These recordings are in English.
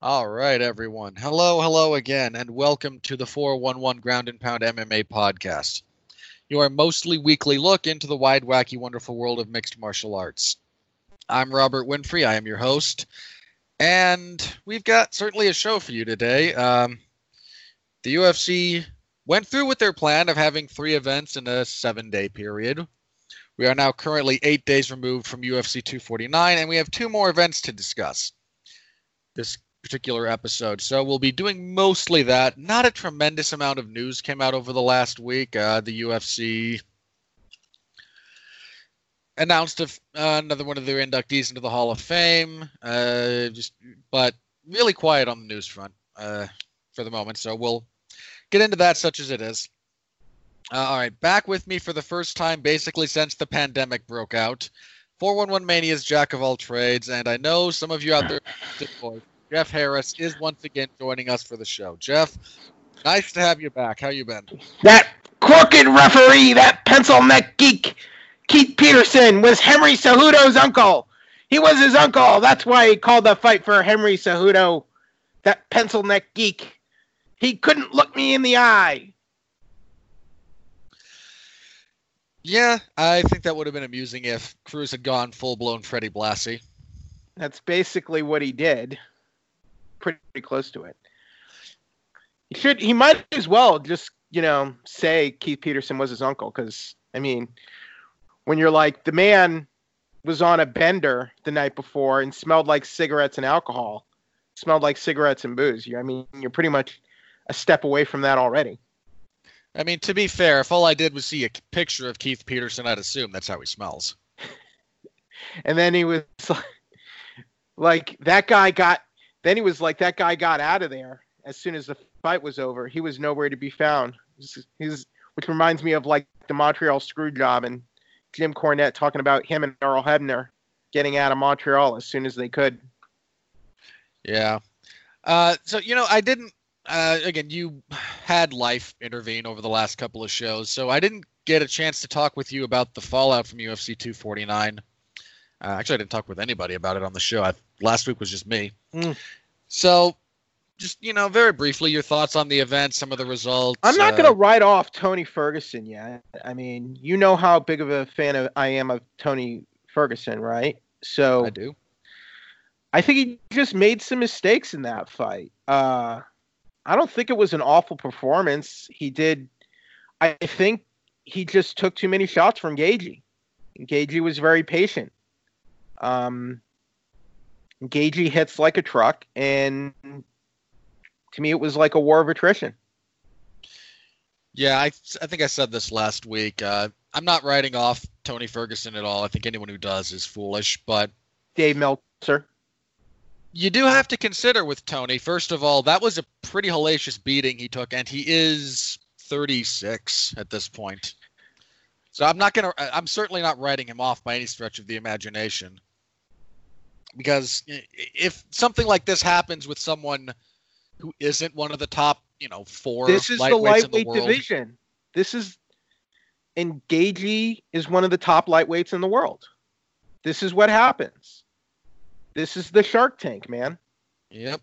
All right, everyone. Hello, hello again, and welcome to the 411 Ground and Pound MMA podcast. Your mostly weekly look into the wide, wacky, wonderful world of mixed martial arts. I'm Robert Winfrey. I am your host, and we've got certainly a show for you today. Um, the UFC went through with their plan of having three events in a seven day period. We are now currently eight days removed from UFC 249, and we have two more events to discuss. This particular episode. So we'll be doing mostly that. Not a tremendous amount of news came out over the last week. Uh, the UFC announced a, uh, another one of their inductees into the Hall of Fame. Uh, just, but really quiet on the news front uh, for the moment. So we'll get into that, such as it is. Uh, all right, back with me for the first time, basically since the pandemic broke out. 411 Mania's Jack of all trades, and I know some of you out there Jeff Harris is once again joining us for the show. Jeff, nice to have you back. How you been? That crooked referee, that pencil neck geek, Keith Peterson, was Henry Cejudo's uncle. He was his uncle. That's why he called the fight for Henry Cejudo. That pencil neck geek. He couldn't look me in the eye. Yeah, I think that would have been amusing if Cruz had gone full blown Freddie Blassie. That's basically what he did pretty close to it. He should. He might as well just you know say Keith Peterson was his uncle because I mean, when you're like the man was on a bender the night before and smelled like cigarettes and alcohol, smelled like cigarettes and booze. You, I mean, you're pretty much a step away from that already. I mean, to be fair, if all I did was see a picture of Keith Peterson, I'd assume that's how he smells. and then he was like, like that guy got then he was like, that guy got out of there as soon as the fight was over. He was nowhere to be found. He's, which reminds me of like the Montreal screw job and Jim Cornette talking about him and Earl Hebner getting out of Montreal as soon as they could. Yeah. Uh, so, you know, I didn't, uh, again, you had life intervene over the last couple of shows, so I didn't get a chance to talk with you about the fallout from UFC 249. Uh, actually, I didn't talk with anybody about it on the show. I, last week was just me. Mm. So, just you know, very briefly, your thoughts on the event, some of the results. I'm not uh, going to write off Tony Ferguson yet. I mean, you know how big of a fan of I am of Tony Ferguson, right? So I do. I think he just made some mistakes in that fight. Uh, I don't think it was an awful performance. He did. I think he just took too many shots from Gaethje. Gaethje was very patient. Um, Gaethje hits like a truck, and to me, it was like a war of attrition. Yeah, I, I think I said this last week. Uh, I'm not writing off Tony Ferguson at all. I think anyone who does is foolish. But Dave Meltzer, you do have to consider with Tony. First of all, that was a pretty hellacious beating he took, and he is 36 at this point. So I'm not gonna. I'm certainly not writing him off by any stretch of the imagination because if something like this happens with someone who isn't one of the top, you know, four this is the lightweight the division. This is and Gaethje is one of the top lightweights in the world. This is what happens. This is the Shark Tank, man. Yep.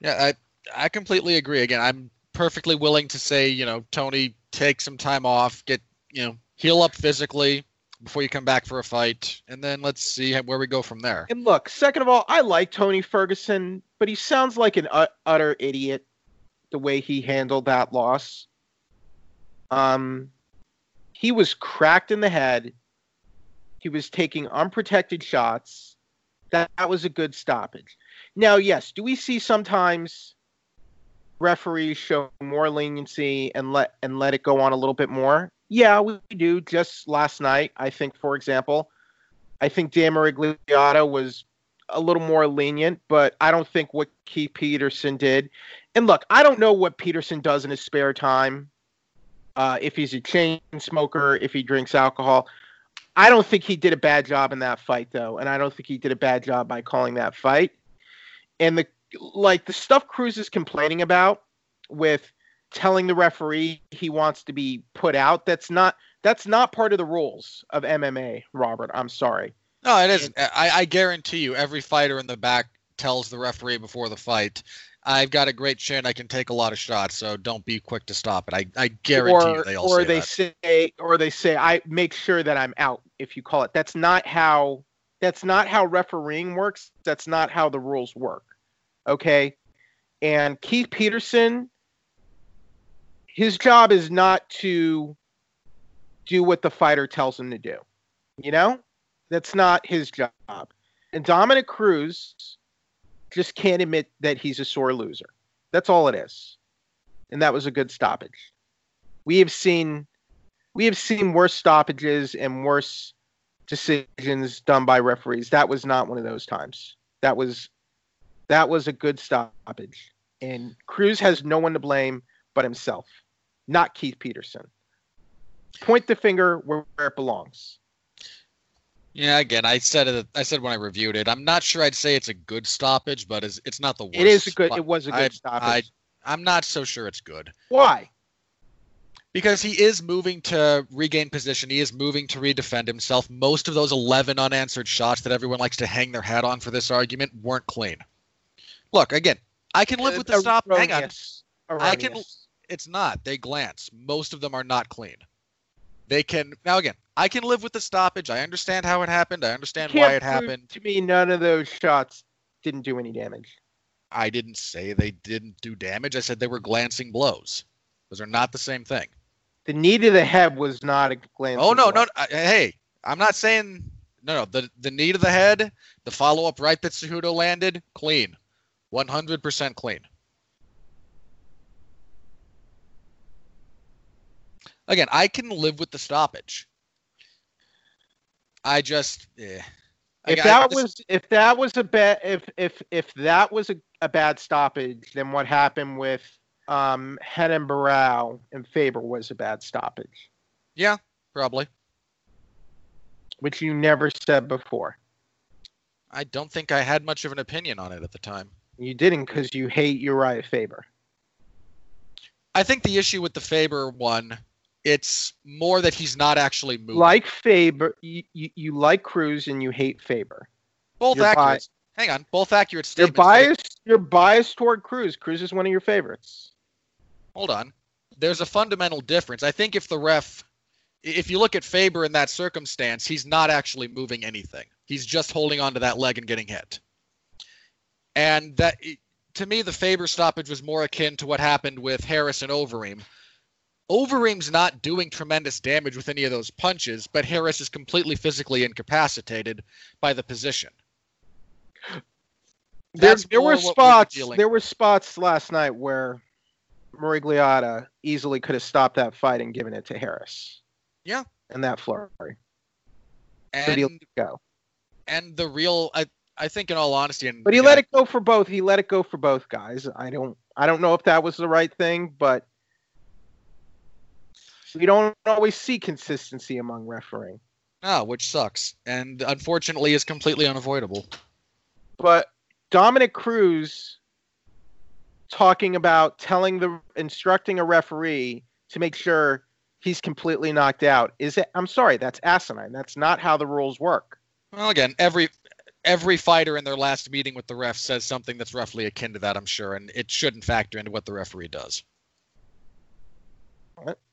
Yeah, I I completely agree. Again, I'm perfectly willing to say, you know, Tony, take some time off, get you know, heal up physically before you come back for a fight, and then let's see where we go from there. And look, second of all, I like Tony Ferguson, but he sounds like an utter idiot the way he handled that loss. Um, he was cracked in the head. He was taking unprotected shots. That, that was a good stoppage. Now, yes, do we see sometimes referees show more leniency and let and let it go on a little bit more? Yeah, we do. Just last night, I think, for example, I think Dan Miragliotta was a little more lenient, but I don't think what Keith Peterson did. And look, I don't know what Peterson does in his spare time. Uh, if he's a chain smoker, if he drinks alcohol. I don't think he did a bad job in that fight, though, and I don't think he did a bad job by calling that fight. And the like the stuff Cruz is complaining about with telling the referee he wants to be put out. That's not that's not part of the rules of MMA, Robert. I'm sorry. No, it isn't. I, I guarantee you, every fighter in the back tells the referee before the fight, "I've got a great chin. I can take a lot of shots, so don't be quick to stop it." I, I guarantee or, you, they all or say they that. say or they say I make sure that I'm out if you call it. That's not how that's not how refereeing works. That's not how the rules work. Okay? And Keith Peterson his job is not to do what the fighter tells him to do. You know? That's not his job. And Dominick Cruz just can't admit that he's a sore loser. That's all it is. And that was a good stoppage. We have seen we have seen worse stoppages and worse decisions done by referees. That was not one of those times. That was that was a good stoppage. And Cruz has no one to blame but himself, not Keith Peterson. Point the finger where, where it belongs. Yeah, again, I said it. I said when I reviewed it, I'm not sure I'd say it's a good stoppage, but it's, it's not the worst. It is a good. It was a good I- stoppage. I, I'm not so sure it's good Why? because he is moving to regain position. He is moving to redefend himself. Most of those 11 unanswered shots that everyone likes to hang their hat on for this argument weren't clean. Look, again, I can live with the stop. Hang on, Erroneous. I can- Erroneous. It's not. They glance. Most of them are not clean. They can now again. I can live with the stoppage. I understand how it happened. I understand why it happened. To me, none of those shots didn't do any damage. I didn't say they didn't do damage. I said they were glancing blows. Those are not the same thing. The knee to the head was not a glance. Oh no, no. I- Hey, I'm not saying no, no. The the knee to the head, the follow up right that Cejudo landed, clean, 100% clean. Again, I can live with the stoppage. I just, eh. If I- I- that this- was if that was a bad if if if that was a, a bad stoppage, then what happened with um Renan Barão and Faber was a bad stoppage, yeah, probably. which you never said before. I don't think I had much of an opinion on it at the time. You didn't because you hate Urijah Faber. I think the issue with the Faber one, it's more that he's not actually moving. Like Faber, you, you, you like Cruz and you hate Faber. both you're accurate. Hang on, both accurate statements. You're biased. You're biased toward Cruz. Cruz is one of your favorites. hold on. There's a fundamental difference. I think if the ref, if you look at Faber in that circumstance, he's not actually moving anything. He's just holding onto that leg and getting hit. And that, to me, the Faber stoppage was more akin to what happened with Harris and Overeem. Overeem's not doing tremendous damage with any of those punches, but Harris is completely physically incapacitated by the position. There, there were what we were spots. There were spots last night where Miragliotta easily could have stopped that fight and given it to Harris. Yeah. And that flurry. And he let it go. and the real I I think in all honesty and But he let know, it go for both. He let it go for both guys. I don't. I don't know if that was the right thing, but we don't always see consistency among refereeing. no, which sucks and unfortunately is completely unavoidable. But Dominick Cruz talking about telling the instructing a referee to make sure he's completely knocked out is it I'm sorry, that's asinine. That's not how the rules work. Well, again, every every fighter in their last meeting with the ref says something that's roughly akin to that, I'm sure, and it shouldn't factor into what the referee does.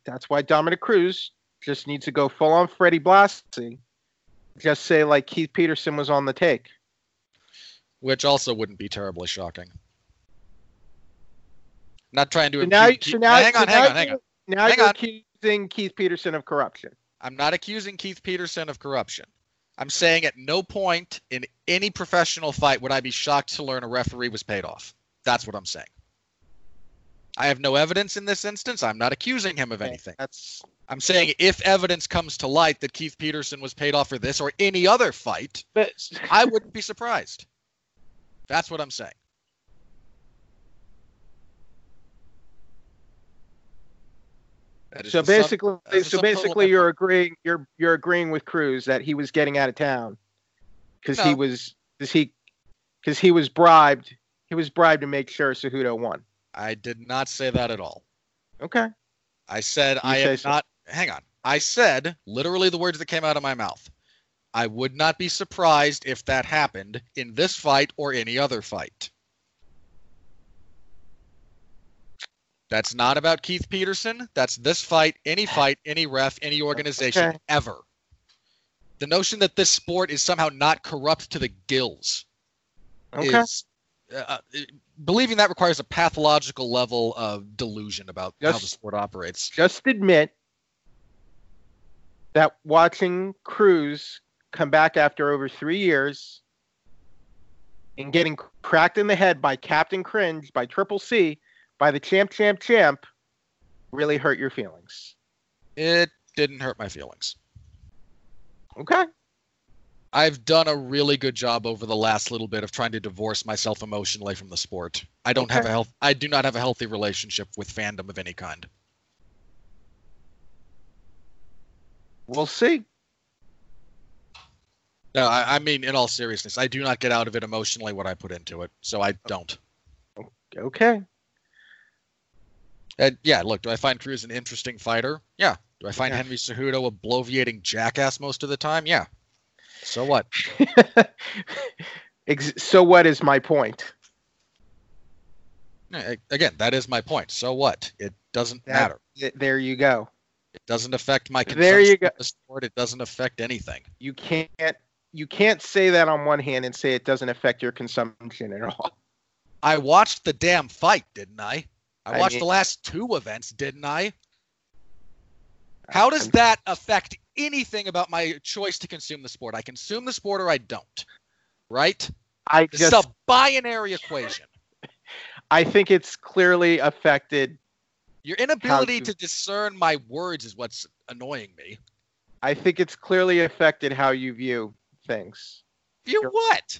That's why Dominick Cruz just needs to go full on Freddie Blassie. Just say like Keith Peterson was on the take. Which also wouldn't be terribly shocking. Not trying to So now, impute- so now, hang so on, now hang on, hang on. Now Hang you're on. accusing Keith Peterson of corruption. I'm not accusing Keith Peterson of corruption. I'm saying at no point in any professional fight would I be shocked to learn a referee was paid off. That's what I'm saying. I have no evidence in this instance. I'm not accusing him of anything. That's I'm saying if evidence comes to light that Keith Peterson was paid off for this or any other fight, but I wouldn't be surprised. That's what I'm saying. So basically, that's the so sum total of basically, you're agreeing you're you're agreeing with Cruz that he was getting out of town because he was because he because he was bribed. He was bribed to make sure Cejudo won. I did not say that at all. Okay. I said You I am so. not. Hang on. I said literally the words that came out of my mouth. I would not be surprised if that happened in this fight or any other fight. That's not about Keith Peterson. That's this fight, any fight, any ref, any organization Okay. ever. The notion that this sport is somehow not corrupt to the gills Okay. is uh, uh, believing that requires a pathological level of delusion about how the sport operates. Just admit that watching Cruz come back after over three years and getting cracked in the head by Captain Cringe, by Triple C, by the champ, champ, champ, really hurt your feelings. It didn't hurt my feelings. Okay. I've done a really good job over the last little bit of trying to divorce myself emotionally from the sport. I don't have a health I do not have a healthy relationship with fandom of any kind. We'll see. No, I, I mean in all seriousness, I do not get out of it emotionally what I put into it. So I don't. Okay. And yeah, look, do I find Cruz an interesting fighter? Yeah. Do I find Yeah. Henry Cejudo a bloviating jackass most of the time? Yeah. So what? Ex- so what is my point? Again, that is my point. So what? It doesn't That- matter. Th- There you go. It doesn't affect my There you go. sport. It doesn't affect anything. You can't you can't say that on one hand and say it doesn't affect your consumption at all. I watched the damn fight, didn't I? I I watched mean- the last two events, didn't I? How does that affect anything about my choice to consume the sport? I consume the sport or I don't. Right? I It's a binary equation. I think it's clearly affected. Your inability to discern my words is what's annoying me. I think it's clearly affected how you view things. You Sure. what?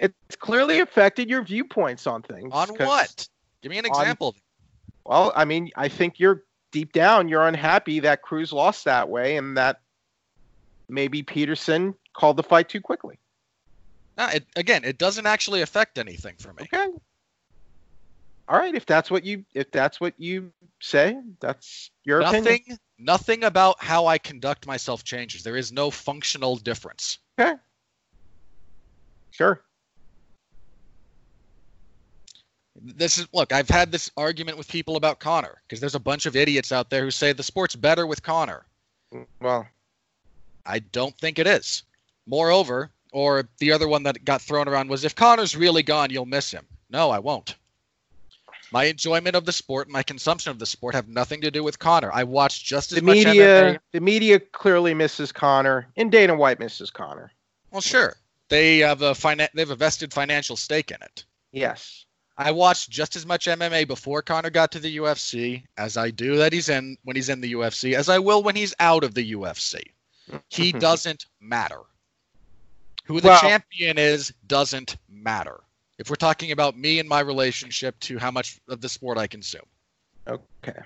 It's clearly affected your viewpoints on things. On what? Give me an on- example. Well, I mean, I think you're deep down you're unhappy that Cruz lost that way and that maybe Peterson called the fight too quickly. No, it, again, it doesn't actually affect anything for me. Okay. All right, if that's what you if that's what you say, that's your opinion. Nothing, nothing about how I conduct myself changes. There is no functional difference. Okay. Sure. This is look. I've had this argument with people about Conor because there's a bunch of idiots out there who say the sport's better with Conor. Well, I don't think it is. Moreover, or the other one that got thrown around was if Conor's really gone, you'll miss him. No, I won't. My enjoyment of the sport, and my consumption of the sport have nothing to do with Conor. I watch just as the much media MMA. the media clearly misses Conor and Dana White misses Conor. Well, sure. They have a finan- they have a vested financial stake in it. Yes. I watched just as much MMA before Conor got to the UFC as I do that he's in when he's in the UFC, as I will when he's out of the UFC. He doesn't matter. Who the Well- champion is doesn't matter. If we're talking about me and my relationship to how much of the sport I consume. Okay.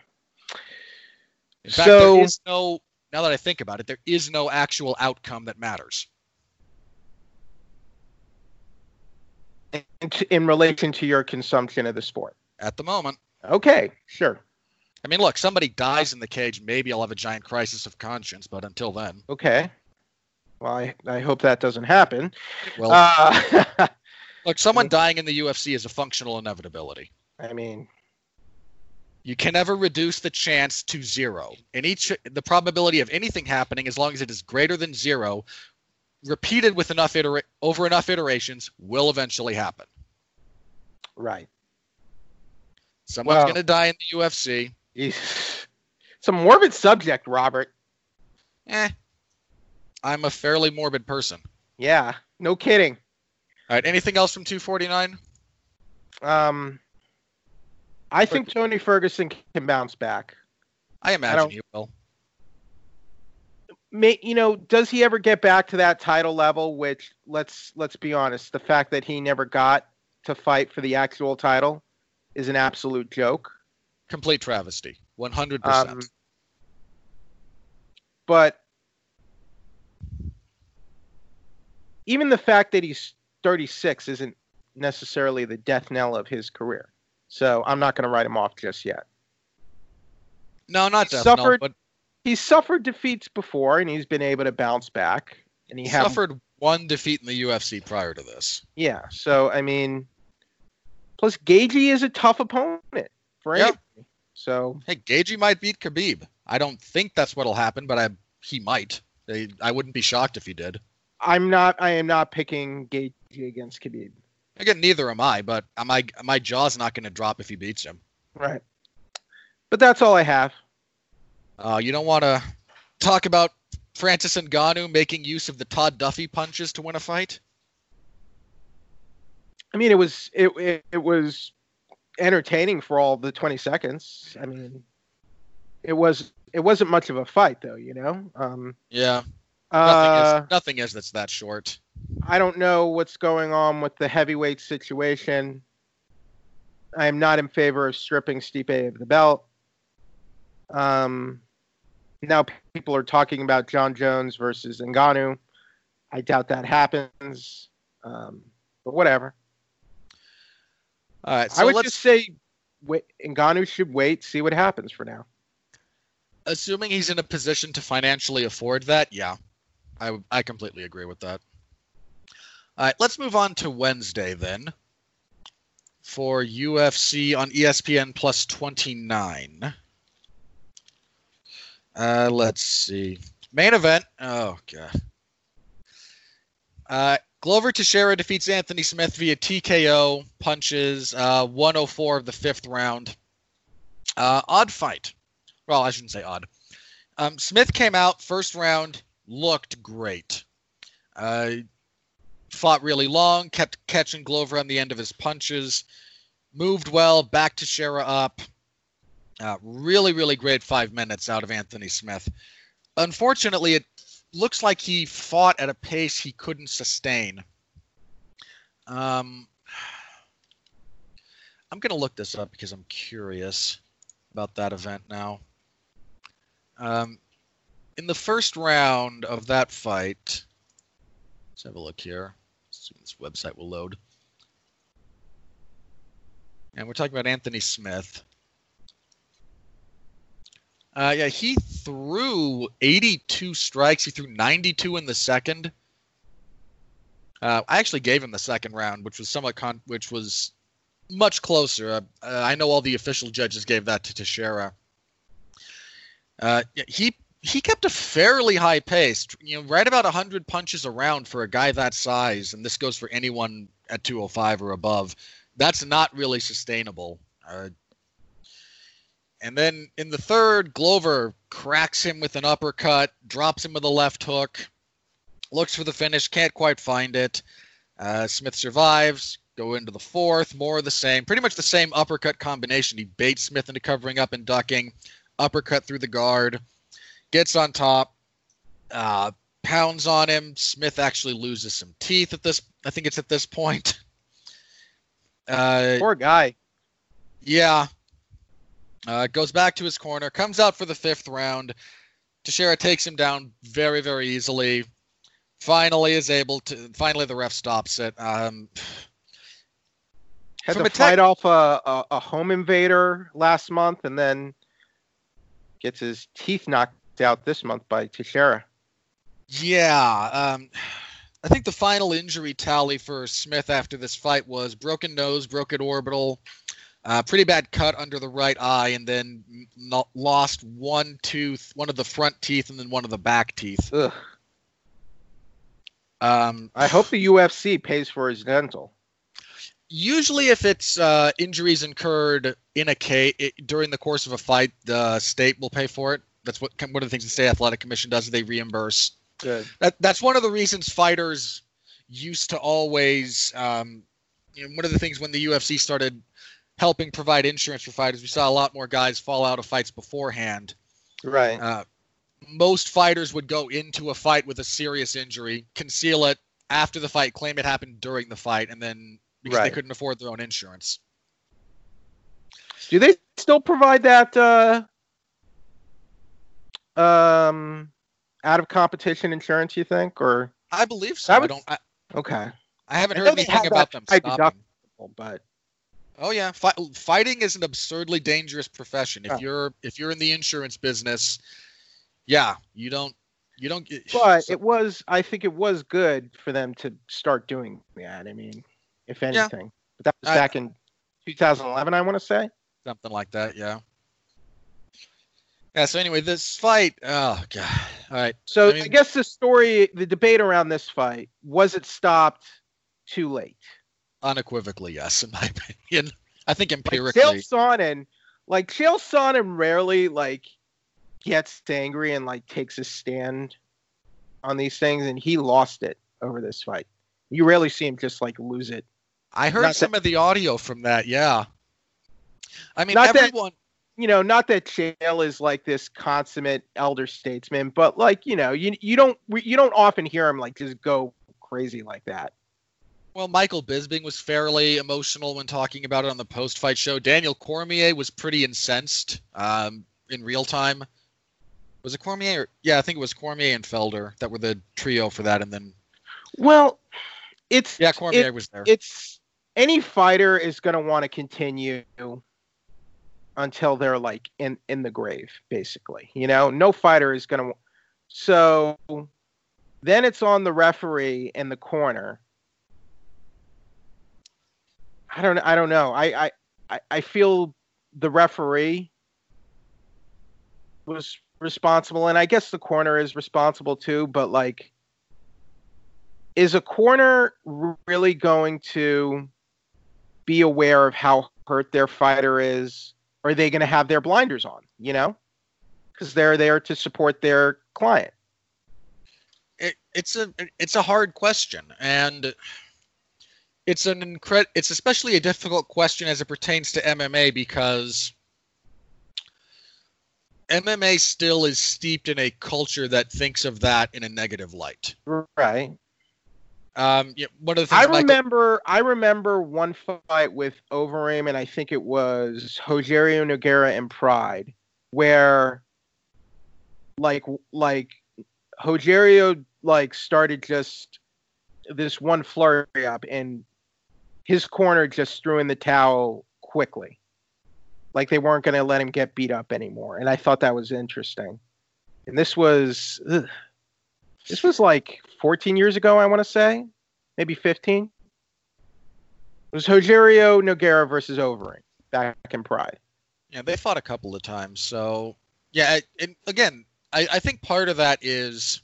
In fact, So- there is no now that I think about it, there is no actual outcome that matters. In, in relation to your consumption of the sport. At the moment. Okay, sure. I mean, look, somebody dies in the cage, maybe I'll have a giant crisis of conscience, but until then, Okay. Well, I, I hope that doesn't happen. well, Uh, look, someone dying in the UFC is a functional inevitability. I mean, You can never reduce the chance to zero. And each the probability of anything happening, as long as it is greater than zero, repeated with enough itera- over enough iterations, will eventually happen. right. Someone's Well- going to die in the UFC. It's a morbid subject, Robert. Eh, I'm a fairly morbid person. Yeah, no kidding. All right, anything else from 249? Um, I think Tony Ferguson can bounce back. I imagine don't- he will. May, you know, does he ever get back to that title level? Which let's let's be honest, the fact that he never got to fight for the actual title is an absolute joke. Complete travesty. 100%. Um, but even the fact that he's 36 isn't necessarily the death knell of his career. So I'm not going to write him off just yet. no, not death knell, suffered- but He's suffered defeats before and he's been able to bounce back. and he suffered one defeat in the UFC prior to this. yeah. So I mean, plus Gaethje is a tough opponent for anybody. So Hey, Gaethje might beat Khabib. I don't think that's what'll happen, but I he might. They, I wouldn't be shocked if he did. I'm not. I am not picking Gaethje against Khabib. Again, neither am I, but my my jaw's not going to drop if he beats him. Right. But that's all I have. Uh, you don't want to talk about Francis Ngannou making use of the Todd Duffy punches to win a fight. I mean, it was it it, it was entertaining for all the 20 seconds. I mean, it was it wasn't much of a fight though, you know. Um, Yeah, nothing uh, is nothing is that's that short. I don't know what's going on with the heavyweight situation. I am not in favor of stripping Stipe of the belt. Um, now people are talking about Jon Jones versus Ngannou. I doubt that happens. Um, but whatever. All right, so I would let's just say wait, Ngannou should wait, see what happens for now. assuming he's in a position to financially afford that. Yeah, I I completely agree with that. All right, let's move on to Wednesday then. For UFC on ESPN plus 29. Uh, let's see. Main event. Oh, God. Uh, Glover Teixeira defeats Anthony Smith via TKO punches, uh, 104 of the fifth round. Uh, odd fight. Well, I shouldn't say odd. Um, Smith came out first round, looked great. Uh, fought really long, kept catching Glover on the end of his punches, moved well, back to Shera up. Uh, really, really great five minutes out of Anthony Smith. Unfortunately, it looks like he fought at a pace he couldn't sustain. Um, I'm going to look this up because I'm curious about that event now. Um, in the first round of that fight, let's have a look here. Let's see if this website will load. And we're talking about Anthony Smith. Uh, yeah, he threw 82 strikes. He threw 92 in the second. Uh, I actually gave him the second round, which was somewhat con- which was much closer. Uh, uh, I know all the official judges gave that to Teixeira. Uh, yeah, he he kept a fairly high pace, you know, right about 100 punches around for a guy that size, and this goes for anyone at 205 or above. That's not really sustainable. And then in the third, Glover cracks him with an uppercut, drops him with a left hook, looks for the finish, can't quite find it. Uh, Smith survives. Go into the fourth, more of the same, pretty much the same uppercut combination. He baits Smith into covering up and ducking, uppercut through the guard, gets on top, uh, pounds on him. Smith actually loses some teeth at this. I think it's at this point. Uh, Poor guy. yeah. Uh, goes back to his corner, comes out for the fifth round. Teixeira takes him down very, very easily. Finally is able to. Finally, the ref stops it. Um, Had to tech- fight off a, a, a home invader last month and then gets his teeth knocked out this month by Teixeira. yeah. Um, I think the final injury tally for Smith after this fight was broken nose, broken orbital, uh, pretty bad cut under the right eye, and then n- lost one tooth, one of the front teeth, and then one of the back teeth. Ugh. Um, I hope the UFC pays for his dental. usually if it's uh, injuries incurred in a case during the course of a fight the state will pay for it that's what one of the things the state athletic commission does is they reimburse Good. that, that's one of the reasons fighters used to always um, you know, one of the things when the ufc started helping provide insurance for fighters we saw a lot more guys fall out of fights beforehand Right. uh, most fighters would go into a fight with a serious injury, conceal it after the fight, claim it happened during the fight, and then because they couldn't afford their own insurance. Do they still provide that uh, um, out of competition insurance? You think, or I believe so. I I, don't. I, okay, I haven't I heard anything about them stopping. but Oh yeah, Fi- fighting is an absurdly dangerous profession. If Yeah. you're if you're in the insurance business, yeah, you don't You don't get. But so- it was, I think it was good for them to start doing that. I mean, if Yeah. anything, but that was I- back in 2011, I want to say. something like that. Yeah. Yeah. So anyway, this fight. Oh god. All right. So I I, guess the story, the debate around this fight, was it stopped too late? Unequivocally, yes, in my opinion. I think Like empirically. Chael Sonnen, like Chael Sonnen rarely like gets angry and like takes a stand on these things, and he lost it over this fight. You rarely see him just like lose it. I heard not that- some of the audio from that. Yeah. I mean, Not that- You know, not that Chael is like this consummate elder statesman, but like you know, you you don't you don't often hear him like just go crazy like that. Well, Michael Bisping was fairly emotional when talking about it on the post-fight show. Daniel Cormier was pretty incensed um, in real time. Was it Cormier? Or, yeah, I think it was Cormier and Felder that were the trio for that, and then Well, it's yeah, Cormier it- was there. it's any fighter is going to want to continue until they're like in in the grave basically you know no fighter is going to so then it's on the referee in the corner i don't i don't know i i I- feel the referee was responsible and i guess the corner is responsible too but like is a corner really going to be aware of how hurt their fighter is? Or are they going to have their blinders on, you know? Because they're there to support their client. it, it's a it's a hard question and it's an incre- it's especially a difficult question as it pertains to MMA because MMA still is steeped in a culture that thinks of that in a negative light. Right. Um, yeah, one of the things I Michael- remember I remember one fight with Overeem and I think it was Rogerio Nogueira and Pride where like like Rogerio like started just this one flurry up and his corner just threw in the towel quickly. Like they weren't going to let him get beat up anymore and I thought that was interesting. And this was ugh, this was like 14 years ago, I want to say, maybe 15. It was Rogerio Nogueira versus Overeem back in Pride. Yeah, they fought a couple of times. So yeah, and again, I, I think part of that is,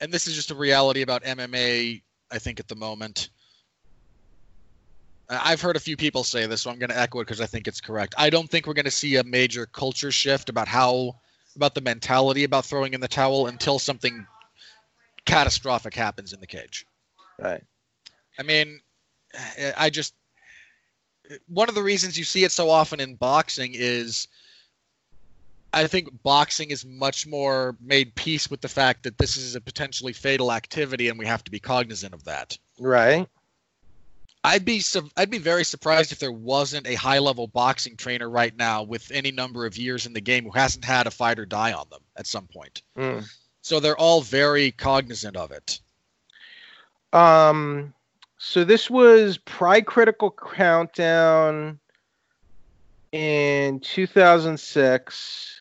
and this is just a reality about MMA. I think at the moment, I've heard a few people say this, so I'm going to echo it because I think it's correct. I don't think we're going to see a major culture shift about how about the mentality about throwing in the towel until something catastrophic happens in the cage. Right. I mean, I just one of the reasons you see it so often in boxing is I think boxing is much more made peace with the fact that this is a potentially fatal activity and we have to be cognizant of that. Right. I'd be su- I'd be very surprised if there wasn't a high-level boxing trainer right now with any number of years in the game who hasn't had a fight or die on them at some point. Mm. So they're all very cognizant of it. Um, so this was Pride Critical Countdown in 2006,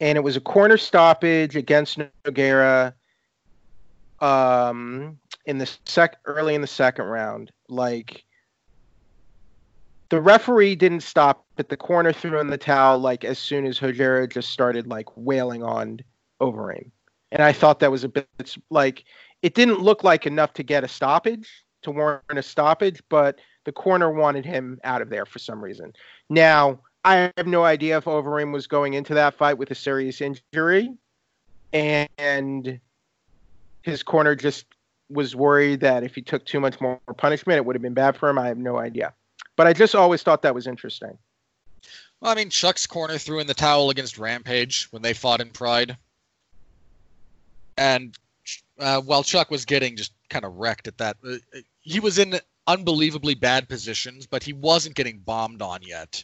and it was a corner stoppage against Nogueira um, in the sec early in the second round. Like the referee didn't stop, but the corner threw in the towel like as soon as Hojera just started like wailing on Overeem, and I thought that was a bit like it didn't look like enough to get a stoppage to warrant a stoppage, but the corner wanted him out of there for some reason. Now, I have no idea if Overeem was going into that fight with a serious injury and his corner just was worried that if he took too much more punishment, it would have been bad for him. I have no idea. But I just always thought that was interesting. Well, I mean, Chuck's corner threw in the towel against Rampage when they fought in Pride. And uh, while Chuck was getting just kind of wrecked at that, uh, he was in unbelievably bad positions, but he wasn't getting bombed on yet.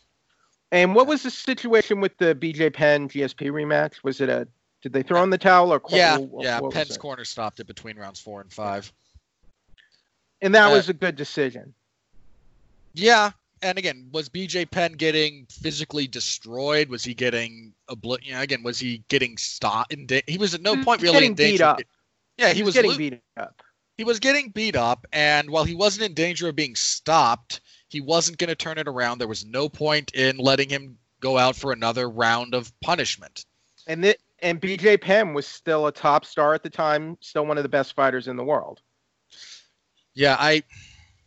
And what was the situation with the BJ Penn GSP rematch? Was it a did they throw in the towel or Yeah, what- yeah. what Penn's corner stopped it between rounds four and five. And that uh, was a good decision. Yeah, and again, was BJ Penn getting physically destroyed? Was he getting obli- you know, again, was he getting stopped? In da- he was at no He was point really beat up. Yeah, he, was, getting lo- beat up. he was getting beat up, and while he wasn't in danger of being stopped, he wasn't going to turn it around. There was no point in letting him go out for another round of punishment. And th- and BJ Penn was still a top star at the time, still one of the best fighters in the world. Yeah, I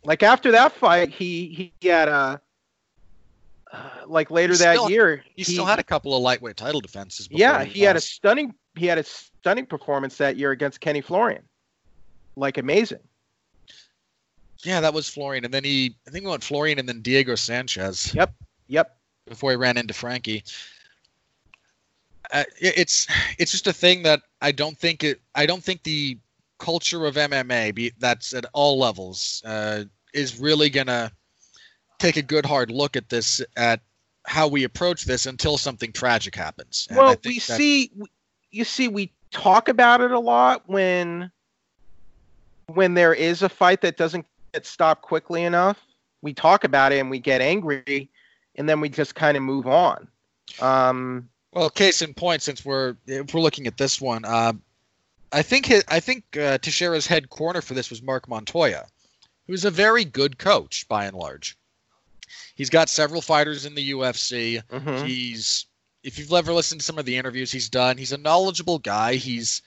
Like after that fight, he he had a uh, like later that still- year. he, still had a couple of lightweight title defenses. Yeah, he had a stunning he had a stunning performance that year against Kenny Florian. Like amazing. Yeah, that was Florian, and then he I think he went Florian and then Diego Sanchez. Yep. Yep. before he ran into Frankie. Uh, it- it's it's just a thing that I don't think it. I don't think the culture of MMA, be that's at all levels, uh, is really gonna take a good hard look at this at how we approach this until something tragic happens. And I well, we that- see you see we talk about it a lot when when there is a fight that doesn't get stopped quickly enough. We talk about it and we get angry and then we just kind of move on. Um Well, case in point, since we're if we're looking at this one, uh, I think his, I think uh, Teixeira's head corner for this was Mark Montoya, who's a very good coach by and large. He's got several fighters in the UFC. mhm. He's if you've ever listened to some of the interviews he's done, he's a knowledgeable guy. He's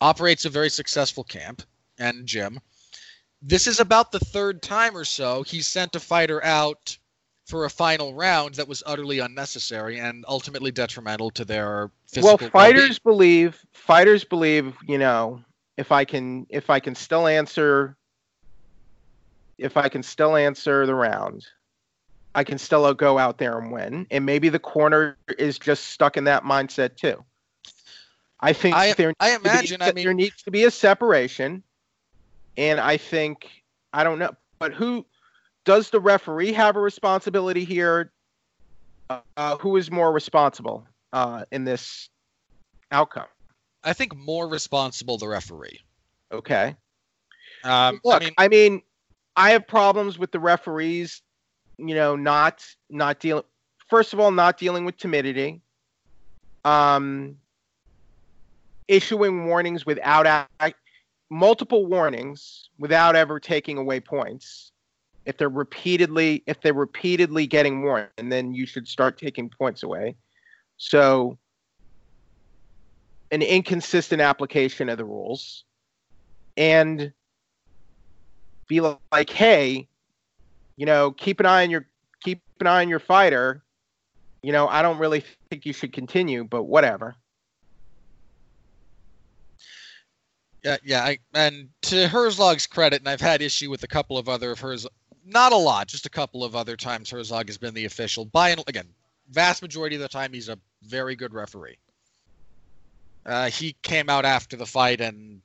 operates a very successful camp and gym. This is about the third time or so he's sent a fighter out for a final round that was utterly unnecessary and ultimately detrimental to their physical well fighters believe fighters believe you know if i can if i can still answer if i can still answer the round i can still go out there and win. And maybe the corner is just stuck in that mindset too. I think I- there, I to be- imagine. I mean, there needs to be a separation. And i think i don't know but who does the referee have a responsibility here uh, who is more responsible uh, in this outcome. I think more responsible the referee. Okay. Um, Look, I mean, I have problems with the referees, you know, not not dealing. First of all, not dealing with timidity. Um, issuing warnings without multiple warnings without ever taking away points. If they're repeatedly if they're repeatedly getting warned, and then you should start taking points away. So an inconsistent application of the rules and be like, hey, you know, keep an eye on your keep an eye on your fighter. You know, I don't really think you should continue, but whatever. Yeah, yeah, I, and to Herzog's credit, and I've had issue with a couple of other of hers, not a lot, just a couple of other times Herzog has been the official. By and again, vast majority of the time, he's a very good referee. Uh, he came out after the fight and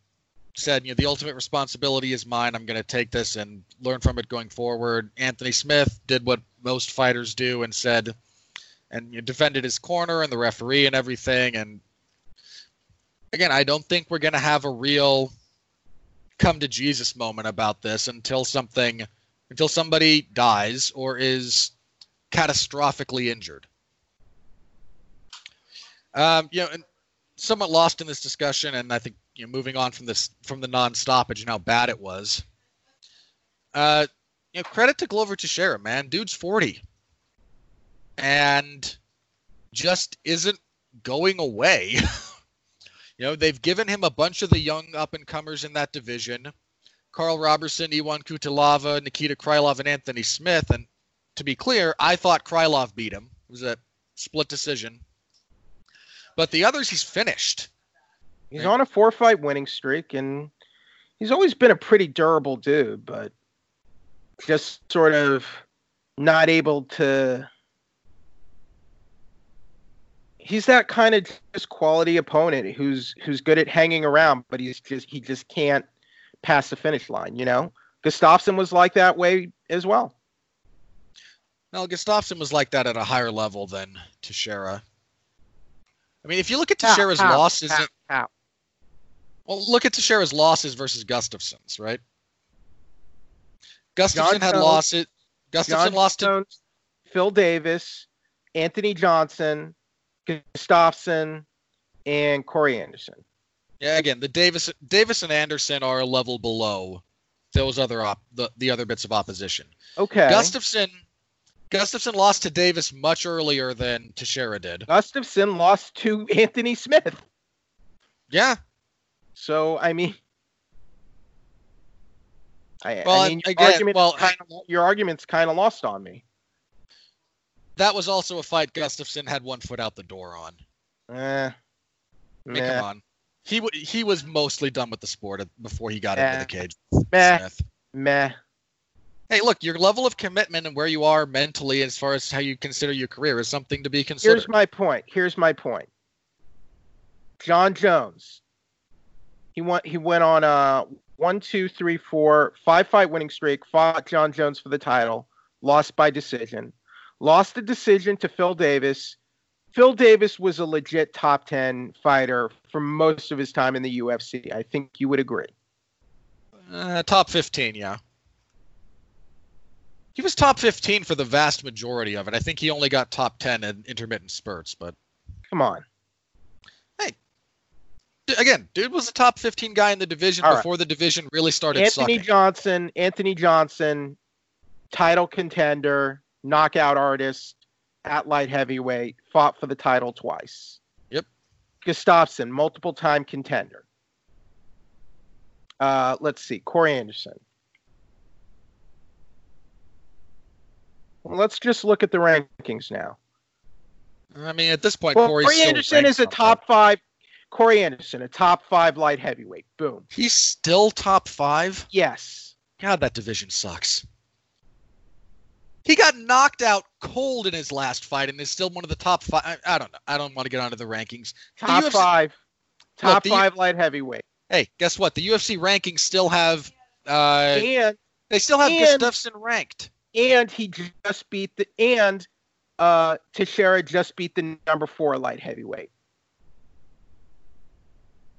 said, "You know, the ultimate responsibility is mine. I'm going to take this and learn from it going forward." Anthony Smith did what most fighters do and said, and you know, defended his corner and the referee and everything, and again, I don't think we're going to have a real come to Jesus moment about this until something, until somebody dies or is catastrophically injured. Um, you know, and somewhat lost in this discussion, and I think you know, moving on from this from the non-stoppage and how bad it was. Uh, you know, credit to Glover Teixeira, man. Dude's forty, and just isn't going away. You know, they've given him a bunch of the young up and comers in that division. Karl Roberson, Ion Cutelaba, Nikita Krylov, and Anthony Smith. And to be clear, I thought Krylov beat him. It was a split decision. But the others he's finished. He's on a four fight winning streak, and he's always been a pretty durable dude, but just sort of not able to. He's that kind of just quality opponent who's who's good at hanging around, but he's just he just can't pass the finish line. You know, Gustafsson was like that way as well. Now, Gustafsson was like that at a higher level than Teixeira. I mean, if you look at How- Teixeira's how- losses, how- how? well, look at Teixeira's losses versus Gustafsson's, right? Gustafsson had Jones- losses. Gustafsson John lost to Phil Davis, Anthony Johnson, Gustafsson, and Corey Anderson. Yeah, again, the Davis Davis and Anderson are a level below those other op, the, the other bits of opposition. Okay. Gustafsson Gustafsson lost to Davis much earlier than Teixeira did. Gustafsson lost to Anthony Smith. Yeah. So I mean, I, Well, I mean, your again, argument well, kind of, your argument's kind of lost on me. That was also a fight Gustafsson had one foot out the door on. Eh, I mean, come on. He w- he was mostly done with the sport before he got Yeah. into the cage. meh, Smith. meh. Hey, look, your level of commitment and where you are mentally, as far as how you consider your career, is something to be considered. Here's my point. Here's my point. Jon Jones. He went. He went on a one, two, three, four, five fight winning streak. Fought Jon Jones for the title. Lost by decision. Lost the decision to Phil Davis. Phil Davis was a legit top ten fighter for most of his time in the UFC. I think you would agree. Uh, top 15, yeah. He was top 15 for the vast majority of it. I think he only got top 10 in intermittent spurts, but Come on. d- again, dude was a top 15 guy in the division All right. before the division really started Anthony sucking. Johnson, Anthony Johnson, title contender, knockout artist at light heavyweight, fought for the title twice. Yep. Gustafsson, multiple time contender. Uh, let's see, Corey Anderson. Well, let's just look at the rankings now. I mean, at this point, Well, Corey's Corey Anderson is a top five. Corey Anderson, a top five light heavyweight. Boom. He's still top five. Yes. God, that division sucks. He got knocked out cold in his last fight and is still one of the top five. I, I don't know. I don't want to get onto the rankings. The Top UFC five. Top the- five light heavyweight. Hey, guess what? The UFC rankings still have. Uh, And they still have and- Gustafsson ranked. and he just beat the and uh Teixeira just beat the number four light heavyweight.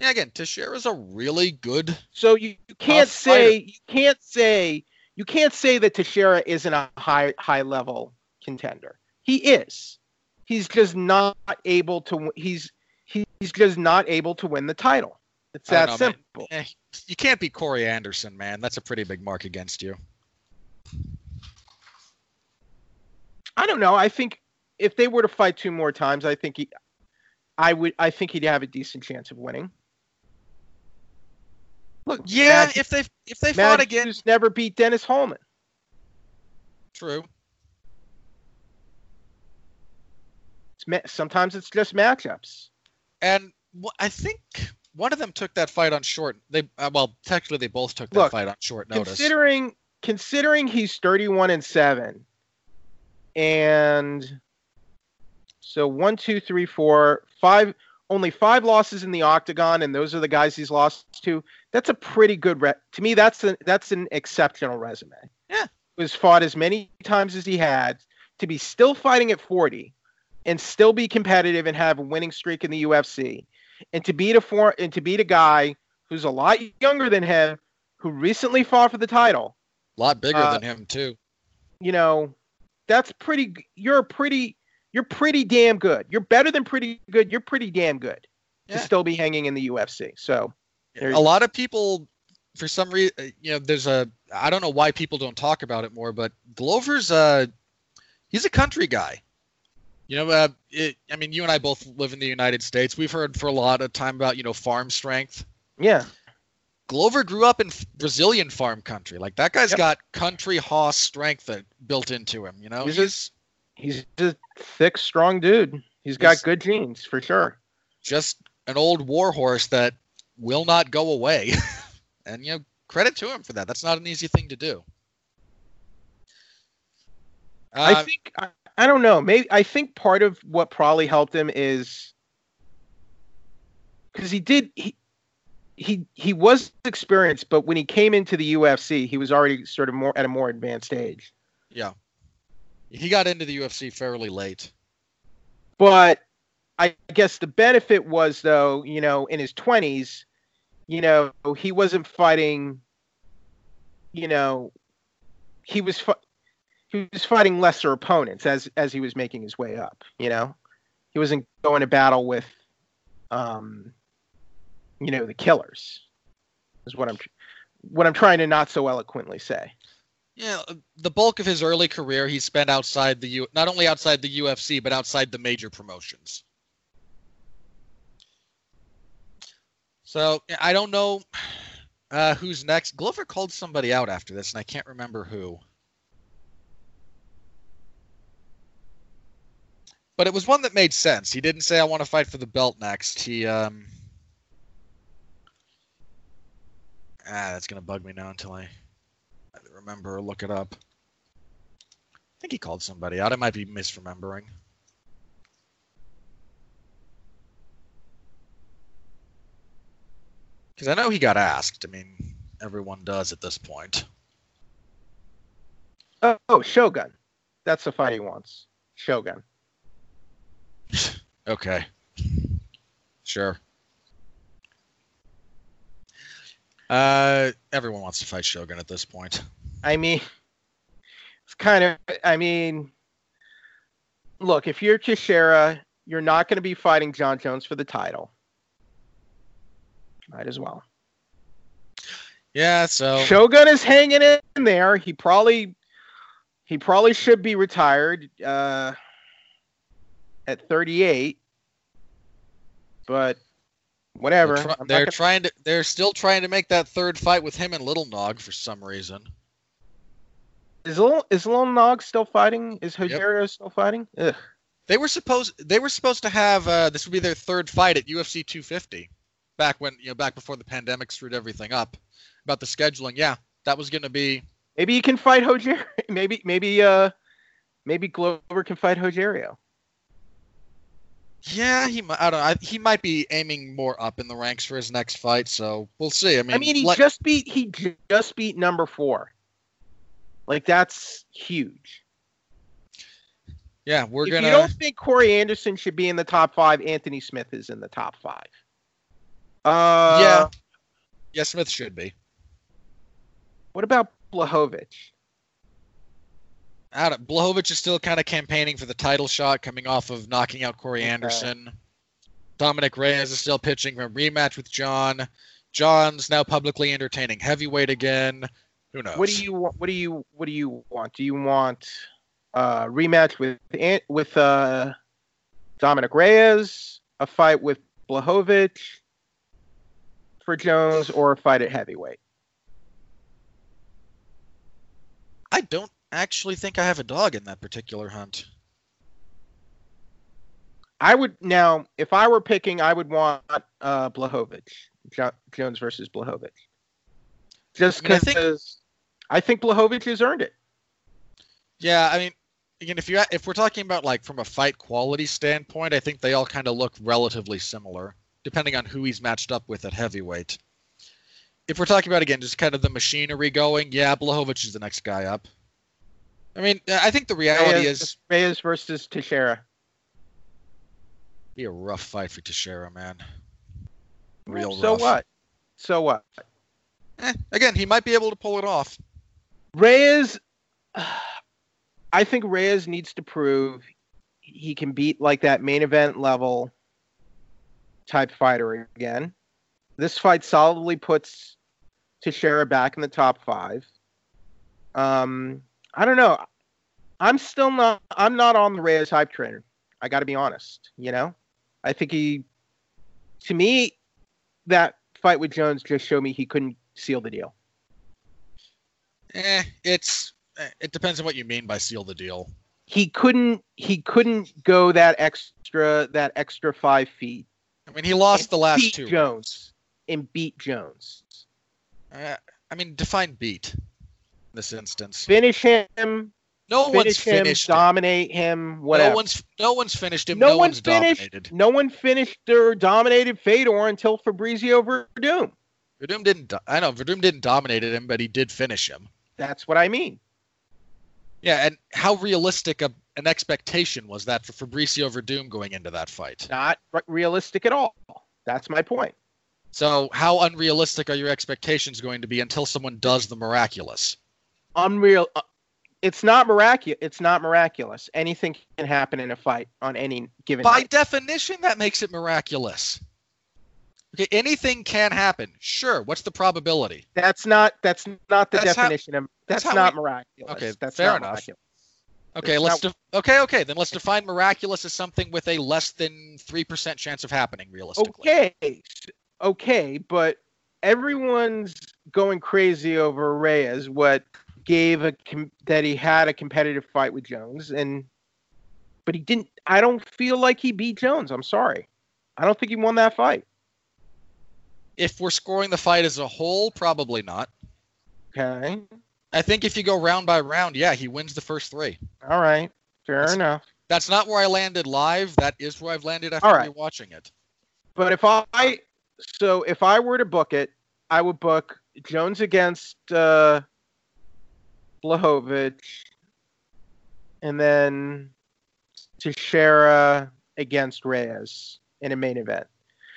Yeah, again, Teixeira's a really good. So you, you can't say you can't say you can't say that Teixeira isn't a high high level contender. He is. He's just not able to. He's he's just not able to win the title. It's that know, simple. Eh, you can't be Corey Anderson, man. That's a pretty big mark against you. I don't know. I think if they were to fight two more times, I think he, I would. I think he'd have a decent chance of winning. Look, Yeah, Matt- if they if they Matt fought again, never beat Dennis Holman. true. It's sometimes it's just matchups. And wh- I think one of them took that fight on short. They uh, well, technically they both took that Look, fight on short notice. Considering considering he's 31 and 7 and so one, two, three, four, five only five losses in the octagon and those are the guys he's lost to. That's a pretty good re- to me that's an that's an exceptional resume. Yeah. Was fought as many times as he had to be still fighting at 40 and still be competitive and have a winning streak in the UFC and to beat a for and to beat a guy who's a lot younger than him who recently fought for the title a lot bigger uh, than him too. you know, that's pretty. You're a pretty. You're pretty damn good. You're better than pretty good. You're pretty damn good Yeah. to still be hanging in the UFC. So A lot of people, for some reason, you know, there's a. I don't know why people don't talk about it more, but Glover's uh he's a country guy. You know, uh, it, I mean, you and I both live in the United States. We've heard for a lot of time about you know farm strength. yeah, Glover grew up in Brazilian farm country. Like that guy's Yep. got country hoss strength that built into him. You know, He's he's, he's a thick, strong dude. He's got He's- good genes for sure. just an old war horse that will not go away. and you know, credit to him for that. That's not an easy thing to do. I Uh, think I, I don't know. Maybe I think part of what probably helped him is because he did he he he was experienced, but when he came into the UFC, he was already sort of more at a more advanced age. yeah, he got into the UFC fairly late. But I guess the benefit was though, you know, in his twenties, you know, he wasn't fighting. You know, he was fi- he was fighting lesser opponents as as he was making his way up. You know, he wasn't going to battle with, um, you know, the killers. Is what I'm what I'm trying to not so eloquently say. Yeah, the bulk of his early career he spent outside the U, not only outside the UFC but outside the major promotions. So I don't know uh, who's next. Glover called somebody out after this, and I can't remember who. But it was one that made sense. He didn't say I want to fight for the belt next. He um Ah, that's gonna bug me now until I remember or look it up. I think he called somebody out. I might be misremembering. Because I know he got asked. I mean, everyone does at this point. Oh, oh, Shogun. That's the fight he wants. Shogun. okay. Sure. Uh, everyone wants to fight Shogun at this point. I mean, it's kind of. I mean, look, if you're Teixeira, you're not going to be fighting Jon Jones for the title. Might as well. Yeah, so Shogun is hanging in there. He probably he probably should be retired uh, at 38. But whatever. They're, try- they're gonna... trying to. They're still trying to make that third fight with him and Little Nog for some reason. Is Little is Little Nog still fighting? Is Rogerio yep. still fighting? Ugh. They were supposed. They were supposed to have. Uh, this would be their third fight at UFC 250, back when you know back before the pandemic screwed everything up. About the scheduling, yeah, that was going to be. Maybe he can fight Rogerio. Maybe maybe uh maybe Glover can fight Rogerio. Yeah, he. I don't. know. he might be aiming more up in the ranks for his next fight, so we'll see. I mean, I mean, he let, just beat he just beat number four. Like that's huge. Yeah, we're if gonna. If you don't think Corey Anderson should be in the top five, Anthony Smith is in the top five. Uh, yeah. Yeah, Smith should be. What about Blachowicz? I don't, is still kind of campaigning for the title shot, coming off of knocking out Corey okay. Anderson. Dominick Reyes is still pitching for a rematch with Jon. John's now publicly entertaining heavyweight again. Who knows? What do you want? What do you What do you want? Do you want a uh, rematch with with uh, Dominick Reyes, a fight with Blachowicz for Jones, or a fight at heavyweight? I don't actually think I have a dog in that particular hunt. I would now, if I were picking, I would want uh, Blachowicz, jo- Jones versus Blachowicz, just because I, mean, I, think, I think Blachowicz has earned it. Yeah, I mean, again, if you if we're talking about like from a fight quality standpoint, I think they all kind of look relatively similar, depending on who he's matched up with at heavyweight. If we're talking about again just kind of the machinery going, yeah, Blachowicz is the next guy up. I mean, I think the reality Reyes, is Reyes versus Teixeira. Be a rough fight for Teixeira, man. Real so rough. what? So what? Eh, again, he might be able to pull it off. Reyes, I think Reyes needs to prove he can beat like that main event level type fighter again. This fight solidly puts Teixeira back in the top five. Um, I don't know. I'm still not. I'm not on the Reyes hype train. I got to be honest. You know, I think he, to me, that fight with Jones just showed me he couldn't seal the deal. Eh, it's it depends on what you mean by seal the deal. He couldn't. He couldn't go that extra that extra five feet. I mean, he lost the last beat two. Jones and beat Jones. Uh, I mean, define beat this instance. Finish him. No finish one's him, finished. Dominate him. Whatever. No one's no one's finished him. No, no one's one's finished. dominated. No one finished or dominated Fedor until Fabricio Werdum. Werdum didn't. I know Werdum didn't dominate him, but he did finish him. That's what I mean. Yeah, and how realistic a, an expectation was that for Fabricio Werdum going into that fight? Not re- realistic at all. That's my point. So, how unrealistic are your expectations going to be until someone does the miraculous? Unreal. Uh, it's not miraculous. It's not miraculous. Anything can happen in a fight on any given. By night. definition, that makes it miraculous. Okay, anything can happen. Sure. What's the probability? That's not. That's not the That's how- definition of. that's That's, not we- miraculous. Okay, that's fair not enough. miraculous. Okay, It's let's not- def- okay, okay. Then let's define miraculous as something with a less than three percent chance of happening realistically. Okay, okay, but everyone's going crazy over Reyes. What gave a com- that he had a competitive fight with Jones, and but he didn't. I don't feel like he beat Jones. I'm sorry. I don't think he won that fight. If we're scoring the fight as a whole, probably not. Okay, I think if you go round by round, yeah, he wins the first three. all right, fair That's- enough. That's not where I landed live. That is where I've landed after right. rewatching it. But if I so if I were to book it, I would book Jones against uh Blachowicz and then Teixeira against Reyes in a main event.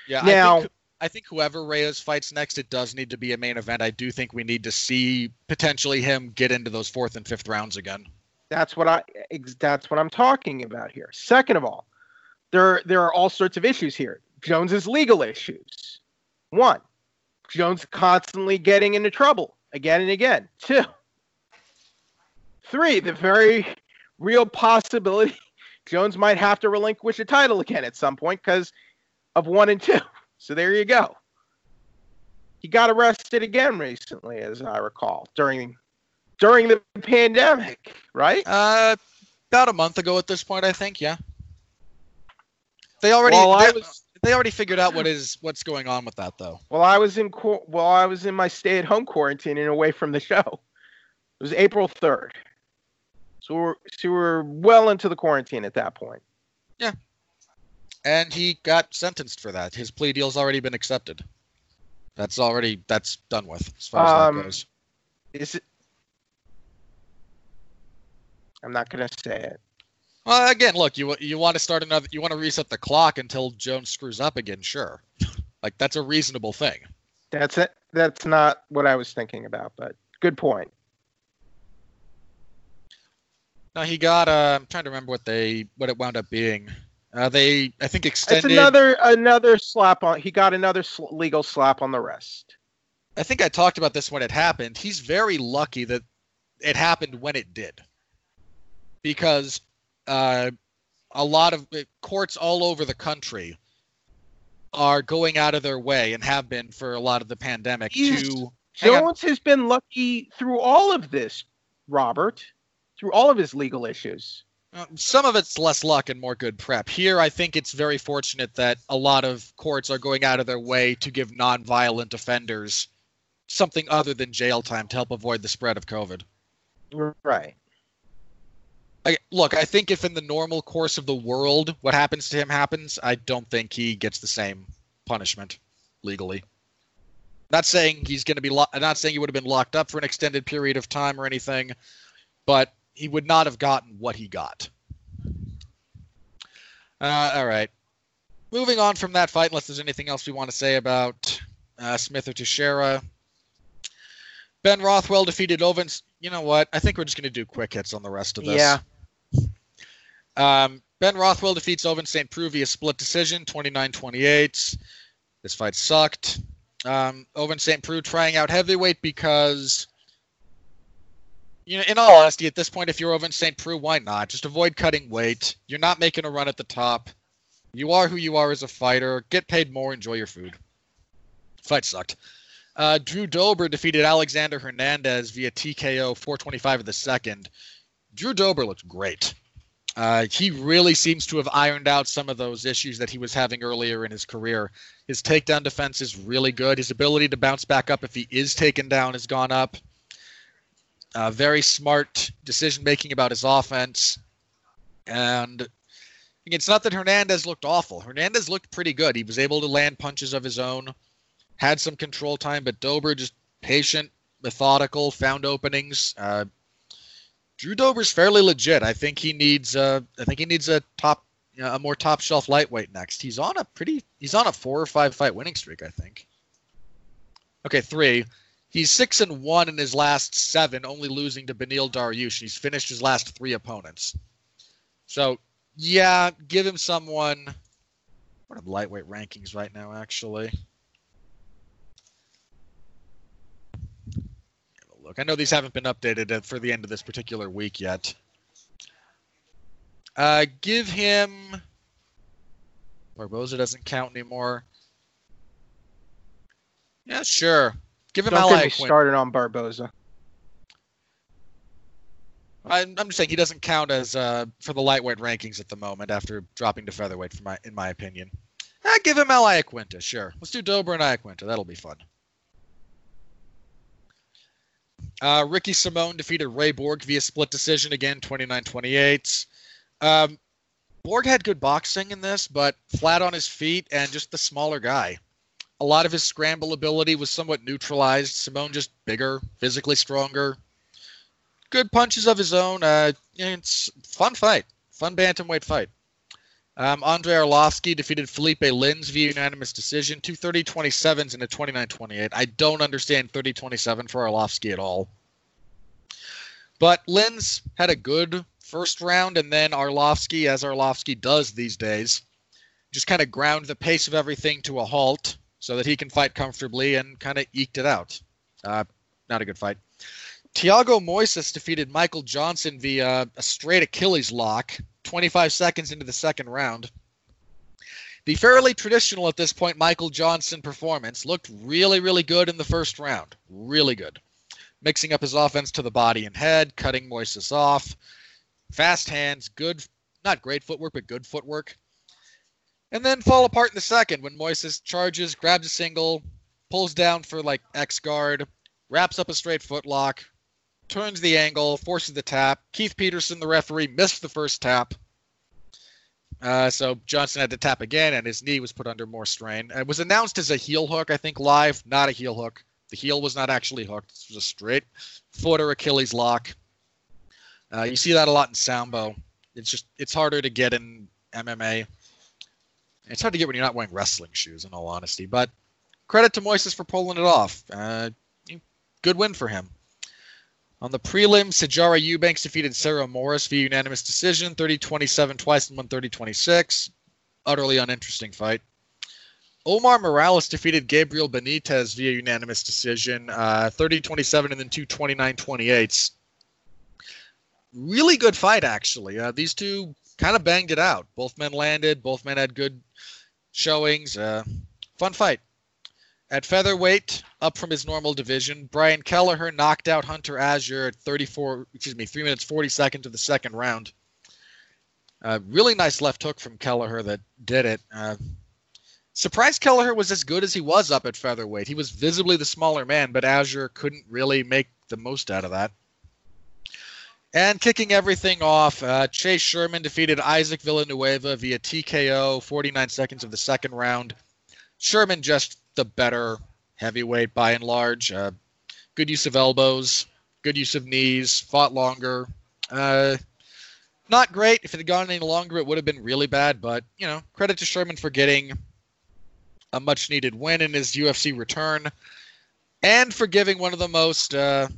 Yeah, Now- I think, I think whoever Reyes fights next, it does need to be a main event. I do think we need to see potentially him get into those fourth and fifth rounds again. That's what I that's what I'm talking about here. Second of all, there there are all sorts of issues here. Jones's legal issues. One, Jones constantly getting into trouble again and again. Two, three, the very real possibility Jones might have to relinquish a title again at some point because of one and two. So there you go. He got arrested again recently, as I recall, during during the pandemic, right? Uh, about a month ago at this point, I think. Yeah. They already Well, they, was- they already figured out what is what's going on with that though. Well, I was in well, I was in my stay-at-home quarantine and away from the show. It was April third, so we're so we're well into the quarantine at that point. And he got sentenced for that. His plea deal's already been accepted. That's already that's done with as far as Um, that goes. Is it? I'm not gonna say it. Well, again, look, you you want to start another, you want to reset the clock until Jones screws up again. Sure, like that's a reasonable thing. That's it. That's not what I was thinking about, but good point. Now he got. Uh, I'm trying to remember what they what it wound up being. Uh, they I think extended. It's another another slap on. He got another sl- legal slap on the wrist. I think I talked about this when it happened. He's very lucky that it happened when it did, because uh, a lot of uh, courts all over the country are going out of their way and have been for a lot of the pandemic He's- to. Jones has been lucky through all of this, Robert, through all of his legal issues. Uh, some of it's less luck and more good prep. Here, I think it's very fortunate that a lot of courts are going out of their way to give non-violent offenders something other than jail time to help avoid the spread of COVID. Right. I, look, I think if in the normal course of the world what happens to him happens, I don't think he gets the same punishment legally. Not saying he's going to be. Lo- not saying he would have been locked up for an extended period of time or anything, but he would not have gotten what he got. Uh, all right. Moving on from that fight, unless there's anything else we want to say about uh, Smith or Teixeira. Ben Rothwell defeated Ovince. You know what? I think we're just going to do quick hits on the rest of this. Yeah. Um, ben Rothwell defeats Ovince St. Preux via split decision, 29-28. This fight sucked. Um, Ovince St. Preux trying out heavyweight because, you know, in all honesty, at this point, if you're Ovince St. Preux, why not? Just avoid cutting weight. You're not making a run at the top. You are who you are as a fighter. Get paid more. Enjoy your food. Fight sucked. Uh, Drew Dober defeated Alexander Hernandez via TKO 425 of the second. Drew Dober looked great. Uh, he really seems to have ironed out some of those issues that he was having earlier in his career. His takedown defense is really good. His ability to bounce back up if he is taken down has gone up. Uh, very smart decision making about his offense. And it's not that Hernandez looked awful. Hernandez looked pretty good. He was able to land punches of his own, had some control time, but Dober just patient, methodical, found openings. Uh, Drew Dober's fairly legit. I think he needs uh I think he needs a top you know, a more top shelf lightweight next. He's on a pretty he's on a four or five fight winning streak, I think. Okay, three. He's six and one in his last seven, only losing to Beneil Dariush. He's finished his last three opponents. So yeah, give him someone. What are lightweight rankings right now? Actually, look. I know these haven't been updated for the end of this particular week yet. Uh, give him. Barboza doesn't count anymore. Yeah, sure. Give him Don't get me started on Barboza. I'm, I'm just saying he doesn't count as uh, for the lightweight rankings at the moment after dropping to featherweight, for my in my opinion. Eh, give him Al Iaquinta, sure. Let's do Dober and Iaquinta. That'll be fun. Uh, Ricky Simón defeated Ray Borg via split decision again, 29-28. Um, Borg had good boxing in this, but flat on his feet and just the smaller guy. A lot of his scramble ability was somewhat neutralized. Simón just bigger, physically stronger, good punches of his own. Uh, it's fun fight, fun bantamweight fight. Um, Andre Arlovsky defeated Felipe Lins via unanimous decision, 230 27s and a 29 28. I don't understand 30 27 for Arlovsky at all. But Lins had a good first round, and then Arlovsky, as Arlovsky does these days, just kind of ground the pace of everything to a halt so that he can fight comfortably and kind of eked it out. Uh, not a good fight. Thiago Moises defeated Michael Johnson via a straight Achilles lock 25 seconds into the second round. The fairly traditional at this point Michael Johnson performance looked really, really good in the first round. Really good. Mixing up his offense to the body and head, cutting Moises off. Fast hands, good, not great footwork, but good footwork. And then fall apart in the second when Moises charges, grabs a single, pulls down for like X guard, wraps up a straight foot lock, turns the angle, forces the tap. Keith Peterson, the referee, missed the first tap. Uh, so Johnson had to tap again, and his knee was put under more strain. It was announced as a heel hook, I think, live, not a heel hook. The heel was not actually hooked. This was a straight foot or Achilles lock. Uh, you see that a lot in Sambo. It's just it's harder to get in MMA. It's hard to get when you're not wearing wrestling shoes, in all honesty. But credit to Moises for pulling it off. Uh, good win for him. On the prelim, Sijara Eubanks defeated Sarah Moras via unanimous decision, 30-27 twice and 130-26. Utterly uninteresting fight. Omar Morales defeated Gabriel Benitez via unanimous decision, uh, 30-27 and then two 29-28s. Really good fight, actually. Uh, these two kind of banged it out. Both men landed. Both men had good showings. Uh, fun fight. At featherweight, up from his normal division, Brian Kelleher knocked out Hunter Azure at 34, excuse me, three minutes 40 seconds of the second round. Uh, really nice left hook from Kelleher that did it. Uh, surprised Kelleher was as good as he was up at featherweight. He was visibly the smaller man, but Azure couldn't really make the most out of that. And kicking everything off, uh, Chase Sherman defeated Isaac Villanueva via TKO, 49 seconds of the second round. Sherman just the better heavyweight by and large. Uh, good use of elbows, good use of knees, fought longer. Uh, not great. If it had gone any longer, it would have been really bad. But you know, credit to Sherman for getting a much needed win in his UFC return, and for giving one of the most uh,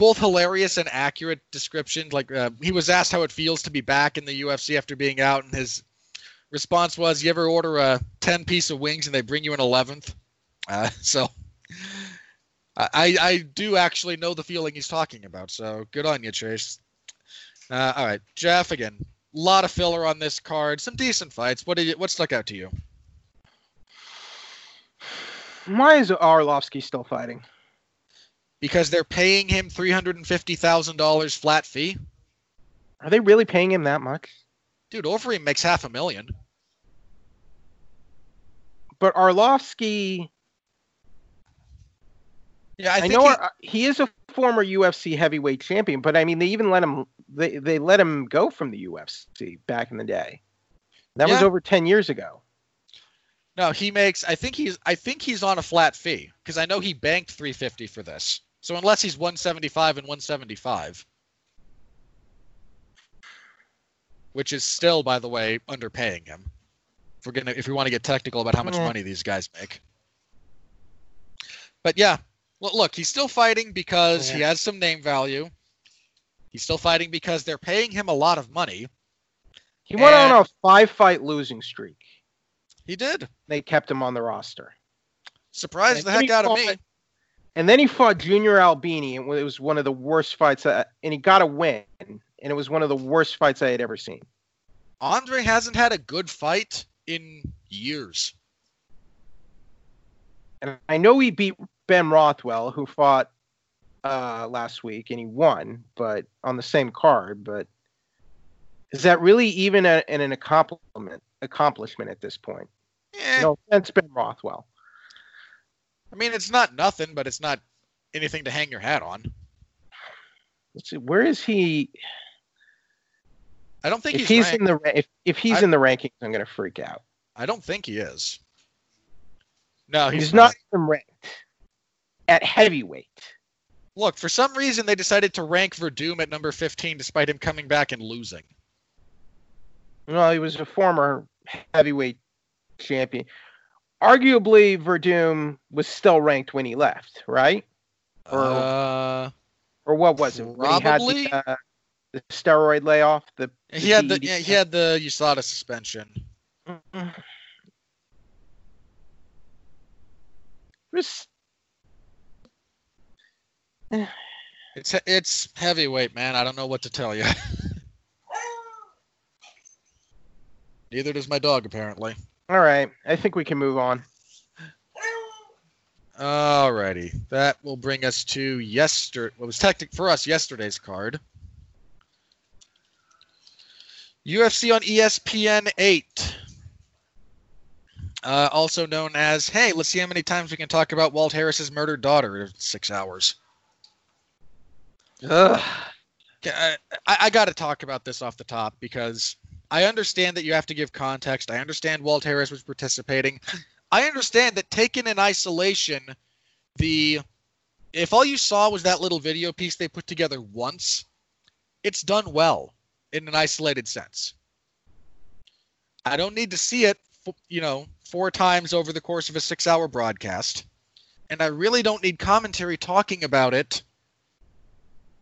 both hilarious and accurate descriptions. Like uh, he was asked how it feels to be back in the UFC after being out, and his response was, "You ever order a ten piece of wings and they bring you an 11th? Uh, so I I do actually know the feeling he's talking about. So good on you, Chase. Uh, all right, Jeff. Again, a lot of filler on this card. Some decent fights. What did you, what stuck out to you? Why is Arlovsky still fighting? Because they're paying him three hundred and fifty thousand dollars flat fee. Are they really paying him that much? Dude, Overeem makes half a million. But Arlovsky, Yeah, I, I, think know he- Ar- uh, he is a former UFC heavyweight champion, but I mean, they even let him they they let him go from the UFC back in the day. That was over ten years ago. No, he makes. I think he's. I think he's on a flat fee because I know he banked 350 for this. So unless he's 175 and 175, which is still, by the way, underpaying him. If we're gonna, if we want to get technical about how much Yeah. money these guys make. But yeah, look, look, he's still fighting because he has some name value. He's still fighting because they're paying him a lot of money. He went on a five fight losing streak. He did. They kept him on the roster. Surprised And the heck out of me. And then he fought Junior Albini, and it was one of the worst fights. That, and he got a win, and it was one of the worst fights I had ever seen. Andre hasn't had a good fight in years. And I know he beat Ben Rothwell, who fought uh, last week, and he won, but on the same card. But is that really even a, an, an accomplishment? Accomplishment at this point? Eh, No offense, Ben Rothwell. I mean, it's not nothing, but it's not anything to hang your hat on. Let's see, where is he? I don't think If he's, he's in the if, if he's I- in the rankings, I'm gonna freak out. I don't think he is. No, he's, He's, not even ranked at heavyweight. Look, for some reason they decided to rank Werdum at number 15 despite him coming back and losing. Well, he was a former heavyweight champion. Arguably, Werdum was still ranked when he left, right? Or- Uh, Or what was it? When he had Probably. the, uh, the steroid layoff. The, he had the yeah, he had the USADA suspension. Just- It's it's heavyweight, man. I don't know what to tell you. Neither does my dog, apparently. All right, I think we can move on. Alrighty, that will bring us to yesterday. What was tactic for us yesterday's card. UFC on ESPN eight, uh, also known as "Hey, let's see how many times we can talk about Walt Harris's murdered daughter in six hours." Ugh. I, I, I got to talk about this off the top because I understand that you have to give context. I understand Walt Harris was participating. I understand that taken in isolation, the if all you saw was that little video piece they put together once, it's done well in an isolated sense. I don't need to see it, you know, four times over the course of a six-hour broadcast, and I really don't need commentary talking about it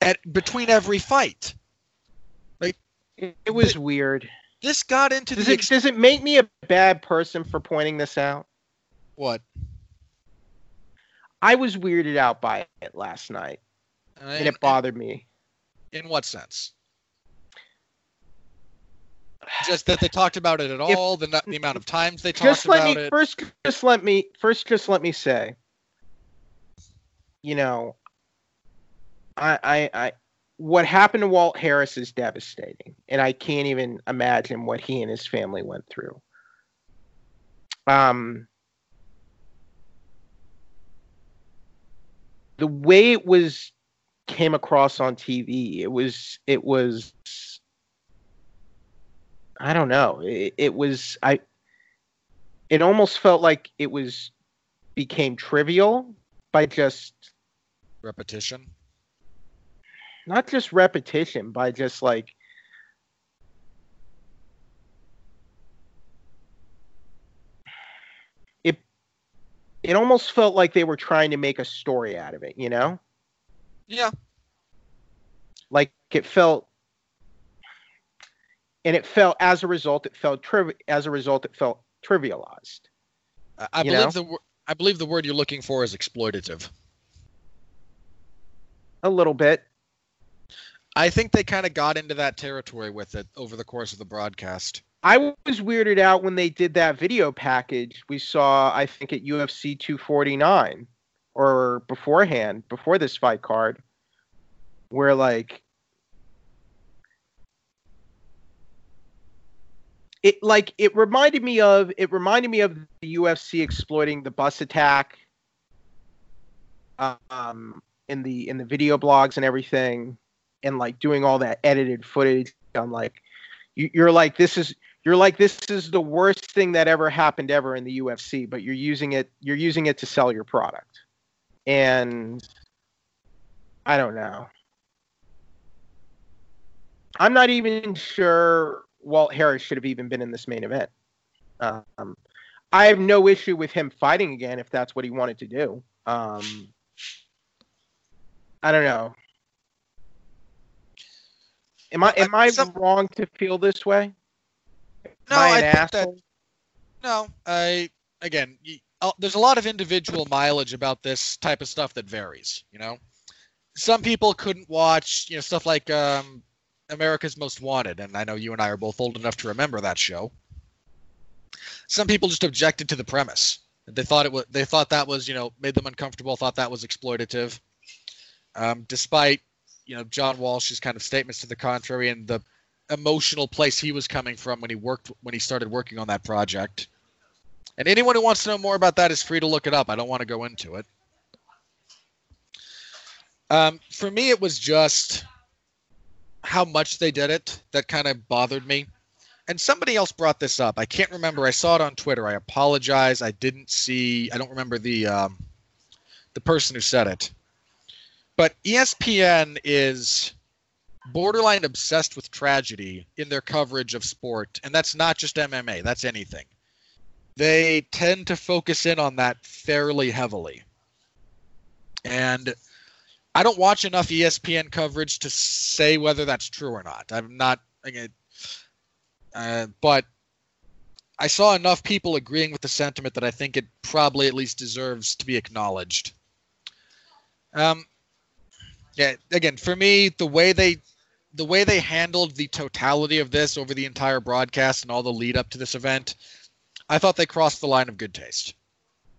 at between every fight. It, it was weird. This got into Does the it does it make me a bad person for pointing this out? what? I was weirded out by it last night, uh, and it bothered me. in what sense? Just that they talked about it at If- all, the, the amount of times they talked just let about me it. first just let me first just let me say you know I i what happened to walt harris is devastating and i can't even imagine what he and his family went through um the way it was came across on tv it was it was i don't know it, it was i it almost felt like it was became trivial by just Repetition. Not just repetition by just like it it almost felt like they were trying to make a story out of it you know Yeah. like it felt and it felt as a result it felt triv- as a result it felt trivialized I, believe know? the I believe the word you're looking for is exploitative. a little bit I think they kind of got into that territory with it over the course of the broadcast. I was weirded out when they did that video package we saw, I think, at UFC 249 or beforehand, before this fight card, where like it like it reminded me of it reminded me of the UFC exploiting the bus attack um in the in the video blogs and everything and like doing all that edited footage I'm like you, you're like this is you're like this is the worst thing that ever happened ever in the UFC, but you're using it you're using it to sell your product. And I don't know. I'm not even sure Walt Harris should have even been in this main event. Um, I have no issue with him fighting again if that's what he wanted to do. Um, I don't know. Am I am I Some- wrong to feel this way? No, Am I I an think that no. I again, y- uh, there's a lot of individual mileage about this type of stuff that varies. You know, some people couldn't watch you know stuff like um, America's Most Wanted, and I know you and I are both old enough to remember that show. Some people just objected to the premise. They thought it was they thought that was you know made them uncomfortable. Thought that was exploitative. Um, despite you know John Walsh's kind of statements to the contrary and the emotional place he was coming from when he worked when he started working on that project. And anyone who wants to know more about that is free to look it up. I don't want to go into it. Um, for me, it was just how much they did it that kind of bothered me. And somebody else brought this up. I can't remember. I saw it on Twitter. I apologize. I didn't see. I don't remember the um, the person who said it. But ESPN is borderline obsessed with tragedy in their coverage of sport, and that's not just MMA. That's anything. They tend to focus in on that fairly heavily. And I don't watch enough ESPN coverage to say whether that's true or not. I'm not, again, uh, but I saw enough people agreeing with the sentiment that I think it probably at least deserves to be acknowledged. Um, yeah, again, for me, the way they the way they handled the totality of this over the entire broadcast and all the lead up to this event, I thought they crossed the line of good taste.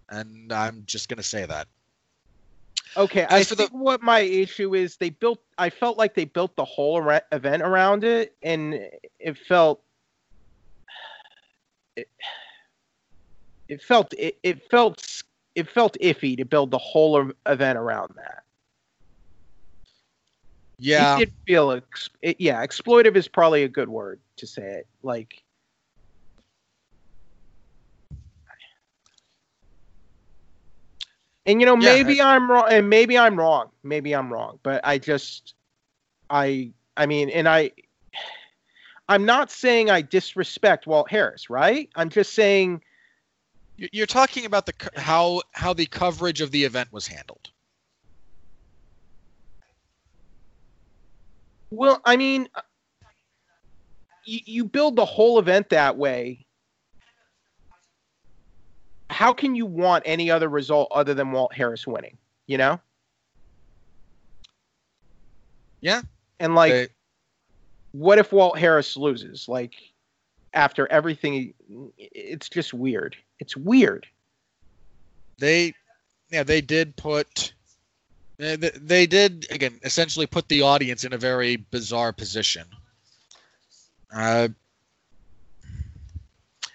And I'm just going to say that. Okay, I As for the- think what my issue is they built. I felt like they built the whole ara- event around it, and it felt. It, it felt it, it felt it felt iffy to build the whole event around that. Yeah. It did feel ex- it, yeah, exploitive is probably a good word to say it. Like And you know, Yeah, maybe I'm wrong and maybe I'm wrong. Maybe I'm wrong, but I just I I mean, and I I'm not saying I disrespect Walt Harris, right? I'm just saying You- You're talking about the how how the coverage of the event was handled. Well, I mean, you, you build the whole event that way. How can you want any other result other than Walt Harris winning? You know? Yeah. And like, They- what if Walt Harris loses? Like, after everything, it's just weird. It's weird. they yeah they did put uh, they did again essentially put the audience in a very bizarre position. Uh,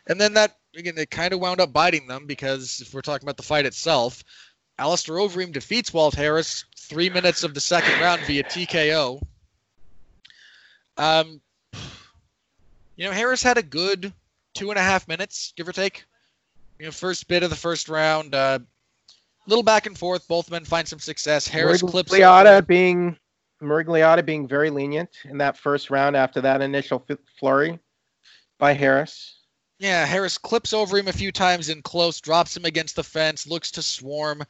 and then that again it kind of wound up biting them because if we're talking about the fight itself Alistair Overeem defeats Walt Harris three minutes of the second round via TKO um you know Harris had a good two and a half minutes give or take. You know, first bit of the first round, uh, little back and forth. Both men find some success. Harris clips. Miragliotta being Miragliotta being very lenient in that first round after that initial f- flurry by Harris. Yeah, Harris clips Overeem a few times in close, drops him against the fence, looks to swarm.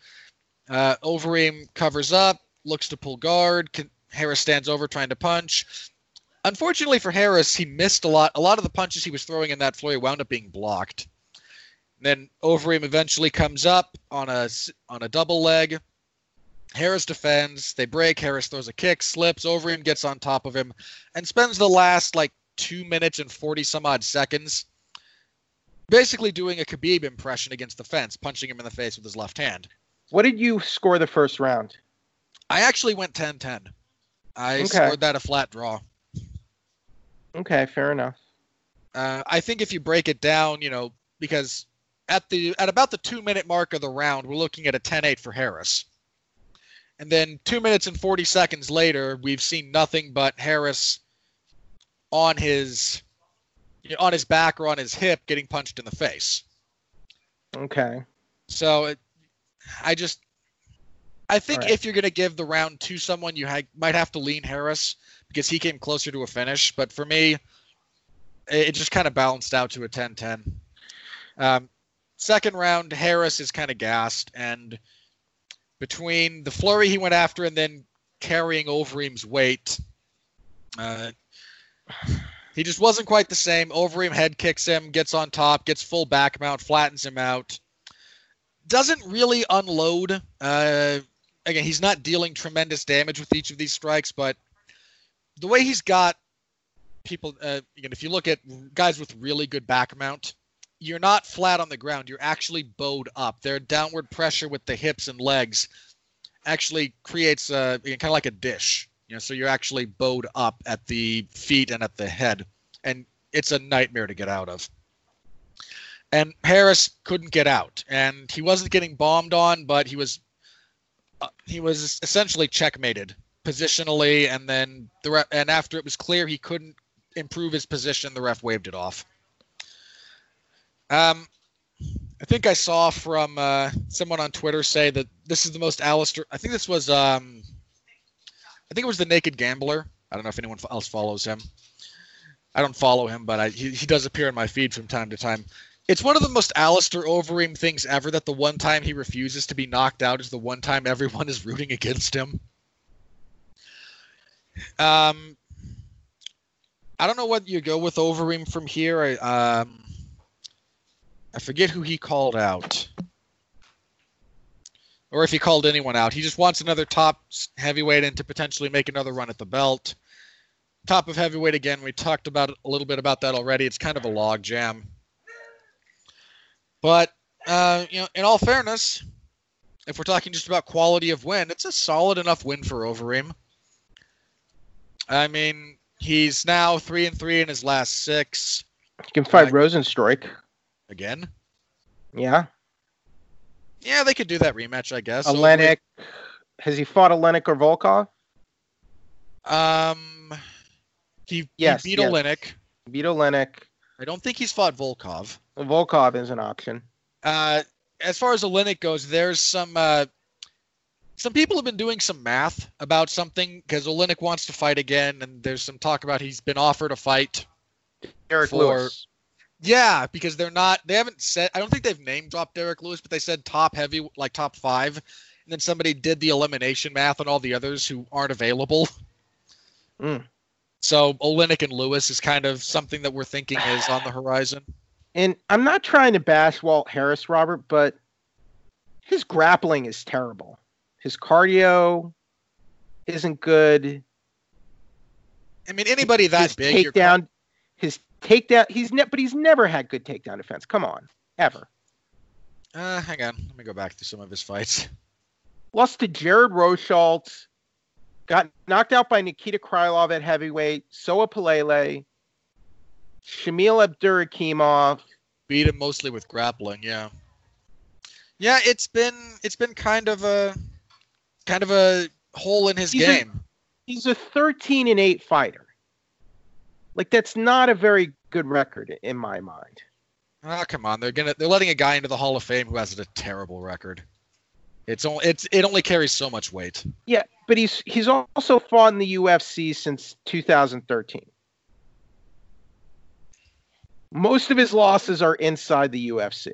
Uh, him. covers up, looks to pull guard. Can, Harris stands over trying to punch. Unfortunately for Harris, he missed a lot. A lot of the punches he was throwing in that flurry wound up being blocked. Then Overeem eventually comes up on a on a double leg. Harris defends. They break. Harris throws a kick, slips. Overeem gets on top of him, and spends the last like two minutes and forty some odd seconds basically doing a Khabib impression against the fence, punching him in the face with his left hand. What did you score the first round? I actually went 10-10. I Okay. scored that a flat draw. Okay, fair enough. Uh, I think if you break it down, you know, because at the at about the two minute mark of the round, we're looking at a 10-8 for Harris. And then two minutes and 40 seconds later, we've seen nothing but Harris on his you know, on his back or on his hip getting punched in the face. Okay. So it, I just, I think Alright. if you're going to give the round to someone, you ha- might have to lean Harris because he came closer to a finish. But for me, it, it just kind of balanced out to a 10 10. Um, second round, Harris is kind of gassed. And between the flurry he went after and then carrying Overeem's weight, uh, he just wasn't quite the same. Overeem head kicks him, gets on top, gets full back mount, flattens him out. Doesn't really unload. Uh, again, he's not dealing tremendous damage with each of these strikes, but the way he's got people, uh, again, if you look at guys with really good back mount, you're not flat on the ground. You're actually bowed up. Their downward pressure with the hips and legs actually creates a kind of like a dish. You know, so you're actually bowed up at the feet and at the head, and it's a nightmare to get out of. And Harris couldn't get out, and he wasn't getting bombed on, but he was uh, he was essentially checkmated positionally, and then the re- and after it was clear he couldn't improve his position, the ref waved it off. Um, I think I saw from uh, someone on Twitter say that this is the most Alistair. I think this was. Um, I think it was the Naked Gambler. I don't know if anyone else follows him. I don't follow him, but I, he, he does appear in my feed from time to time. It's one of the most Alistair Overeem things ever that the one time he refuses to be knocked out is the one time everyone is rooting against him. Um, I don't know what you go with Overeem from here. I, um, I forget who he called out. Or if he called anyone out. He just wants another top heavyweight and to potentially make another run at the belt. Top of heavyweight again. We talked about a little bit about that already. It's kind of a log jam. But uh, you know, in all fairness, if we're talking just about quality of win, it's a solid enough win for Overeem. I mean, he's now three and three in his last six. You can fight uh, Rozenstruik again. Yeah. Yeah, they could do that rematch, I guess. Oleinik. So has he fought Oleinik or Volkov? Um, he, yes, he beat yes. Oleinik. Beat Oleinik. I don't think he's fought Volkov. Volkov is an option. Uh, as far as Oleinik goes, there's some uh, some people have been doing some math about something because Oleinik wants to fight again, and there's some talk about he's been offered a fight. Derrick for, Lewis. Yeah, because they're not. They haven't said. I don't think they've name dropped Derrick Lewis, but they said top heavy, like top five, and then somebody did the elimination math on all the others who aren't available. Mm. So Oleinik and Lewis is kind of something that we're thinking is on the horizon. And I'm not trying to bash Walt Harris, Robert, but his grappling is terrible. His cardio isn't good. I mean, anybody that his big, takedown, his takedown. He's ne- but he's never had good takedown defense. Come on, ever. Uh, hang on. Let me go back to some of his fights. Lost to Jared Rosholt. Got knocked out by Nikita Krylov at heavyweight. Soa Palele. Shamil Abdurakhimov. Beat him mostly with grappling. Yeah. Yeah, it's been it's been kind of a kind of a hole in his he's game. A, he's a 13 and 8 fighter. Like that's not a very good record in my mind. Oh, come on. They're gonna they're letting a guy into the Hall of Fame who has a terrible record. It's only it's it only carries so much weight. Yeah, but he's he's also fought in the UFC since 2013. Most of his losses are inside the UFC.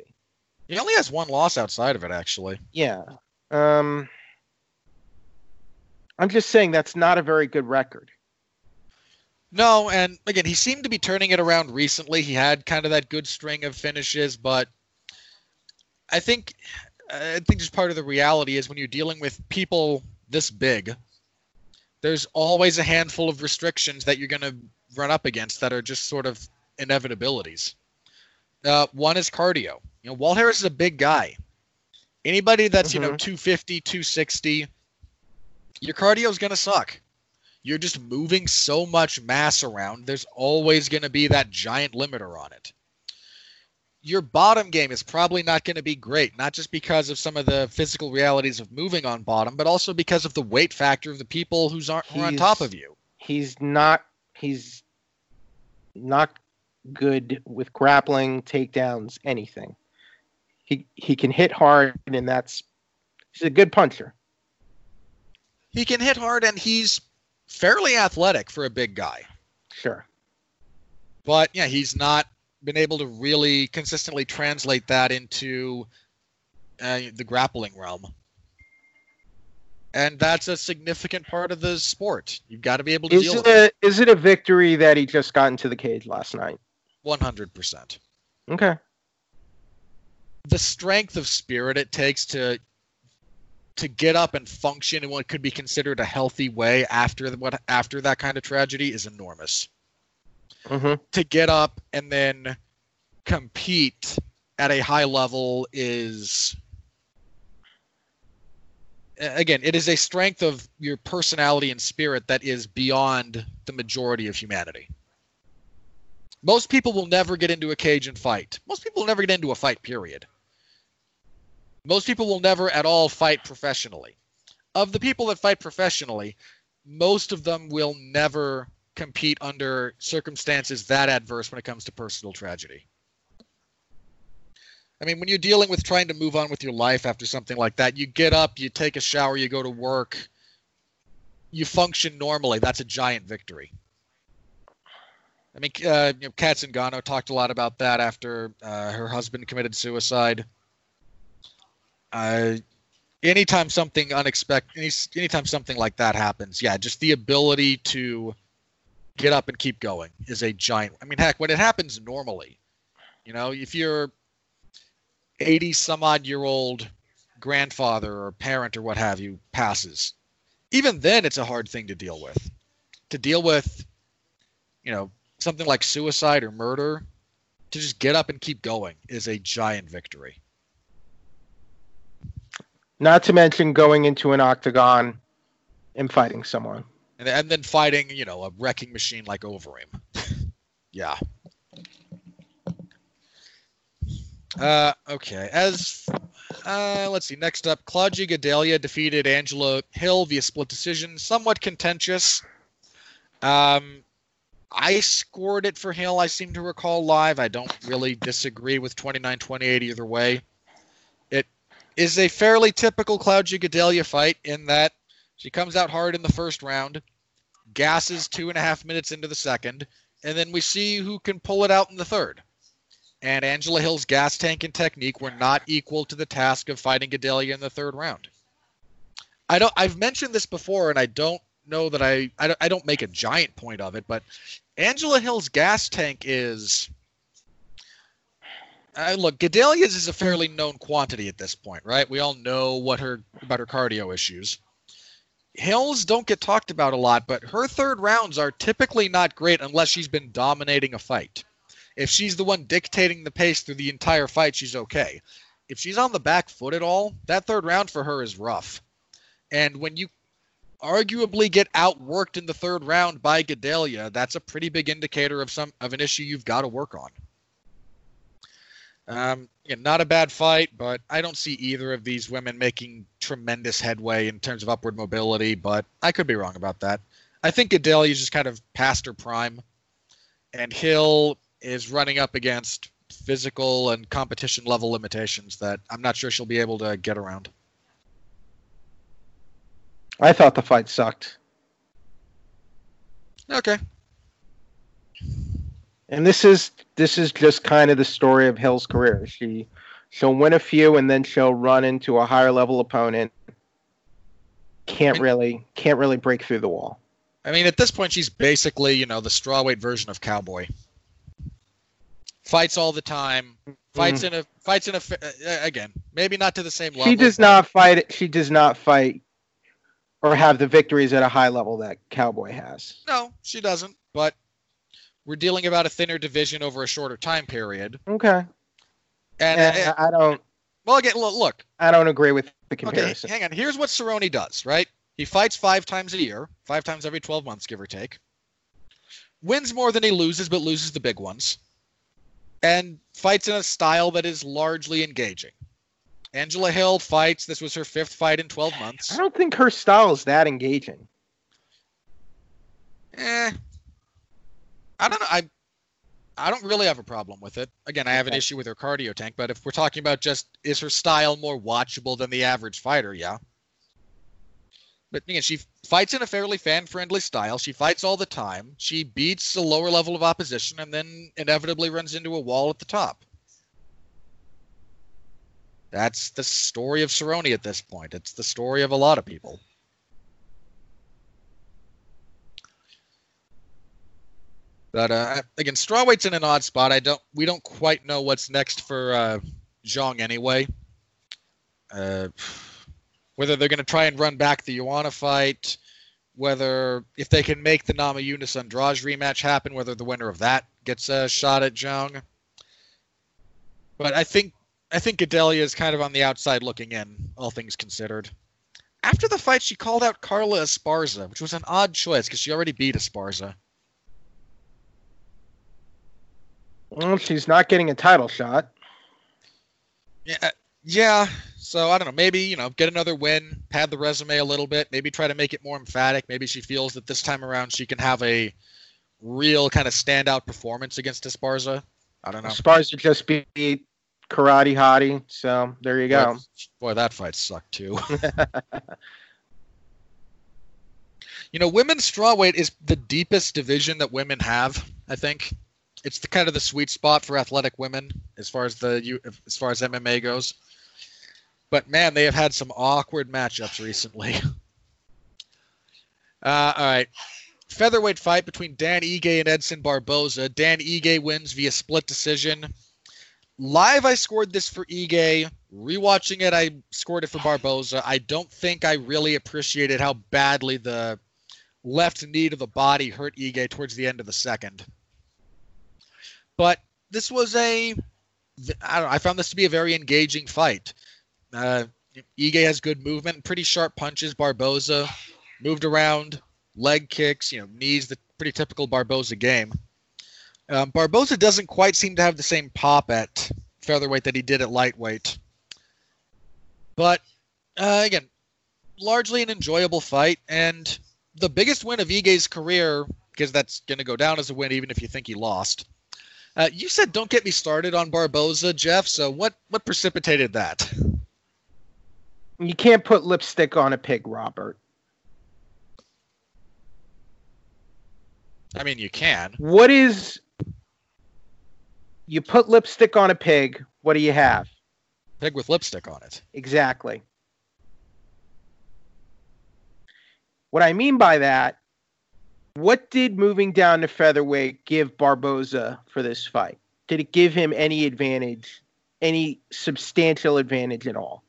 He only has one loss outside of it, actually. Yeah. Um, I'm just saying that's not a very good record. No, and again, he seemed to be turning it around recently. He had kind of that good string of finishes, but I think I think just part of the reality is when you're dealing with people this big, there's always a handful of restrictions that you're going to run up against that are just sort of inevitabilities. Uh, one is cardio. You know, Walt Harris is a big guy. Anybody that's, mm-hmm. you know, mm-hmm. 250, 260, your cardio is going to suck you're just moving so much mass around. There's always going to be that giant limiter on it. Your bottom game is probably not going to be great, not just because of some of the physical realities of moving on bottom, but also because of the weight factor of the people who's on, who are on top of you. He's not. He's not good with grappling, takedowns, anything. He he can hit hard, and that's he's a good puncher. He can hit hard, and he's fairly athletic for a big guy. Sure. But yeah, he's not been able to really consistently translate that into uh, the grappling realm. and that's a significant part of the sport. You've got to be able to Is deal it with it. a, is it a victory that he just got into the cage last night? One hundred percent. Okay. The strength of spirit it takes to to get up and function in what could be considered a healthy way after the, what after that kind of tragedy is enormous. hmm To get up and then compete at a high level is again it is a strength of your personality and spirit that is beyond the majority of humanity. Most people will never get into a cage and fight. Most people will never get into a fight period most people will never at all fight professionally of the people that fight professionally most of them will never compete under circumstances that adverse when it comes to personal tragedy I mean, when you're dealing with trying to move on with your life after something like that, you get up, you take a shower, you go to work, you function normally. That's a giant victory. I mean, uh, you know, Cat Zingano talked a lot about that after uh, her husband committed suicide. Uh, anytime something unexpected, any, anytime something like that happens, yeah, just the ability to get up and keep going is a giant. I mean, heck, when it happens normally, you know, if you're 80 some odd year old grandfather or parent or what have you passes even then it's a hard thing to deal with to deal with you know something like suicide or murder to just get up and keep going is a giant victory Not to mention going into an octagon and fighting someone. and, and then fighting you know a wrecking machine like overeem yeah. Uh okay. As uh let's see. Next up Claudia Gadelha defeated angela hill via split decision. Somewhat contentious. Um i scored it for hill i seem to recall live. I don't really disagree with 29-28 either way is a fairly typical Claudia Gadelha fight in that she comes out hard in the first round gasses two and a half minutes into the second, and then we see who can pull it out in the third. And Angela Hill's gas tank and technique were not equal to the task of fighting Gadelha in the third round. I don't. I've mentioned this before, and I don't know that I. I don't make a giant point of it, but Angela Hill's gas tank is. Uh, look, Gadelha's is a fairly known quantity at this point, right? We all know what her about her cardio issues. Hills don't get talked about a lot, but her third rounds are typically not great unless she's been dominating a fight. If she's the one dictating the pace through the entire fight, she's okay. If she's on the back foot at all, that third round for her is rough. And when you arguably get outworked in the third round by Gadelha, that's a pretty big indicator of some of an issue you've got to work on. Um, yeah, not a bad fight, but I don't see either of these women making tremendous headway in terms of upward mobility. But I could be wrong about that. I think Gadelha is just kind of past her prime, and Hill is running up against physical and competition level limitations that I'm not sure she'll be able to get around. I thought the fight sucked. Okay. And this is this is just kind of the story of Hill's career. She she'll win a few and then she'll run into a higher level opponent. Can't really can't really break through the wall. I mean, at this point, she's basically, you know, the strawweight version of Cowboy. Fights all the time. Fights in a fights in a uh, again, maybe not to the same level. She does not fight she does not fight or have the victories at a high level that Cowboy has. No, she doesn't. But we're dealing about a thinner division over a shorter time period. Okay. And And I don't well, again, look. I don't agree with the Okay, comparison. hang on. Here's what Cerrone does. Right? He fights five times a year, five times every 12 months, give or take. Wins more than he loses, but loses the big ones. And fights in a style that is largely engaging. Angela Hill fights. This was her fifth fight in 12 months. I don't think her style is that engaging. Eh. I don't know. I I don't really have a problem with it. Again, I have an issue with her cardio tank, but if we're talking about just is her style more watchable than the average fighter, yeah. But again, she fights in a fairly fan-friendly style. She fights all the time. She beats a lower level of opposition and then inevitably runs into a wall at the top. That's the story of Cerrone at this point. It's the story of a lot of people. But uh, again, strawweight's in an odd spot. I don't. We don't quite know what's next for uh, Zhang anyway. Uh, whether they're going to try and run back the Joanna fight, whether if they can make the Namajunas Andrade rematch happen, whether the winner of that gets a shot at Zhang. But I think I think Gadelha is kind of on the outside looking in, all things considered. After the fight, she called out Carla Esparza, which was an odd choice because she already beat Esparza. Well, she's not getting a title shot. Yeah, yeah. So I don't know. Maybe you know, get another win, pad the resume a little bit. Maybe try to make it more emphatic. Maybe she feels that this time around she can have a real kind of standout performance against Esparza. I don't know. Esparza just beat Karate Hottie, so there you go. Boy, boy that fight sucked too. you know, women's strawweight is the deepest division that women have. I think it's the kind of the sweet spot for athletic women as far as the as far as MMA goes. But man, they have had some awkward matchups recently. Uh, all right, featherweight fight between Dan Ige and Edson Barboza. Dan Ige wins via split decision. Live, I scored this for Ige. Rewatching it, I scored it for Barboza. I don't think I really appreciated how badly the left knee to the body hurt Ige towards the end of the second. But this was a, I, I found this to be a very engaging fight. Uh, Ige has good movement, pretty sharp punches. Barboza moved around, leg kicks, you know, knees, the pretty typical Barboza game. Um, Barboza doesn't quite seem to have the same pop at featherweight that he did at lightweight. But uh, again, largely an enjoyable fight, and the biggest win of Ige's career, because that's going to go down as a win even if you think he lost, uh, you said don't get me started on Barboza, Jeff. So what what precipitated that? You can't put lipstick on a pig, Robert. I mean, you can. What is you put lipstick on a pig, what do you have? Pig with lipstick on it. Exactly. What I mean by that what did moving down to featherweight give Barboza for this fight? Did it give him any advantage, any substantial advantage at all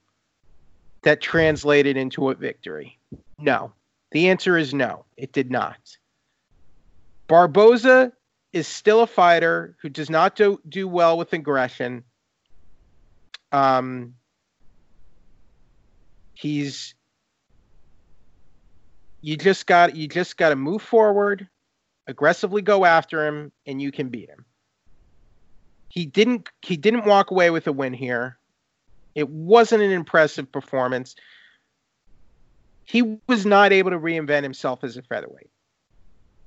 that translated into a victory? No. The answer is no, it did not. Barboza is still a fighter who does not do, do well with aggression. Um, he's you just got you just got to move forward, aggressively go after him, and you can beat him. He didn't he didn't walk away with a win here. It wasn't an impressive performance. He was not able to reinvent himself as a featherweight.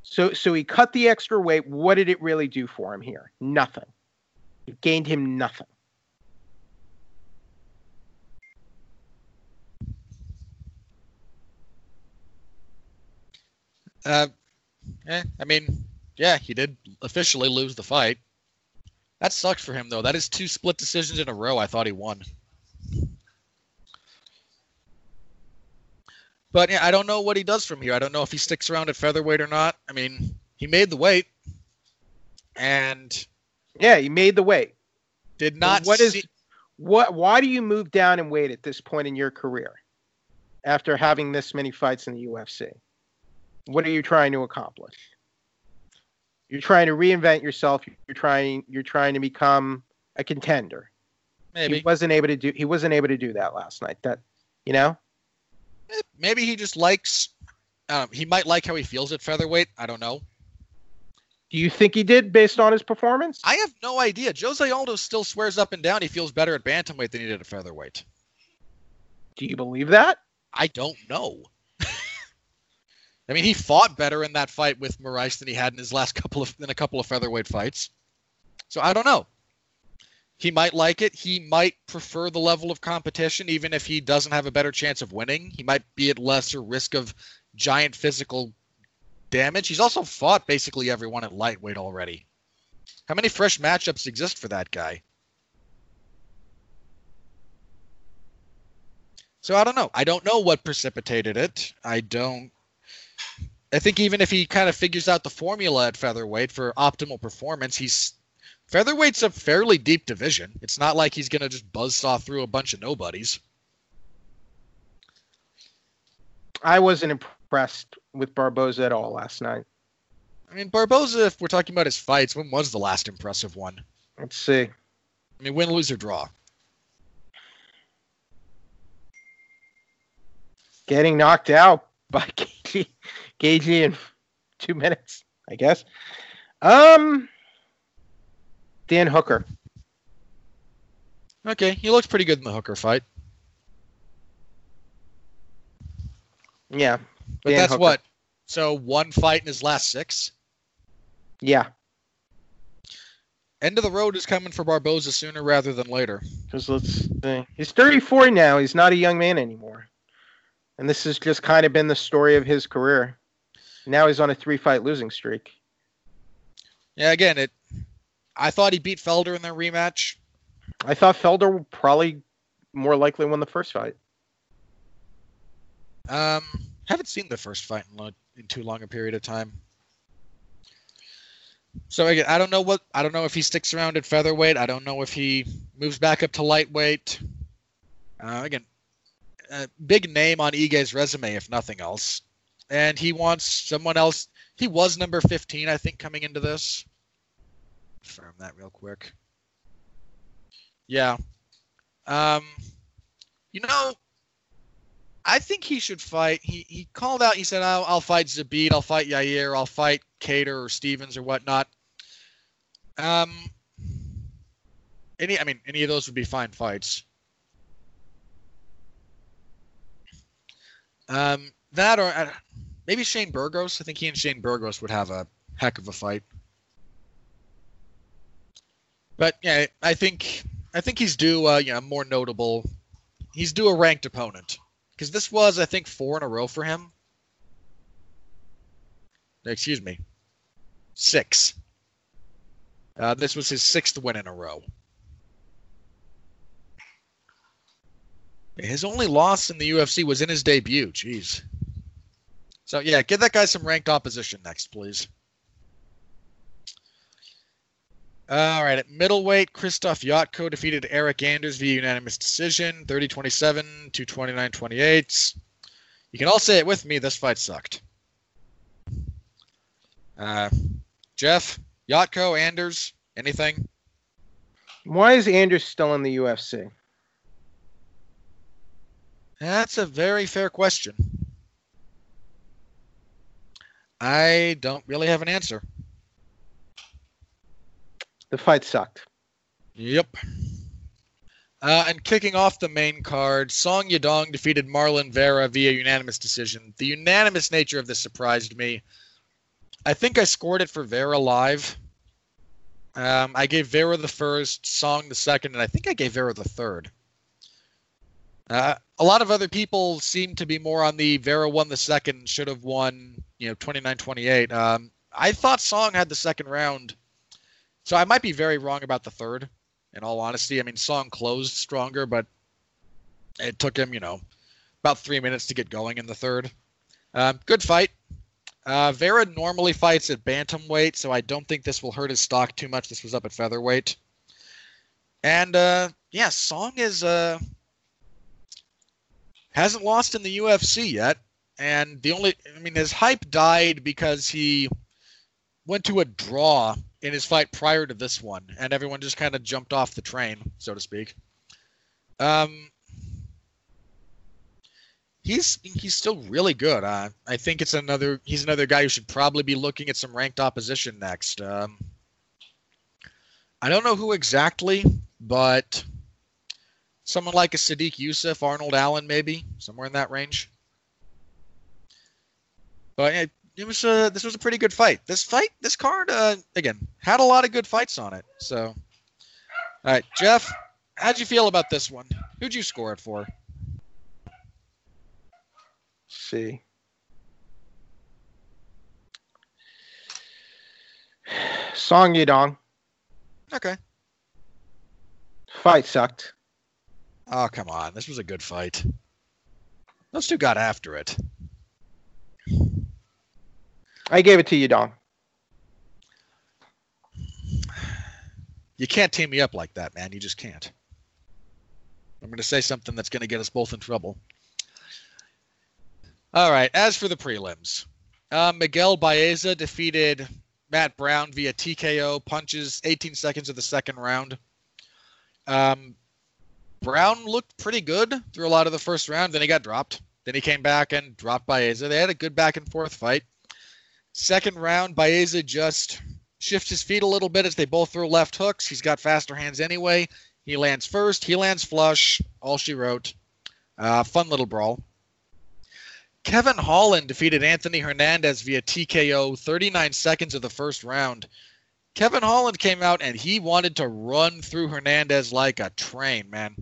So so he cut the extra weight. What did it really do for him here? Nothing. It gained him nothing. Uh, eh, I mean, yeah, he did officially lose the fight. That sucks for him, though. That is two split decisions in a row. I thought he won. But yeah, I don't know what he does from here. I don't know if he sticks around at featherweight or not. I mean, he made the weight, and yeah, he made the weight. Did not. What see- is what? Why do you move down and weight at this point in your career, after having this many fights in the UFC? What are you trying to accomplish? You're trying to reinvent yourself. You're trying you're trying to become a contender. Maybe he wasn't able to do he wasn't able to do that last night. That you know? Maybe he just likes um, he might like how he feels at featherweight. I don't know. Do you think he did based on his performance? I have no idea. Jose Aldo still swears up and down he feels better at bantamweight than he did at featherweight. Do you believe that? I don't know. I mean, he fought better in that fight with Moraes than he had in his last couple of in a couple of featherweight fights. So I don't know. He might like it. He might prefer the level of competition, even if he doesn't have a better chance of winning. He might be at lesser risk of giant physical damage. He's also fought basically everyone at lightweight already. How many fresh matchups exist for that guy? So I don't know. I don't know what precipitated it. I don't I think even if he kind of figures out the formula at featherweight for optimal performance, he's featherweight's a fairly deep division. It's not like he's gonna just buzzsaw through a bunch of nobodies. I wasn't impressed with Barboza at all last night. I mean, Barboza, if we're talking about his fights, when was the last impressive one? Let's see. I mean, win, lose, or draw. Getting knocked out by KG, KG in two minutes, I guess. Um, Dan Hooker. Okay, he looked pretty good in the Hooker fight. Yeah, But Dan that's Hooker. what. So one fight in his last six. yeah. End of the road is coming for Barboza sooner rather than later. Because let's see. He's 34 now. He's not a young man anymore. And this has just kind of been the story of his career. Now he's on a three fight losing streak. Yeah, again, it. I thought he beat Felder in their rematch. I thought Felder probably more likely won the first fight. Um, haven't seen the first fight in, lo- in too long a period of time. So again, I don't know what I don't know if he sticks around at featherweight. I don't know if he moves back up to lightweight. Uh, again, a big name on Ige's resume, if nothing else, and he wants someone else. He was number 15, I think, coming into this. Confirm that real quick. Yeah. Um, you know, I think he should fight. He he called out. He said, "I'll, I'll fight Zabit. I'll fight Yair. I'll fight Kattar or Stephens or whatnot." Um, any, I mean, any of those would be fine fights. Um, that or maybe Shane Burgos. I think he and Shane Burgos would have a heck of a fight. But yeah, I think I think he's due. Uh, know, more notable. He's due a ranked opponent because this was, I think, four in a row for him. Excuse me, six. Uh, this was his sixth win in a row. His only loss in the UFC was in his debut. Jeez. So yeah, give that guy some ranked opposition next, please. All right, at middleweight, Krzysztof Jotko defeated Eryk Anders via unanimous decision, 30-27 to 29-28. You can all say it with me. This fight sucked. Uh, Jeff, Jotko, Anders, anything? Why is Anders still in the UFC? That's a very fair question. I don't really have an answer. The fight sucked. Yep. Uh, and kicking off the main card, Song Yadong defeated Marlon Vera via unanimous decision. The unanimous nature of this surprised me. I think I scored it for Vera live. Um, I gave Vera the first, Song the second, and I think I gave Vera the third. Uh, a lot of other people seem to be more on the Vera won the second, should have won, you know, 29-28. Um, I thought Song had the second round, so I might be very wrong about the third. In all honesty, I mean, Song closed stronger, but it took him, you know, about three minutes to get going in the third. Um, good fight. Uh, Vera normally fights at bantamweight, so I don't think this will hurt his stock too much. This was up at featherweight, and uh, yeah, Song is uh, hasn't lost in the UFC yet, and the only I mean his hype died because he went to a draw in his fight prior to this one, and everyone just kind of jumped off the train, so to speak. Um, he's he's still really good. Uh, I think it's another he's another guy who should probably be looking at some ranked opposition next. Um, I don't know who exactly, but someone like a Sodiq Yusuff, Arnold Allen, maybe somewhere in that range. But it, it was a, this was a pretty good fight. This fight, this card, uh, again, had a lot of good fights on it. So, all right, Jeff, how'd you feel about this one? Who'd you score it for? see. Song Yadong. Okay. Fight sucked. Oh, come on. This was a good fight. Those two got after it. I gave it to you, Don. You can't team me up like that, man. You just can't. I'm going to say something that's going to get us both in trouble. All right. As for the prelims, uh, Miguel Baeza defeated Matt Brown via TKO punches, 18 seconds of the second round. Um, Brown looked pretty good through a lot of the first round. Then he got dropped. Then he came back and dropped Baeza. They had a good back and forth fight. Second round, Baeza just shifts his feet a little bit as they both throw left hooks. He's got faster hands anyway. He lands first. He lands flush. All she wrote. Uh, fun little brawl. Kevin Holland defeated Anthony Hernandez via TKO 39 seconds of the first round. Kevin Holland came out and he wanted to run through Hernandez like a train, man.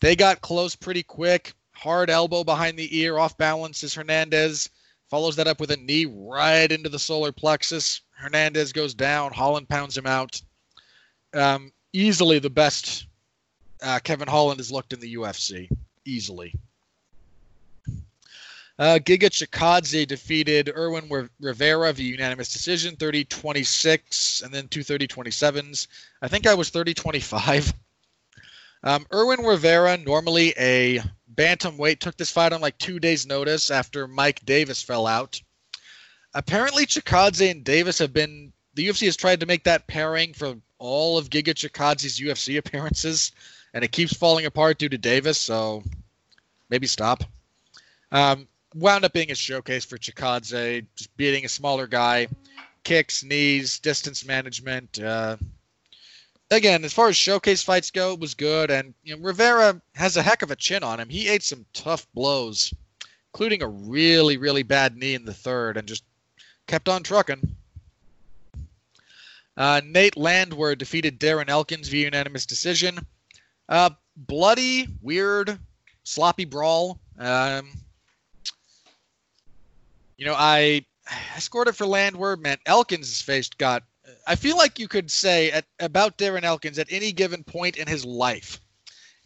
They got close pretty quick. Hard elbow behind the ear, off balance is Hernandez. Follows that up with a knee right into the solar plexus. Hernandez goes down. Holland pounds him out. Um, easily the best uh, Kevin Holland has looked in the UFC. Easily. Uh, Giga Chikadze defeated Irwin Rivera via unanimous decision, 30 26, and then two 30 27s. I think I was 30 25. Um, Rivera, normally a bantamweight, took this fight on like two days' notice after Mike Davis fell out. Apparently, Chikadze and Davis have been. The UFC has tried to make that pairing for all of Giga Chikadze's UFC appearances, and it keeps falling apart due to Davis, so maybe stop. Um, wound up being a showcase for Chikadze, just beating a smaller guy, kicks, knees, distance management. Uh, again, as far as showcase fights go, it was good. And you know, Rivera has a heck of a chin on him. He ate some tough blows, including a really, really bad knee in the third, and just kept on trucking. Uh, Nate Landwehr defeated Darren Elkins via unanimous decision. Uh, bloody, weird, sloppy brawl. Um, you know, I I scored it for Landwehr. Man, Elkins' face got. I feel like you could say at, about Darren Elkins at any given point in his life,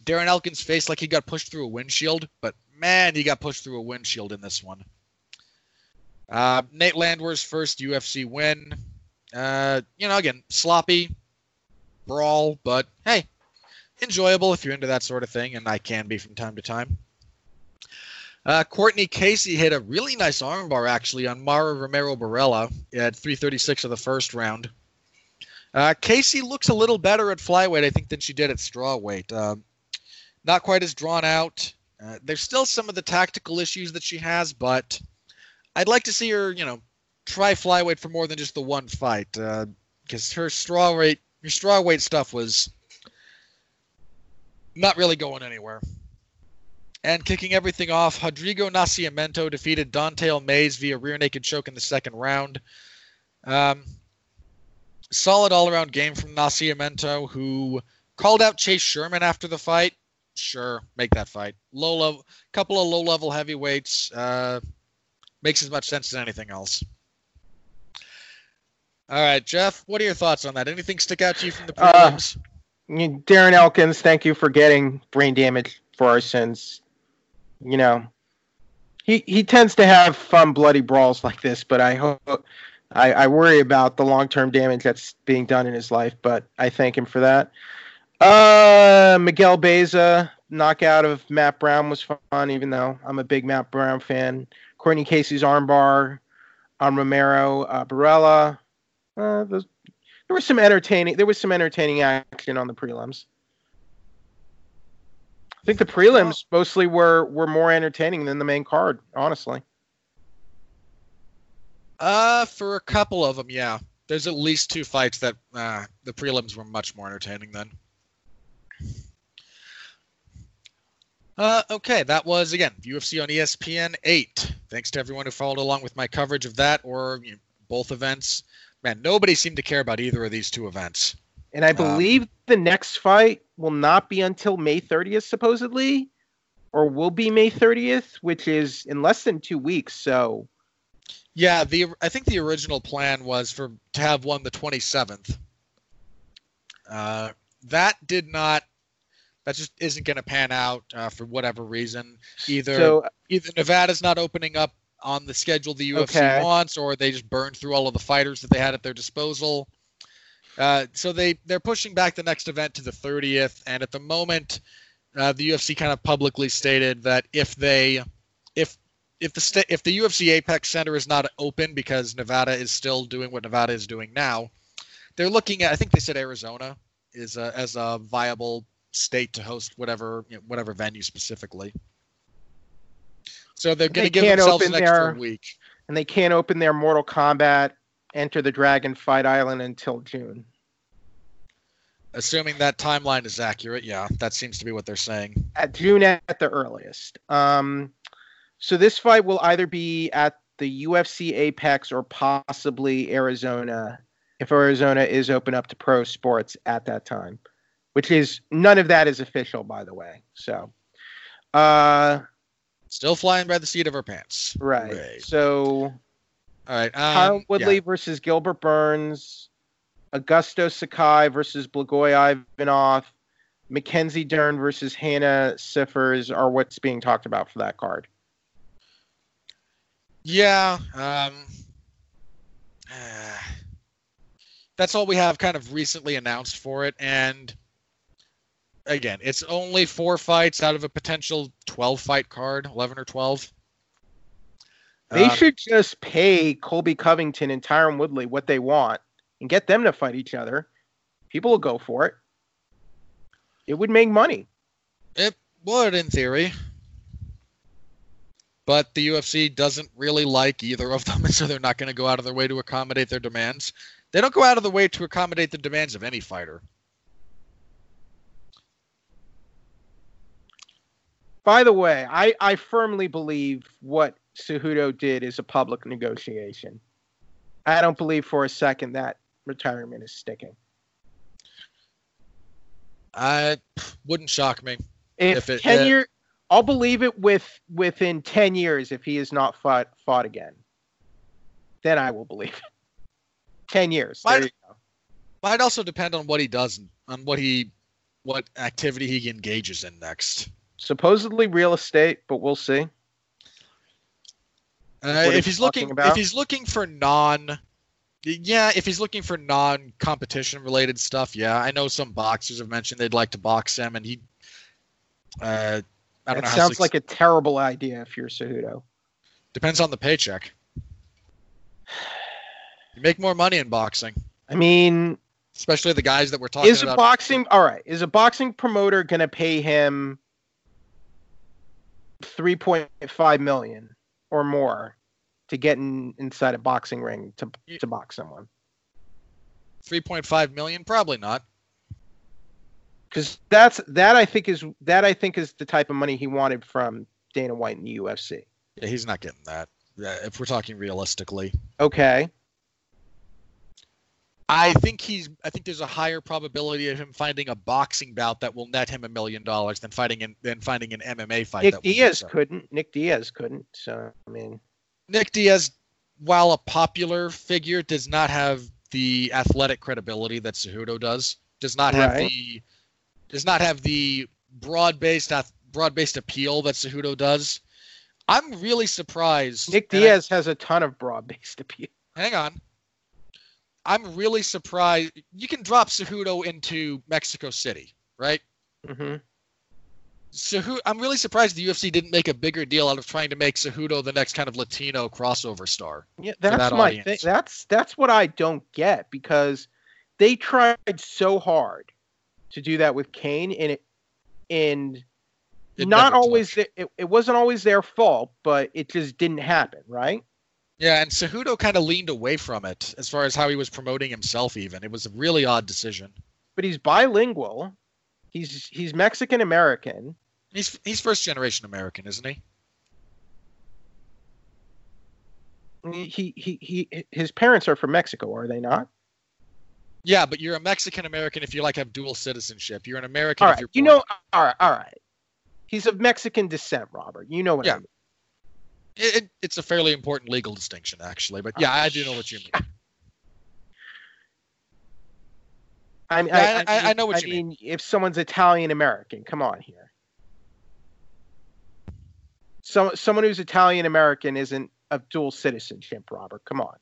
Darren Elkins' face like he got pushed through a windshield, but man, he got pushed through a windshield in this one. Uh, Nate Landwehr's first UFC win. Uh, you know, again, sloppy brawl, but hey, enjoyable if you're into that sort of thing, and I can be from time to time. Uh, Courtney Casey hit a really nice armbar actually on Mara Romero Borella at 336 of the first round. Uh, Casey looks a little better at flyweight, I think, than she did at strawweight. Uh, not quite as drawn out. Uh, there's still some of the tactical issues that she has, but I'd like to see her, you know, try flyweight for more than just the one fight, because uh, her strawweight, her strawweight stuff was not really going anywhere. And kicking everything off, Rodrigo Nascimento defeated Don'Tale Mayes via rear naked choke in the second round. Um, solid all around game from Nascimento, who called out Chase Sherman after the fight. Sure, make that fight. Low level, couple of low level heavyweights uh, makes as much sense as anything else. All right, Jeff, what are your thoughts on that? Anything stick out to you from the uh, prelims? Uh, Darren Elkins, thank you for getting brain damage for our sins you know, he he tends to have fun bloody brawls like this, but I hope I, I worry about the long term damage that's being done in his life. But I thank him for that. Uh, Miguel Baeza knockout of Matt Brown was fun, even though I'm a big Matt Brown fan. Courtney Casey's armbar on Romero uh, Borella. Uh, there was some entertaining. There was some entertaining action on the prelims. I think the prelims mostly were were more entertaining than the main card, honestly. Uh, for a couple of them, yeah. There's at least two fights that uh, the prelims were much more entertaining than. Uh, okay, that was again UFC on ESPN eight. Thanks to everyone who followed along with my coverage of that or you know, both events. Man, nobody seemed to care about either of these two events. And I um, believe um, the next fight will not be until May 30th, supposedly, or will be May 30th, which is in less than two weeks. So, yeah, the I think the original plan was for to have one the 27th. Uh, that did not. That just isn't going to pan out uh, for whatever reason. Either so, either Nevada's not opening up on the schedule the UFC Okay. wants, or they just burned through all of the fighters that they had at their disposal. Uh, so they they're pushing back the next event to the 30th, and at the moment, uh, the UFC kind of publicly stated that if they if the sta- if the UFC Apex Center is not open because Nevada is still doing what Nevada is doing now, they're looking at I think they said Arizona is a, as a viable state to host whatever you know, whatever venue specifically. So they're going They to give themselves an extra their- week. and they can't open their Mortal Kombat Enter the Dragon Fight Island until June. Assuming that timeline is accurate, yeah, that seems to be what they're saying. At June at the earliest. Um, so this fight will either be at the UFC Apex or possibly Arizona, if Arizona is open up to pro sports at that time, which is none of that is official, by the way. So, uh, Still flying by the seat of our pants. right. Hooray. So All right. Kyle Um, Woodley yeah. versus Gilbert Burns, Augusto Sakai versus Blagoy Ivanov, Mackenzie Dern versus Hannah Cifers are what's being talked about for that card. Yeah. Um, that's all we have kind of recently announced for it. And again, it's only four fights out of a potential 12 fight card, 11 or 12. They Um, should just pay Colby Covington and Tyron Woodley what they want and get them to fight each other. People will go for it. It would make money. It would, in theory. But the UFC doesn't really like either of them, and so they're not going to go out of their way to accommodate their demands. They don't go out of the way to accommodate the demands of any fighter. By the way, I, I firmly believe what Cejudo did is a public negotiation. I don't believe for a second that retirement is sticking. I wouldn't shock me. If, If it- ten uh, I'll believe it with within ten years if he is not fought fought again. Then I will believe it. Ten years. There Might- you go. Might also depend on what he does, on what he, what activity he engages in next. Supposedly real estate, but we'll see. Uh, if he's looking, about? if he's looking for non, yeah, if he's looking for non-competition related stuff, yeah, I know some boxers have mentioned they'd like to box him, and he, uh, I don't That know. sounds like a terrible idea if you're Cejudo. depends on the paycheck. You make more money in boxing, I mean, especially the guys that we're talking about. is a boxing all right? Is a boxing promoter gonna pay him three point five million or more to get in, inside a boxing ring to to box someone? Three point five million, probably not. Because that's that I think is that I think is the type of money he wanted from Dana White in the UFC. Yeah, he's not getting that. If we're talking realistically. Okay, I think he's. I think there's a higher probability of him finding a boxing bout that will net him a million dollars than fighting in than finding an MMA fight. Nick that Diaz so. couldn't. Nick Diaz couldn't. So I mean, Nick Diaz, while a popular figure, does not have the athletic credibility that Cejudo does. Does not have Right. the does not have the broad based broad based appeal that Cejudo does. I'm really surprised. Nick and I- Diaz has a ton of broad-based appeal. hang on. I'm really surprised. You can drop Cejudo into Mexico City, right? Mm-hmm. Cejudo, I'm really surprised the UFC didn't make a bigger deal out of trying to make Cejudo the next kind of Latino crossover star. Yeah, that's that my thing. That's that's what I don't get because they tried so hard to do that with Cain, and it and It not always it, it wasn't always their fault, but it just didn't happen, right? Yeah, and Cejudo kind of leaned away from it as far as how he was promoting himself. Even it was a really odd decision. But he's bilingual. He's he's Mexican American. He's he's first generation American, isn't he? He, he he his parents are from Mexico, are they not? Yeah, but you're a Mexican American if you like have dual citizenship. You're an American All if you're you know, all right, all right. He's of Mexican descent, Robert. You know what I mean. It, it- it's a fairly important legal distinction, actually. But yeah, I do know what you mean. I, mean, Yeah, I- I- I know what you mean. mean. If someone's Italian American, come on here. So someone who's Italian American isn't of dual citizenship, Robert. Come on.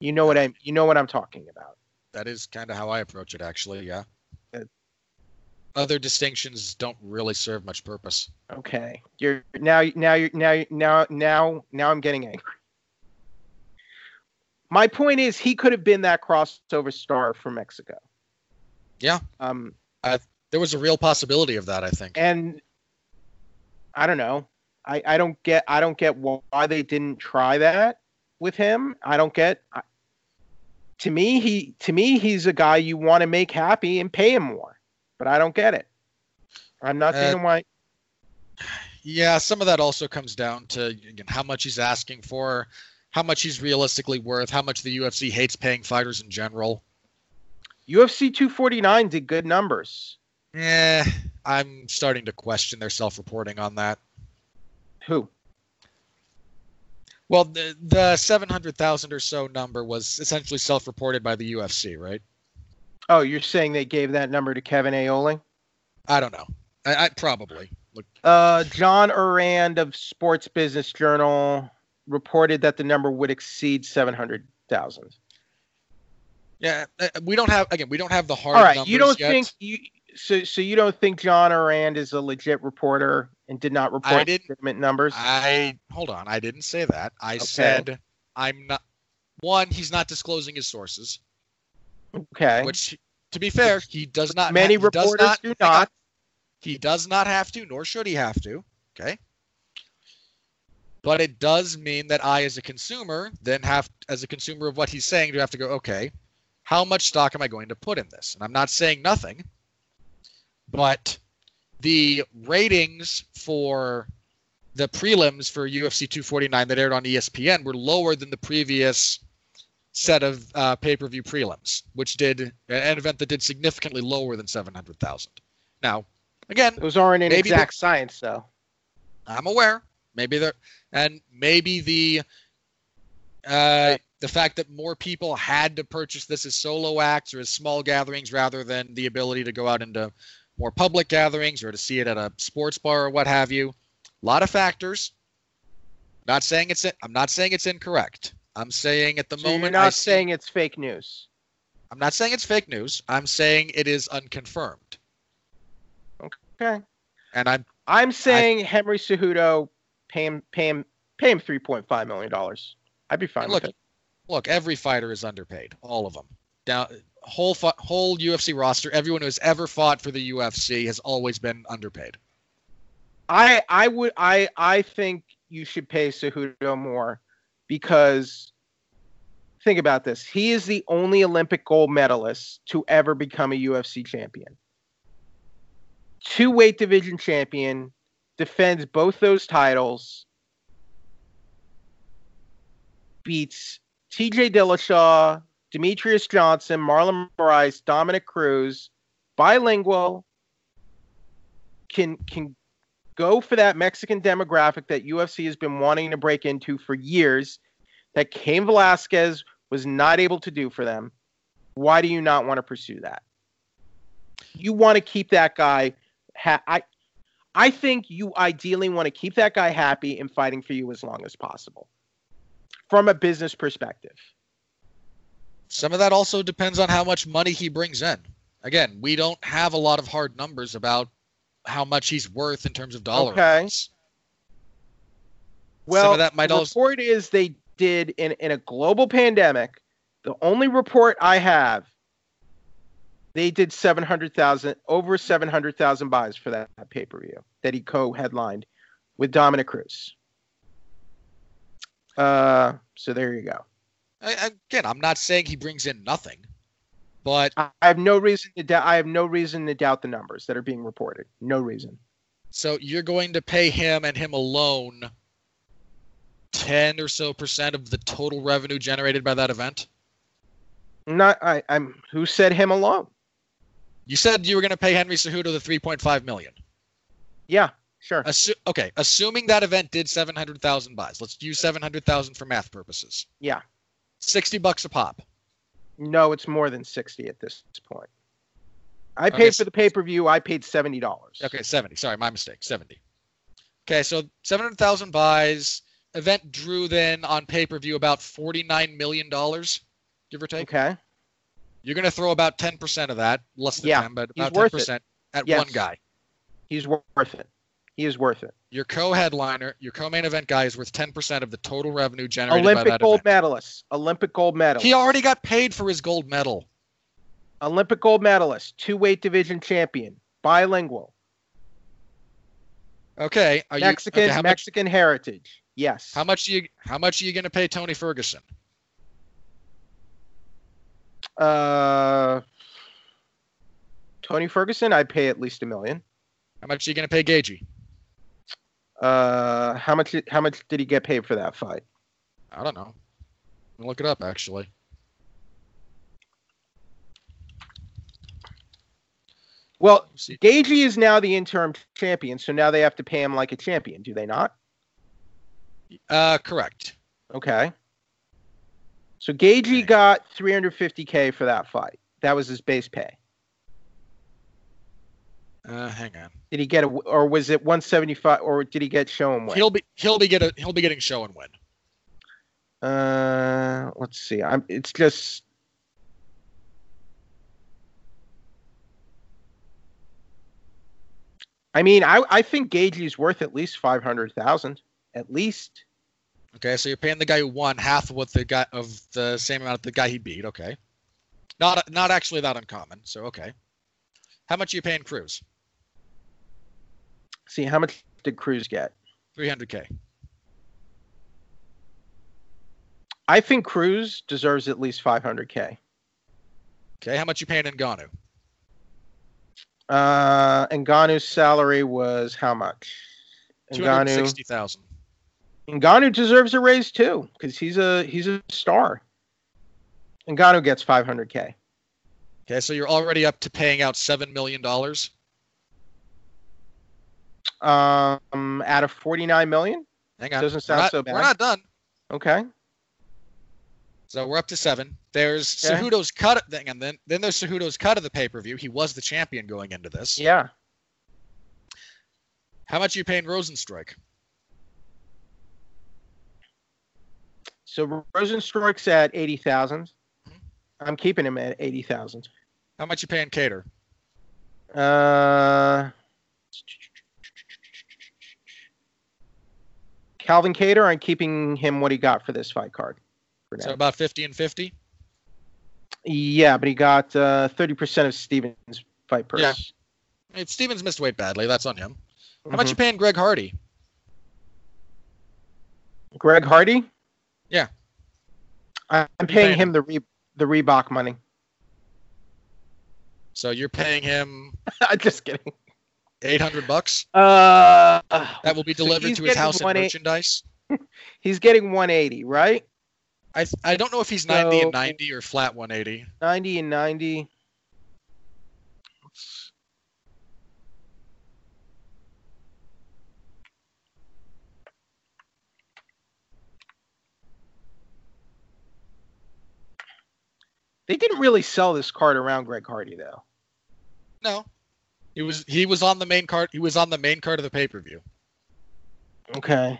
You know what I'm. you know what I'm talking about. That is kind of how I approach it, actually. Yeah. Other distinctions don't really serve much purpose. Okay. You're now now you're now now now now I'm getting angry. My point is he could have been that crossover star for Mexico. Yeah. Um I, There was a real possibility of that, I think. and I don't know. I, I don't get I don't get why they didn't try that with him. I don't get. I, to me, he to me he's a guy you want to make happy and pay him more, but I don't get it. I'm not Uh, seeing why. Yeah, some of that also comes down to again, how much he's asking for, how much he's realistically worth, how much the UFC hates paying fighters in general. UFC 249 did good numbers. yeah I'm starting to question their self-reporting on that. Who? Well, the the 700,000 or so number was essentially self-reported by the UFC, right? Oh, you're saying they gave that number to Kevin Iole? I don't know. I, I probably look. Uh, John Ourand of Sports Business Journal reported that the number would exceed 700,000. Yeah, uh, we don't have again. We don't have the hard. All right, numbers you don't yet. think you so so you don't think John Ourand is a legit reporter and did not report didn't- legitimate numbers? I hold on. I didn't say that. I Okay. said I'm not. One, he's not disclosing his sources, okay. which, to be fair, he does not. Many ha- reporters not, do not. He does not have to, nor should he have to. Okay. But it does mean that I, as a consumer, then have, as a consumer of what he's saying, do have to go, okay, how much stock am I going to put in this? And I'm not saying nothing, but the ratings for the prelims for UFC 249 that aired on ESPN were lower than the previous set of uh, pay-per-view prelims, which did an event that did significantly lower than 700,000. Now, again, Those aren't an exact science, though. I'm aware. Maybe there, and maybe the uh, the fact that more people had to purchase this as solo acts or as small gatherings rather than the ability to go out into more public gatherings or to see it at a sports bar or what have you. A lot of factors. Not saying it's I'm not saying it's incorrect. I'm saying at the So moment you're I not see- saying it's fake news. I'm not saying it's fake news. I'm saying it is unconfirmed. Okay. And I'm I'm saying Henry Cejudo pay him pay him pay him 3.5 million dollars. I'd be fine look, it. look, every fighter is underpaid, all of them. Down whole fi- whole UFC roster, everyone who has ever fought for the UFC has always been underpaid. I I would I I think you should pay Cejudo more because think about this. He is the only Olympic gold medalist to ever become a UFC champion. Two weight division champion, defends both those titles, beats TJ Dillashaw, Demetrious Johnson, Marlon Moraes, Dominick Cruz, bilingual, can can go for that Mexican demographic that UFC has been wanting to break into for years, that Cain Velasquez was not able to do for them. Why do you not want to pursue that? You want to keep that guy. Ha- I, I think you ideally want to keep that guy happy and fighting for you as long as possible, from a business perspective. Some of that also depends on how much money he brings in. Again, we don't have a lot of hard numbers about how much he's worth in terms of dollars. Okay. amounts. Well, Some of that might the also report is they did in in a global pandemic. The only report I have, they did seven hundred thousand over seven hundred thousand buys for that, pay per view that he co-headlined with Dominick Cruz. Uh, so there you go. I- again, I'm not saying he brings in nothing, but I have no reason to doubt. I have no reason to doubt the numbers that are being reported. No reason. So you're going to pay him and him alone 10 or so percent of the total revenue generated by that event? Not. I. I'm. Who said him alone? You said you were going to pay Henry Cejudo the 3.5 million. Yeah. Sure. Assu- okay, assuming that event did 700,000 buys. Let's use 700,000 for math purposes. Yeah. 60 bucks a pop. No, it's more than sixty at this point. I paid so- for the pay per view. I paid seventy dollars. Okay, 70. Sorry, my mistake. 70. Okay, so 700,000 buys. event drew then on pay per view about forty nine million dollars, give or take. Okay. You're going to throw about ten percent of that, less than Yeah, ten, but he's about ten percent at Yes. one guy. He's worth it. He is worth it. Your co-headliner, your co-main event guy is worth ten percent of the total revenue generated by Olympic that gold event. medalist. Olympic gold medalist. He already got paid for his gold medal. Olympic gold medalist. Two weight division champion. Bilingual. Okay, are Mexican you okay, how much? Mexican heritage. Yes. How much are you? How much are you going to pay Tony Ferguson? Uh, Tony Ferguson, I'd pay at least a million. How much are you going to pay Gaethje? Uh, how much? How much did he get paid for that fight? I don't know. Look it up actually. Well. Gaethje is now the interim champion, so now they have to pay him like a champion, do they not? Uh, correct. Okay. So Gaethje got 350k for that fight. That was his base pay. Uh, hang on. Did he get a, or was it 175, or did he get show and win? He'll be he'll be get a, he'll be getting show and win. Uh, let's see. I'm. It's just. I mean, I I think Gaethje's worth at least five hundred thousand, at least. Okay, so you're paying the guy who won half of what the guy of the same amount of the guy he beat. Okay, not not actually that uncommon. So okay, how much are you paying Cruz? See how much did Cruz get? 300k. I think Cruz deserves at least five hundred k. Okay, how much you paying Ngannou? Uh, Ngannou's salary was how much? Ngannou. 260,000. Ngannou deserves a raise too, because he's a he's a star. Ngannou gets 500k. Okay, so you're already up to paying out seven million dollars. Um, out of 49 million. Hang on, Doesn't sound not- so bad. We're not done. Okay. So we're up to seven. There's Okay. Cejudo's cut thing, and then then there's Cejudo's cut of the pay per view. He was the champion going into this. Yeah. How much are you paying Rozenstruik? So Rozenstruik's at 80,000. Mhm. I'm keeping him at 80,000. How much you paying Kattar? Uh, Calvin Kattar, I'm keeping him what he got for this fight card. For. So about fifty and fifty. yeah, but he got uh, 30% of Stephens' fight purse. Yeah. I mean, Stephens missed weight badly. That's on him. How much Mhm. you paying Greg Hardy? Greg Hardy? Yeah. I'm paying paying him the Re- the Reebok money. So you're paying him I'm just kidding. Eight hundred bucks. Uh, That will be delivered he's to his house in 180 merchandise. He's getting 180, right? I I don't know if he's ninety So- and ninety or flat one eighty. 90 and 90. They didn't really sell this card around Greg Hardy though. No, he was he was on the main card. He was on the main card of the pay per view. Okay.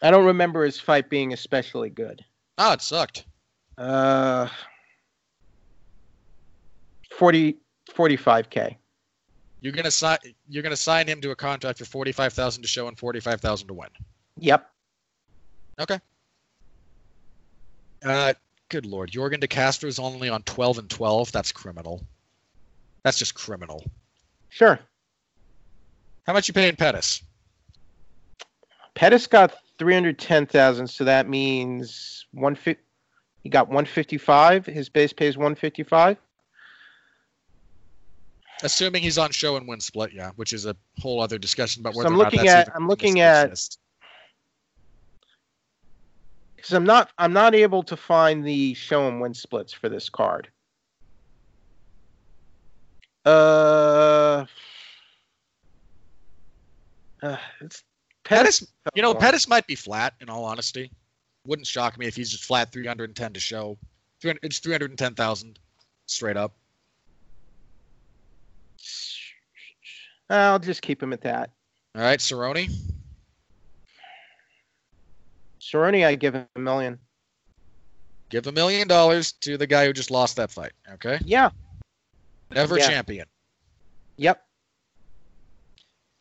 I don't remember his fight being especially good. Ah, it sucked. Uh 40 45k. You're gonna sign. You're gonna sign him to a contract for forty five thousand to show and forty five thousand to win. Yep. Okay. Uh, good lord, Yorgan De Castro's only on twelve and twelve. That's criminal. That's just criminal. Sure. How much you paying Pettis? Pettis got 310,000, so that means 150 he got 155. His base pays 155. Assuming he's on show and win split, yeah, which is a whole other discussion about So whether I'm looking at- I'm looking at- Cuz I'm not I'm not able to find the show and win splits for this card. Uh, uh it's Pettis. You know, Pettis might be flat. In all honesty, wouldn't shock me if he's just flat 310 to show. 300, it's 310,000 straight up. I'll just keep him at that. All right, Cerrone. Cerrone, I give him a million. Give a million dollars to the guy who just lost that fight. Okay. Yeah. Never Yeah. champion. Yep.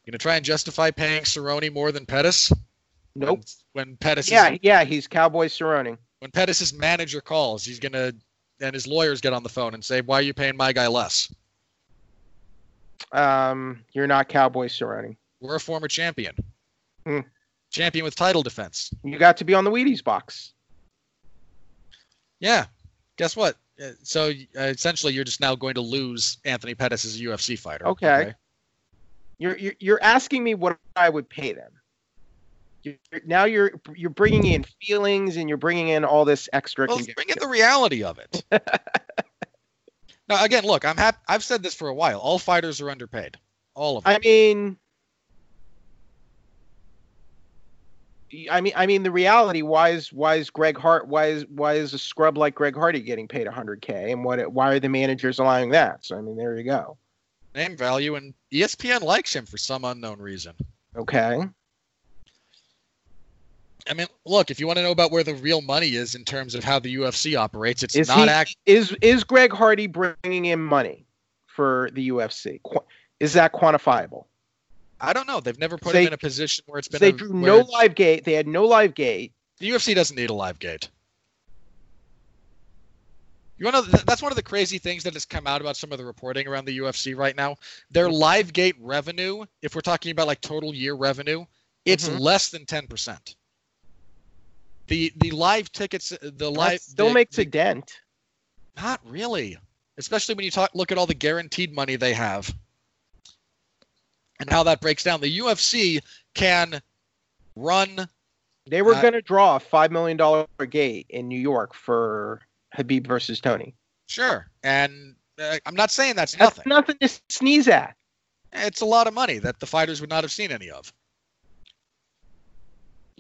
You gonna try and justify paying Cerrone more than Pettis? Nope. When, when Pettis Yeah, is, yeah, he's Cowboy Cerrone. when Pettis' manager calls, he's gonna and his lawyers get on the phone and say, "Why are you paying my guy less? Um, you're not Cowboy Cerrone. We're a former champion, Hmm. champion with title defense. You got to be on the Wheaties box. Yeah. Guess what? So uh, essentially, you're just now going to lose Anthony Pettis as a UFC fighter. Okay. You're, you're you're asking me what I would pay them. You're, now you're you're bringing in feelings and you're bringing in all this extra. Well, conjecture. bring in the reality of it. now, again, look, I'm happy. I've said this for a while. All fighters are underpaid. All of them. I mean, I mean, I mean, the reality. Why is why is Greg Hart? Why is why is a scrub like Greg Hardy getting paid 100k? And what? Why are the managers allowing that? So I mean, there you go. Name value, and ESPN likes him for some unknown reason. Okay. I mean, look, if you want to know about where the real money is in terms of how the UFC operates, it's Is not he act. is is Greg Hardy bringing in money for the UFC? Qu- Is that quantifiable? I don't know. They've never put They- him in a position where it's been. they a, drew no live gate. They had no live gate. The UFC doesn't need a live gate. You want to? That's one of the crazy things that has come out about some of the reporting around the UFC right now. Their live gate revenue, if we're talking about like total year revenue, it's Mhm. less than ten percent. The the live tickets, the That live still the- makes the- a dent. Not really, especially when you talk look at all the guaranteed money they have, and how that breaks down. The UFC can run They were Uh, going to draw a five million dollar gate in New York for Khabib versus Tony. sure, and uh, I'm not saying that's That's nothing. nothing to sneeze at. It's a lot of money that the fighters would not have seen any of.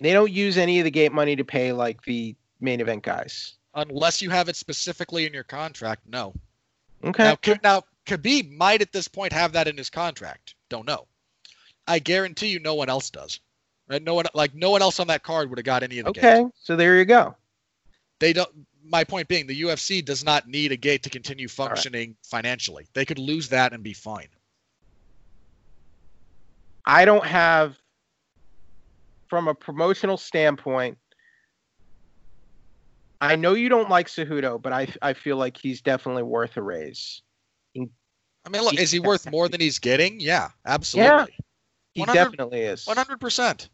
They don't use any of the gate money to pay like the main event guys. Unless you have it specifically in your contract, no. Okay. Now, now, Khabib might at this point have that in his contract. Don't know. I guarantee you, no one else does. Right? No one, like no one else on that card would have got any of the gate. Okay. So there you go. They don't. My point being, the UFC does not need a gate to continue right. functioning financially. They could lose that and be fine. I don't have, from a promotional standpoint, I know you don't like Cejudo, but I I feel like he's definitely worth a raise. I mean, look, is he worth more than he's getting? Yeah, absolutely. Yeah, He definitely is. One hundred percent.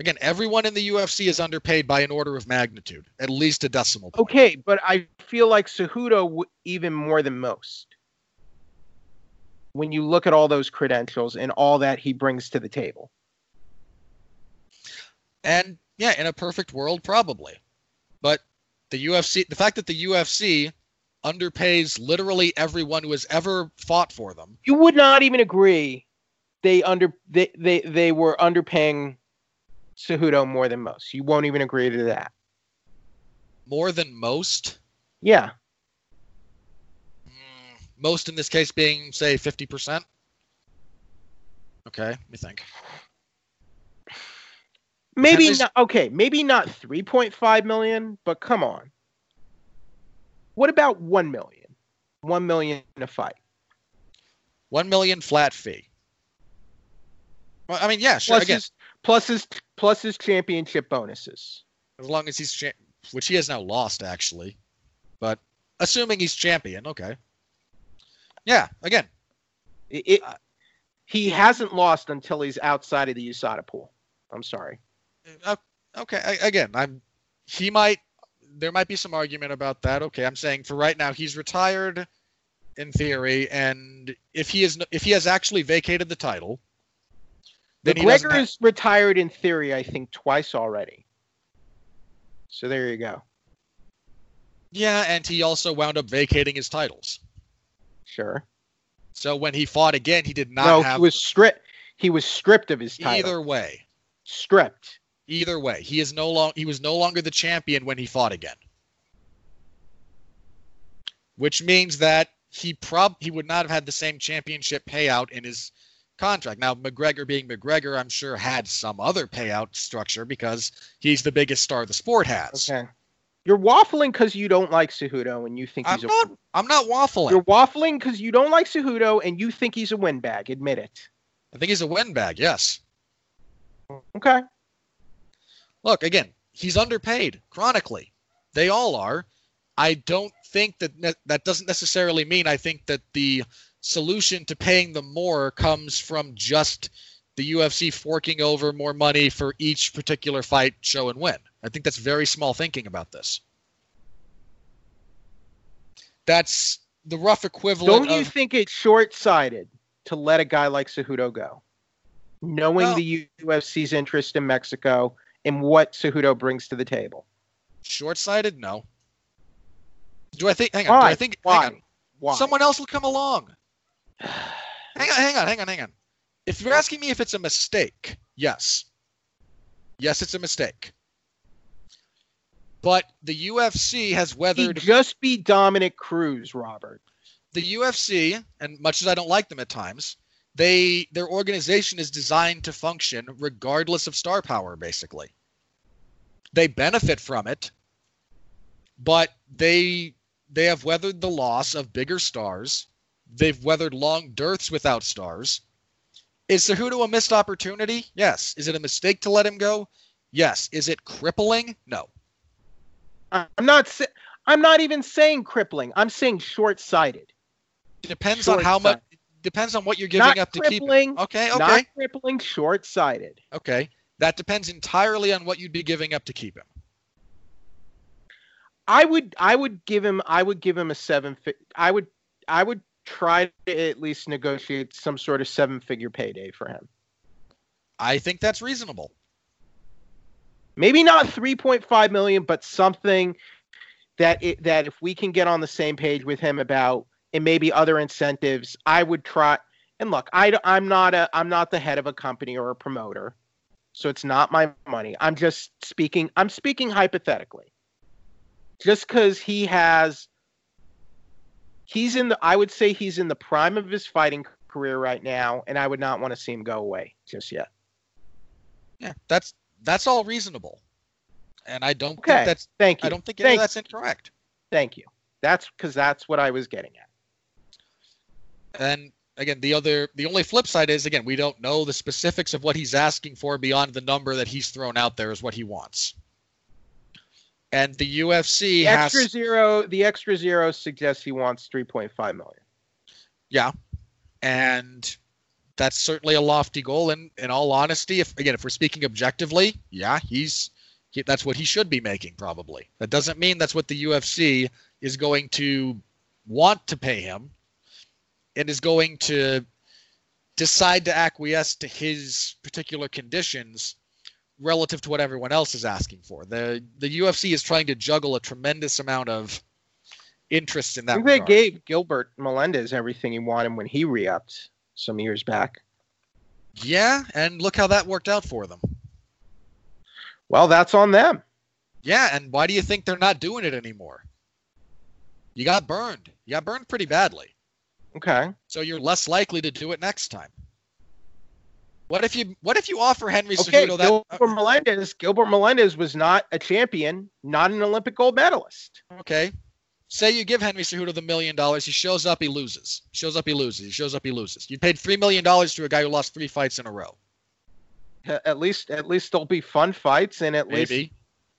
Again, everyone in the UFC is underpaid by an order of magnitude, at least a decimal point. Okay, but I feel like Cejudo w- even more than most. When you look at all those credentials and all that he brings to the table. And yeah, in a perfect world, probably. But the UFC, the fact that the UFC underpays literally everyone who has ever fought for them. You would not even agree they under they they, they were underpaying Cejudo more than most. You won't even agree to that. More than most. Yeah. Mm, Most in this case being, say, 50%. Okay, let me think. Maybe Henry's- not okay, maybe not 3.5 million, but come on. What about 1 million? 1 million a fight. 1 million flat fee. Well, I mean, yeah, sure. Plus Again, his plus his plus his championship bonuses. as long as he's, cha- which he has now lost, actually. But assuming he's champion, okay. Yeah, again, It, it- Uh, he hasn't lost until he's outside of the USADA pool. I'm sorry. Uh, okay I, again i'm he might there might be some argument about that okay i'm saying for right now he's retired in theory and if he is if he has actually vacated the title then he doesn't ha- is retired in theory, I think, twice already. So there you go. yeah and he also wound up vacating his titles Sure. so when he fought again he did not no, have he was stripped. He was stripped of his title. either way Stripped. Either way he is no long he was no longer the champion when he fought again which means that he prob he would not have had the same championship payout in his contract. Now, McGregor being McGregor, I'm sure had some other payout structure because he's the biggest star the sport has. Okay. You're waffling because you don't like Cejudo and you think I'm he's not. I'm not waffling. You're waffling because you don't like Cejudo and you think he's a windbag. Admit it. I think he's a windbag. Yes. Okay. Look again. He's underpaid chronically. They all are. I don't think that ne- that doesn't necessarily mean I think that the solution to paying them more comes from just the UFC forking over more money for each particular fight, show, and win. I think that's very small thinking about this. That's the rough equivalent Don't you of think it's short sighted to let a guy like Cejudo go? Knowing Well- the UFC's interest in Mexico and what Cejudo brings to the table. short-sighted. No. Do I think? Hang on. Why? Do I think? Why? Hang on. Why? Someone else will come along. Hang on, hang on, hang on, hang on. If you're asking me if it's a mistake, yes. Yes, it's a mistake. But the UFC has weathered. He just be Dominick Cruz, Robert. the UFC, and much as I don't like them at times, they their organization is designed to function regardless of star power, basically. They benefit from it, but they they have weathered the loss of bigger stars. They've weathered long dearths without stars. Is Cejudo a missed opportunity? Yes. Is it a mistake to let him go? Yes. Is it crippling? No. I'm not. sa- I'm not even saying crippling. I'm saying short-sighted. Depends on how much. Depends on what you're giving Not up to keep. him. Okay. Okay. Not crippling. Short-sighted. Okay. That depends entirely on what you'd be giving up to keep him. I would. I would give him. I would give him a seven. Fi- I would. I would try to at least negotiate some sort of seven-figure payday for him. I think that's reasonable. maybe not 3.5 million but something that it, that if we can get on the same page with him about and maybe other incentives i would try and look I, i'm not a i'm not the head of a company or a promoter so it's not my money i'm just speaking i'm speaking hypothetically just because he has he's in the i would say he's in the prime of his fighting career right now and i would not want to see him go away just yet Yeah, that's that's all reasonable. And I don't Okay. think that's thank you I don't think any Thank of that's incorrect. Thank you. That's because that's what I was getting at. And again, the other the only flip side is again, we don't know the specifics of what he's asking for beyond the number that he's thrown out there is what he wants. And the UFC The has extra zero, the extra zero suggests he wants 3.5 million. Yeah. And that's certainly a lofty goal. And in all honesty, if again, if we're speaking objectively, yeah, he's he, that's what he should be making probably. That doesn't mean that's what the UFC is going to want to pay him and is going to decide to acquiesce to his particular conditions relative to what everyone else is asking for. The the UFC is trying to juggle a tremendous amount of interest in I that. think they gave Gilbert Melendez everything he wanted when he re-upped some years back. Yeah, and look how that worked out for them. Well, that's on them. Yeah, and why do you think they're not doing it anymore? You got burned. You got burned pretty badly. Okay. So you're less likely to do it next time. What if you what if you offer Henry Okay. Cejudo that Gilbert uh, Melendez. Gilbert Melendez was not a champion, not an Olympic gold medalist. okay. Say you give Henry Cejudo the million dollars, he shows up, he loses. He shows up, he loses. He shows up, he loses. You paid three million dollars to a guy who lost three fights in a row. At least, at least there'll be fun fights, and at least Maybe.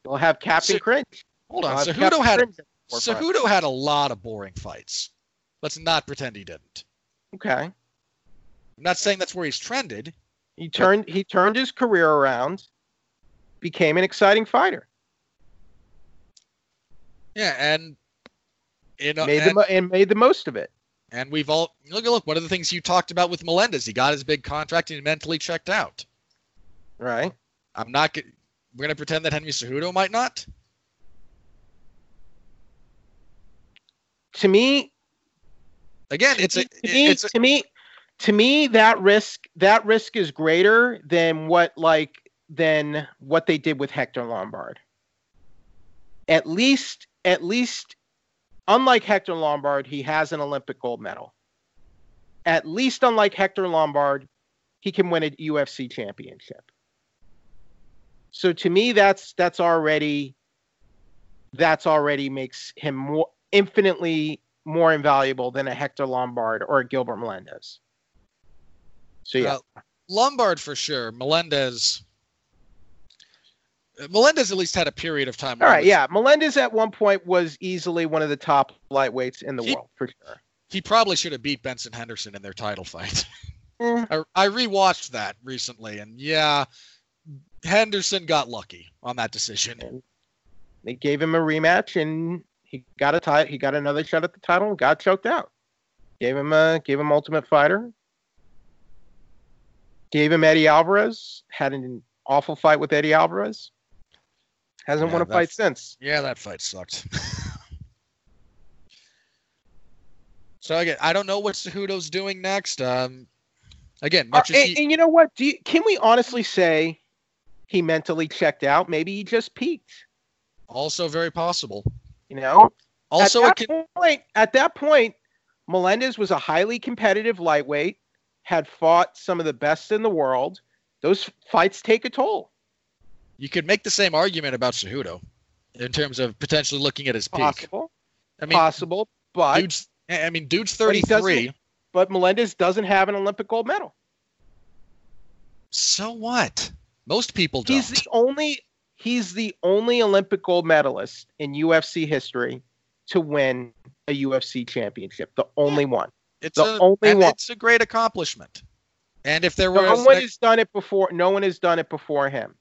they'll have Captain Ce- Cringe. Hold on. Cejudo had Cringe. Cejudo had a lot of boring fights. Let's not pretend he didn't. Okay. I'm not saying that's where he's trended. He turned he turned his career around, became an exciting fighter. Yeah, and you know, made and, the and made the most of it. and we've all look look one of the things you talked about with Melendez. He got his big contract and he mentally checked out. Right. I'm not. We're gonna pretend that Henry Cejudo might not. To me, Again, it's a to me, it's a, to me, to me, that risk that risk is greater than what like than what they did with Hector Lombard. At least, at least, unlike Hector Lombard, he has an Olympic gold medal. At least, unlike Hector Lombard, he can win a UFC championship. So to me, that's that's already that's already makes him more infinitely more invaluable than a Hector Lombard or a Gilbert Melendez. So yeah, Uh, Lombard for sure. Melendez. Melendez at least had a period of time. all right, yeah. Melendez at one point was easily one of the top lightweights in the He- world for sure. He probably should have beat Benson Henderson in their title fight. Eh, I, I rewatched that recently, and yeah, Henderson got lucky on that decision. they gave him a rematch, and he got a ti- He got another shot at the title and got choked out. Gave him a gave him Ultimate Fighter. Gave him Eddie Alvarez. Had an awful fight with Eddie Alvarez. Hasn't Yeah, won a fight since. Yeah, that fight sucked. so again, I don't know what Cejudo's doing next. Um, again, much Uh, as and, he, and you know what? Do you, can we honestly say he mentally checked out? Maybe he just peaked. also very possible. You know, Also, at that can, point, at that point, Melendez was a highly competitive lightweight, had fought some of the best in the world. Those fights take a toll. you could make the same argument about Cejudo in terms of potentially looking at his peak. Possible, I mean, possible, but dude's, I mean, dude's But 33. but Melendez doesn't have an Olympic gold medal. So what? Most people don't. He's the only he's the only Olympic gold medalist in UFC history to win a UFC championship. The only one. it's the a, only one. it's a great accomplishment. And if there was No one an- has done it before. No one has done it before him.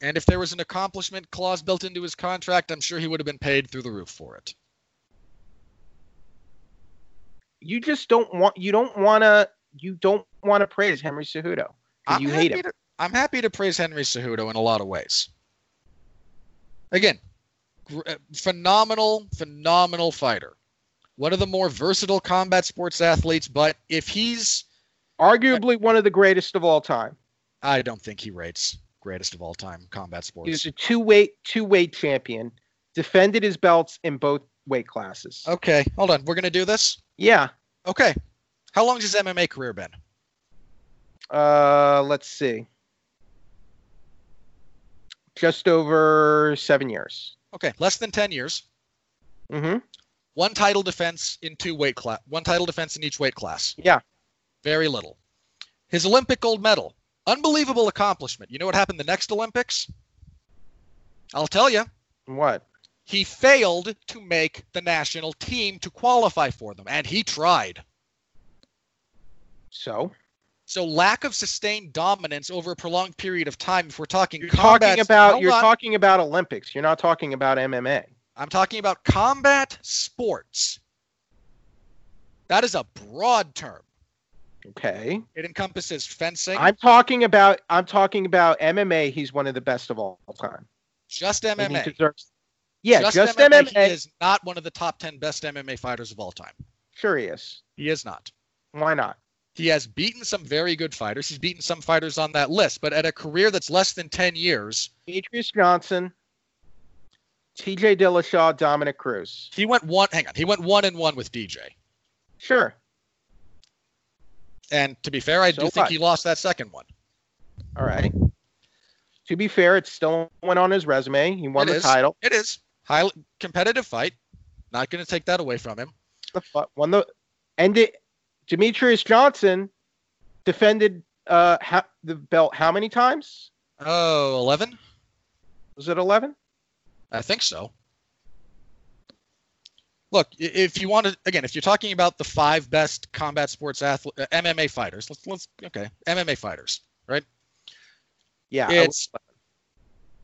and if there was an accomplishment clause built into his contract, I'm sure he would have been paid through the roof for it. You just don't want. You don't want to. You don't want to praise Henry Cejudo. You hate him. To, I'm happy to praise Henry Cejudo in a lot of ways. Again, gr- uh, phenomenal, phenomenal fighter. One of the more versatile combat sports athletes, but if he's, Arguably one of the greatest of all time. I don't think he rates greatest of all time combat He He's a two weight two weight champion. Defended his belts in both weight classes. Okay, hold on. We're gonna do this. Yeah. Okay. How long has his MMA career been? Uh, let's see. Just over seven years. Okay, less than ten years. Mm-hmm. One title defense in two weight class. One title defense in each weight class. Yeah. Very little. His Olympic gold medal. Unbelievable accomplishment. You know what happened the next Olympics? I'll tell you. What? He failed to make the national team to qualify for them, and he tried. So So lack of sustained dominance over a prolonged period of time. If we're talking you're combat, talking about you're on. talking about Olympics. You're not talking about MMA. I'm talking about combat sports. That is a broad term. Okay. It encompasses fencing, I'm talking about I'm talking about MMA. He's one of the best of all time. just MMA. deserves- yeah, just, just, MMA. MMA. He is not one of the top 10 best MMA fighters of all time. Is. He is not. Why not? He has beaten some very good fighters. He's beaten some fighters on that list, but at a career that's less than 10 years, Demetrious Johnson, T.J. Dillashaw, Dominick Cruz. he went one. Hang on, he went one and one with DJ. Sure. And to be fair, I So do think he lost that second one. All right. To be fair, it still went on his resume. He won It the is. title. It is highly competitive fight. Not going to take that away from him. The fu- won the and it, Demetrious Johnson defended uh ha, the belt how many times? Oh, 11? Was it eleven? I think so. Look, if you want to, again, if you're talking about the five best combat sports athlete, uh, MMA fighters, let's let's okay, MMA fighters, right? Yeah. It's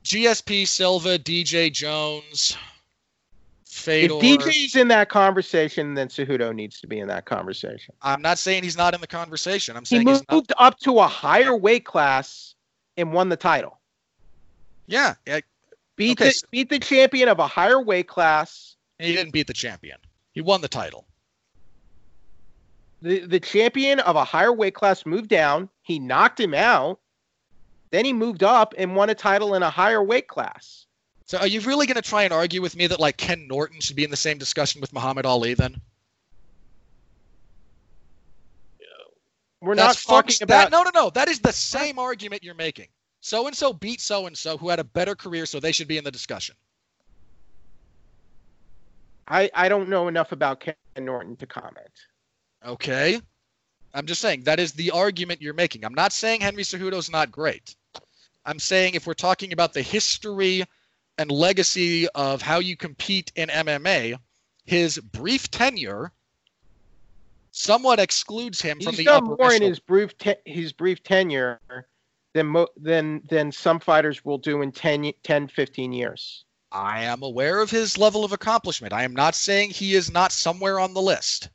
GSP, Silva, DJ Jones, Fedor. if DJ's in that conversation, then Cejudo needs to be in that conversation. I'm not saying he's not in the conversation. I'm He saying he's moved not. up to a higher weight class and won the title. Yeah, yeah, Beat Okay, the beat the champion of a higher weight class. he didn't beat the champion. He won the title. The the champion of a higher weight class moved down. He knocked him out. Then he moved up and won a title in a higher weight class. So are you really going to try and argue with me that like Ken Norton should be in the same discussion with Muhammad Ali then? we're That's not talking about that. No, no, no. That is the same argument you're making. So and so beat so and so who had a better career, so they should be in the discussion. I, I don't know enough about Ken Norton to comment. Okay. I'm just saying that is the argument you're making. I'm not saying Henry Cejudo's not great. I'm saying if we're talking about the history and legacy of how you compete in MMA, his brief tenure somewhat excludes him from the done upper more in his brief te- his brief tenure than mo- than than some fighters will do in 10, 10 15 years. I am aware of his level of accomplishment. I am not saying he is not somewhere on the list.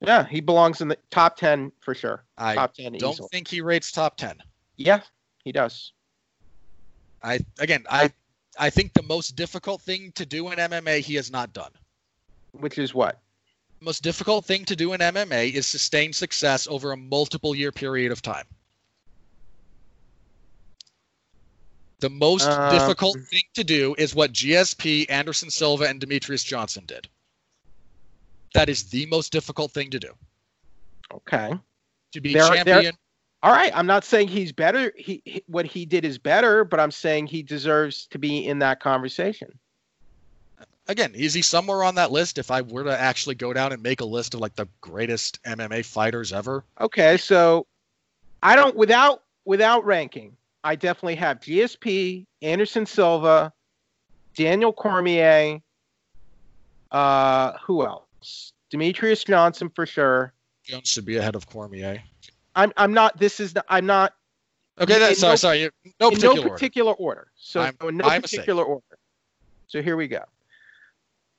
Yeah, he belongs in the top 10 for sure. I top 10 don't easily. think he rates top 10. Yeah, he does. I again, I I think the most difficult thing to do in MMA he has not done. Which is what? The most difficult thing to do in MMA is sustain success over a multiple year period of time. The most Um, difficult thing to do is what GSP, Anderson Silva, and Demetrious Johnson did. That is the most difficult thing to do. Okay. To be There are- there- champion. All right, I'm not saying he's better. He, he what he did is better, but I'm saying he deserves to be in that conversation. Again, is he somewhere on that list? If I were to actually go down and make a list of like the greatest MMA fighters ever, Okay, so I don't without without ranking. I definitely have GSP, Anderson Silva, Daniel Cormier. Uh, who else? Demetrious Johnson for sure. Jones should be ahead of Cormier. I'm I'm not. This is the, I'm not Okay, In that, sorry, no- sorry. No in particular no order. particular order. So I'm- in no mistake. particular order. So here we go.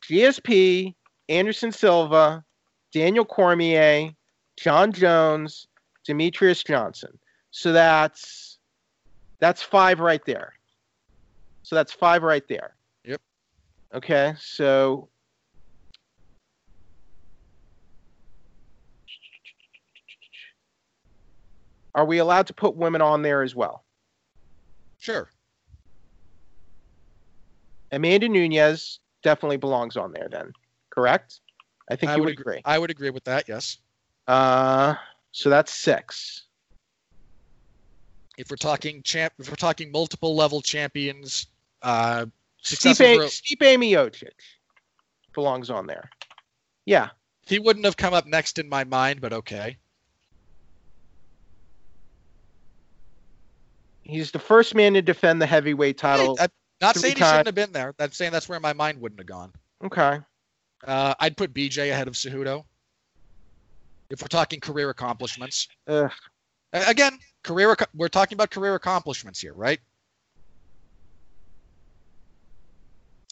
GSP, Anderson Silva, Daniel Cormier, Jon Jones, Demetrious Johnson. So that's that's five right there. So that's five right there. Yep. Okay, so are we allowed to put women on there as well? Sure. Amanda Nunes definitely belongs on there then, correct? I think I you would would agree. I would agree with that. Yes. Uh, so that's six. If we're talking champ, if we're talking multiple level champions, uh, Stipe, Stipe Miocic belongs on there. Yeah, he wouldn't have come up next in my mind, but okay. He's the first man to defend the heavyweight title. I'm not saying he shouldn't have been there. I'm saying that's where my mind wouldn't have gone. Okay. Uh, I'd put BJ ahead of Cejudo. If we're talking career accomplishments, Ugh. Again, career. We're talking about career accomplishments here, right?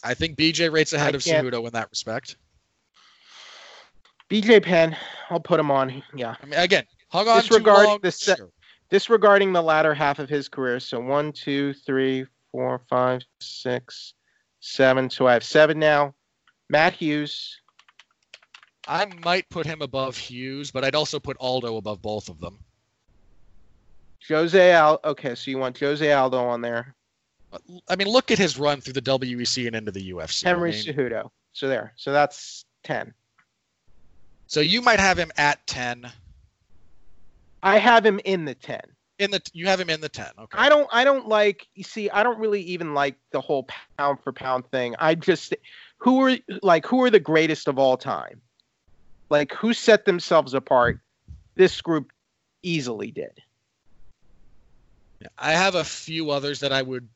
I think BJ rates ahead I of can't- Cejudo in that respect. BJ Penn, I'll put him on. Yeah. I mean, again, hung on too long. the se- sure. Disregarding the latter half of his career. So one, two, three, four, five, six, seven. So I have seven now. Matt Hughes. I might put him above Hughes, but I'd also put Aldo above both of them. Jose Aldo. Okay, so you want Jose Aldo on there. I mean, look at his run through the WEC and into the UFC. I Henry mean, Cejudo. So there. So that's ten. so you might have him at ten. I have him in the ten. In the you have him in the ten. Okay. I don't. I don't like. You see, I don't really even like the whole pound for pound thing. I just who are like who are the greatest of all time? Like who set themselves apart? This group easily did. I have a few others that I would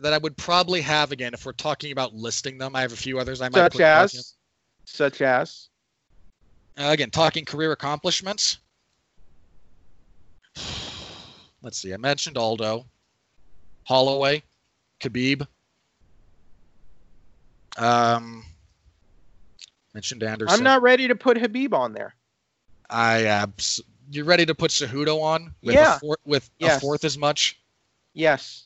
that I would probably have again if we're talking about listing them. I have a few others I might Such put as, such as. Uh, again talking career accomplishments. Let's see. I mentioned Aldo, Holloway, Khabib. Um, mentioned Anderson. I'm not ready to put Khabib on there. I abs- you ready to put Cejudo on with Yeah. a four- with a fourth as much? Yes.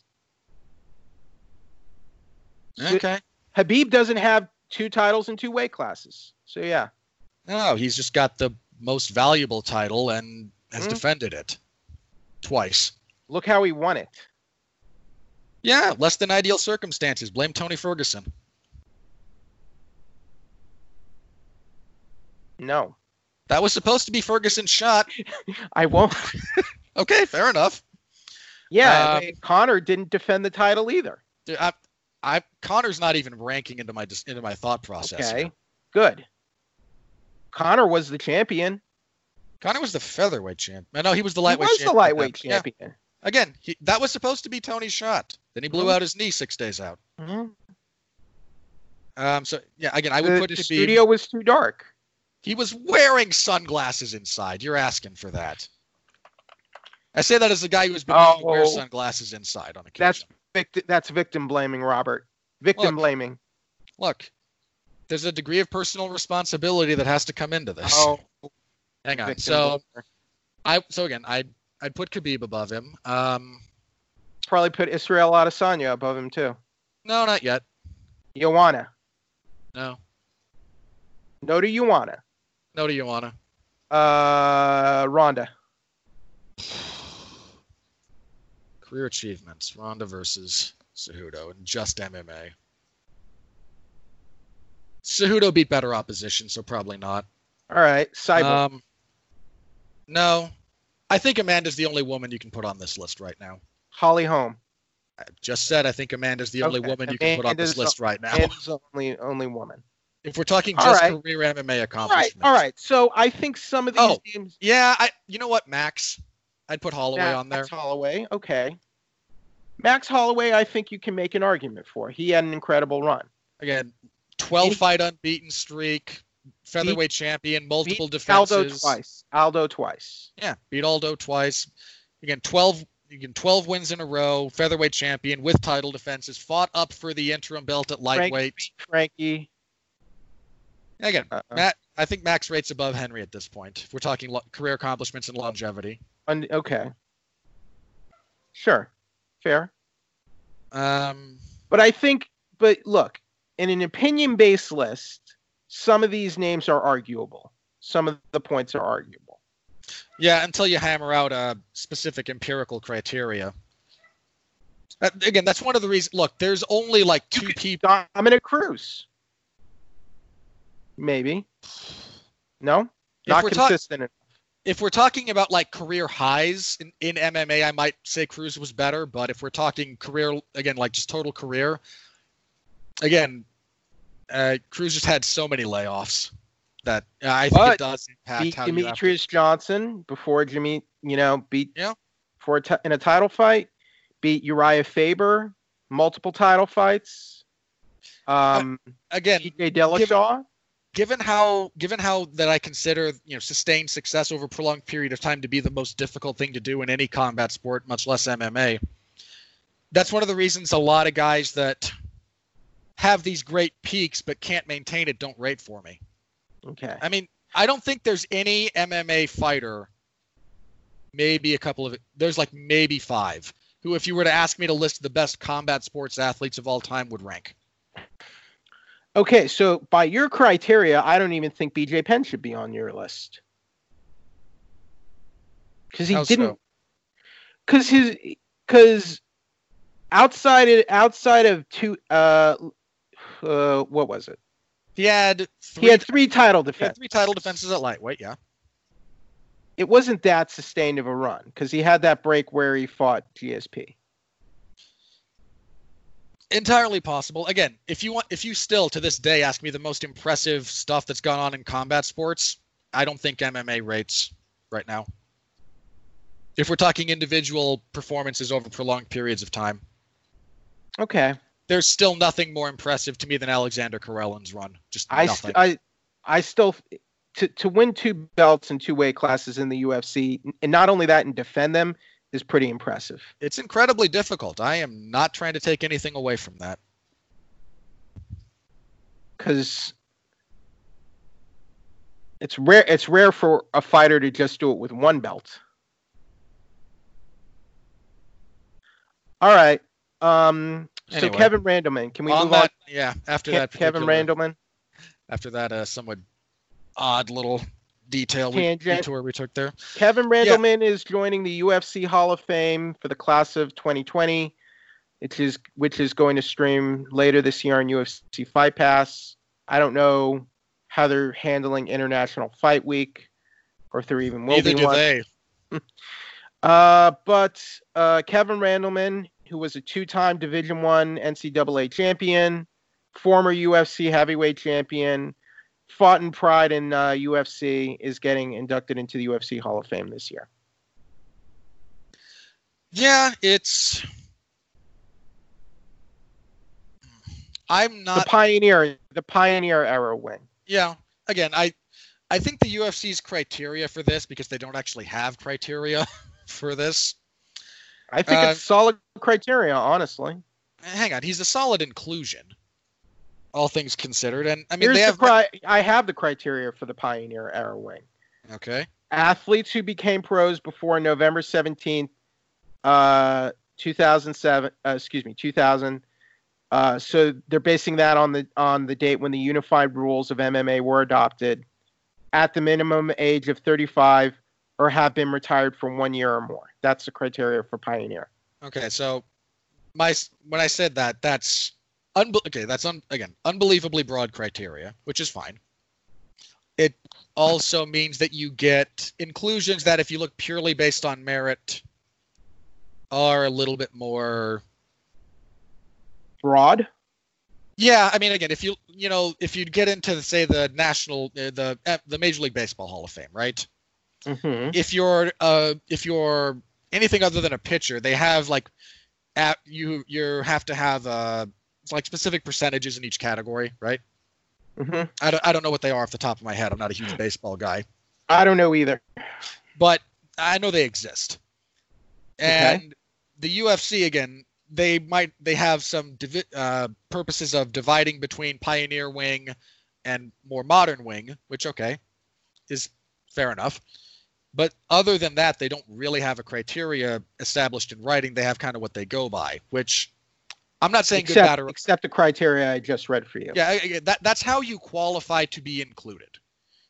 Okay. Khabib doesn't have two titles in two weight classes. So yeah. No, he's just got the most valuable title and has Mhm. defended it twice. Look how he won it. Yeah, less than ideal circumstances. Blame Tony Ferguson. No. That was supposed to be Ferguson's shot. I won't. Okay, fair enough. Yeah, Um, Conor didn't defend the title either. I, I Conor's not even ranking into my into my thought process. Okay, here. good. Conor was the champion. Conor was the featherweight champ. No, he was the He lightweight was champion. the lightweight Yeah. champion. Again, he, that was supposed to be Tony's shot. Then he blew Mhm. out his knee six days out. Mhm. Um, so yeah, again, I would the put the Khabib. studio was too dark. He was wearing sunglasses inside. You're asking for that. I say that as a guy who's been known to wear Oh. sunglasses inside on That's occasion. Vict- that's victim blaming, Robert. Victim Look. blaming. Look, there's a degree of personal responsibility that has to come into this. Oh, Hang on. So. I so again, I I'd, I'd put Khabib above him. Um, probably put Israel Adesanya above him too. no, not yet. Joanna. No, No to Joanna. no to Joanna. Uh, Ronda. Career achievements: Ronda versus Cejudo in just MMA. Cejudo beat better opposition, so probably not. All right, Cyborg. Um, no, I think Amanda's the only woman you can put on this list right now. Holly Holm. I just said I think Amanda's the only Okay, woman you can put on this Amanda's list right now. And the only only woman. If we're talking All just right. career MMA accomplishments, All right. All right. So I think some of these Oh, names. yeah, I you know what, Max, I'd put Holloway on there. Max Holloway. Okay. Max Holloway, I think you can make an argument for. He had an incredible run. Again, twelve He- fight unbeaten streak, featherweight champion, multiple Beat defenses. Aldo twice. Aldo twice. Yeah, beat Aldo twice. Again, twelve. Again, twelve wins in a row, featherweight champion with title defenses. Fought up for the interim belt at lightweight. Frankie. Again, Uh, Matt, I think Max rates above Henry at this point. If we're talking lo- career accomplishments and longevity. un- okay. Sure. Fair. Um, But I think, but look, in an opinion based list, some of these names are arguable. Some of the points are arguable. yeah, until you hammer out a specific empirical criteria. Uh, again, that's one of the reasons. Look, there's only like two people. Dominick Cruz. Maybe. No? If Not consistent. if we're talking about like career highs in, in MMA, I might say Cruz was better. But if we're talking career, again, like just total career, again, uh, Cruz just had so many layoffs that uh, I think But it does impact beat how you have to- Demetrious Johnson before Jimmy, you know, beat Yeah. for a in a title fight, beat Urijah Faber, multiple title fights. Um, again, TJ Dillashaw. given how given how that I consider you know sustained success over a prolonged period of time to be the most difficult thing to do in any combat sport, much less MMA. That's one of the reasons a lot of guys that have these great peaks but can't maintain it don't rate for me. Okay. I mean, I don't think there's any MMA fighter, maybe a couple of there's like maybe five, who if you were to ask me to list the best combat sports athletes of all time would rank. Okay, so by your criteria, I don't even think BJ Penn should be on your list. Because he How didn't. so? Because his. Because outside of, outside of two. Uh, uh, what was it? He had three, He had three title he had defenses. three title defenses at lightweight, yeah. It wasn't that sustained of a run because he had that break where he fought GSP. entirely possible. Again, if you want, if you still to this day ask me the most impressive stuff that's gone on in combat sports, I don't think MMA rates right now. If we're talking individual performances over prolonged periods of time, Okay. There's still nothing more impressive to me than Alexander Karelin's run. Just I, nothing. st- I I still to to win two belts in two weight classes in the UFC, and not only that, and defend them is pretty impressive. it's incredibly difficult. I am not trying to take anything away from that. Because it's rare. It's rare for a fighter to just do it with one belt. All right. Um. So Kevin Randleman, can we On move on? yeah. After Ke- that, Kevin Randleman. After that, uh, somewhat odd little detail we, Tangent. detour we took there. Kevin Randleman is joining the UFC Hall of Fame for the class of 2020, which is which is going to stream later this year on UFC Fight Pass. I don't know how they're handling International Fight Week. or if there even will Neither be do one. they. Uh, but uh, Kevin Randleman, who was a two-time Division One NCAA champion, former UFC heavyweight champion, fought in Pride in uh, UFC, is getting inducted into the UFC Hall of Fame this year. Yeah, it's. I'm not The pioneer, the pioneer era win. Yeah. Again, I, I think the UFC's criteria for this because they don't actually have criteria for this. I think Uh, it's solid criteria, honestly. Hang on, he's a solid inclusion, all things considered, and I mean Here's they the have. cri- I have the criteria for the pioneer era wing. okay. athletes who became pros before November 17th, uh, 2007, uh, excuse me, 2000. Uh, so they're basing that on the on the date when the unified rules of MMA were adopted, at the minimum age of 35, or have been retired for one year or more. That's the criteria for pioneer. Okay, so my when I said that, that's unbe- okay. That's un- again unbelievably broad criteria, which is fine. It also means that you get inclusions that, if you look purely based on merit, are a little bit more. Broad. Yeah, I mean, again, if you you know if you get into say the national uh, the uh, the Major League Baseball Hall of Fame, right? Hmm if you're uh if you're anything other than a pitcher, they have like at you you have to have uh like specific percentages in each category, right? hmm I don't, I don't know what they are off the top of my head. I'm not a huge baseball guy, I don't know either. but I know they exist. Okay. And the UFC again, they might they have some divi- uh, purposes of dividing between pioneer wing and more modern wing, which okay is fair enough. But other than that, they don't really have a criteria established in writing. They have kind of what they go by, which I'm not saying good, Except, bad, or except the criteria I just read for you. yeah, that that's how you qualify to be included.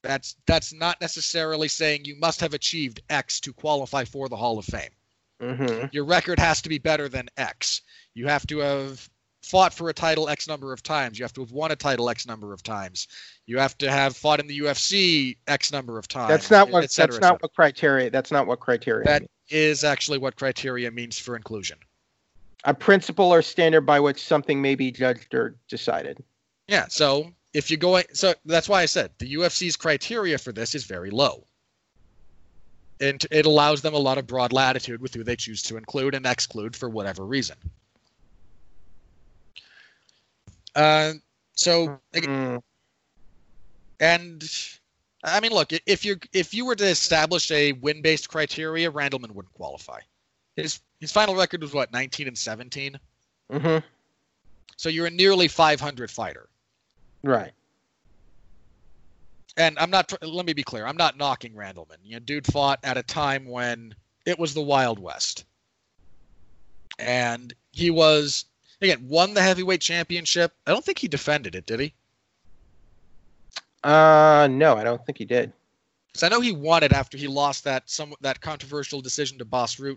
That's that's not necessarily saying you must have achieved X to qualify for the Hall of Fame. hmm Your record has to be better than X. You have to have fought for a title X number of times. You have to have won a title X number of times. You have to have fought in the UFC X number of times. That's not what. et cetera, That's not what criteria. That's not what criteria. That means. is actually what criteria means for inclusion. a principle or standard by which something may be judged or decided. Yeah, so if you go so that's why I said the UFC's criteria for this is very low. And it allows them a lot of broad latitude with who they choose to include and exclude for whatever reason. Uh, so Mm, and I mean, look, if you if you were to establish a win-based criteria, Randleman wouldn't qualify. His his final record was what 19 and 17. Mm-hmm. So you're a nearly 500 fighter. Right. and I'm not. Let me be clear. I'm not knocking Randleman. You know, dude fought at a time when it was the Wild West, and he was again won the heavyweight championship. I don't think he defended it, did he? Uh, no, I don't think he did. Because I know he won it after he lost that some that controversial decision to Bas Rutten.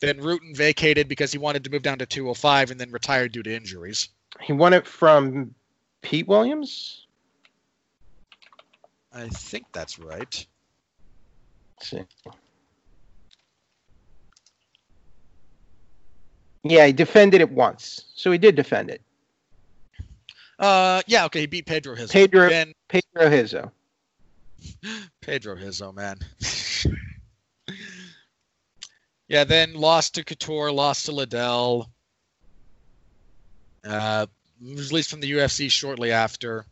Then Rutan vacated because he wanted to move down to 205 and then retired due to injuries. He won it from Pete Williams. I think that's right. Let's see. Yeah, he defended it once, so he did defend it. Uh, yeah, okay, he beat Pedro Rizzo. Pedro- Then Pedro Rizzo. Pedro Rizzo, man. yeah, then lost to Couture, lost to Liddell. Uh, was released from the UFC shortly after.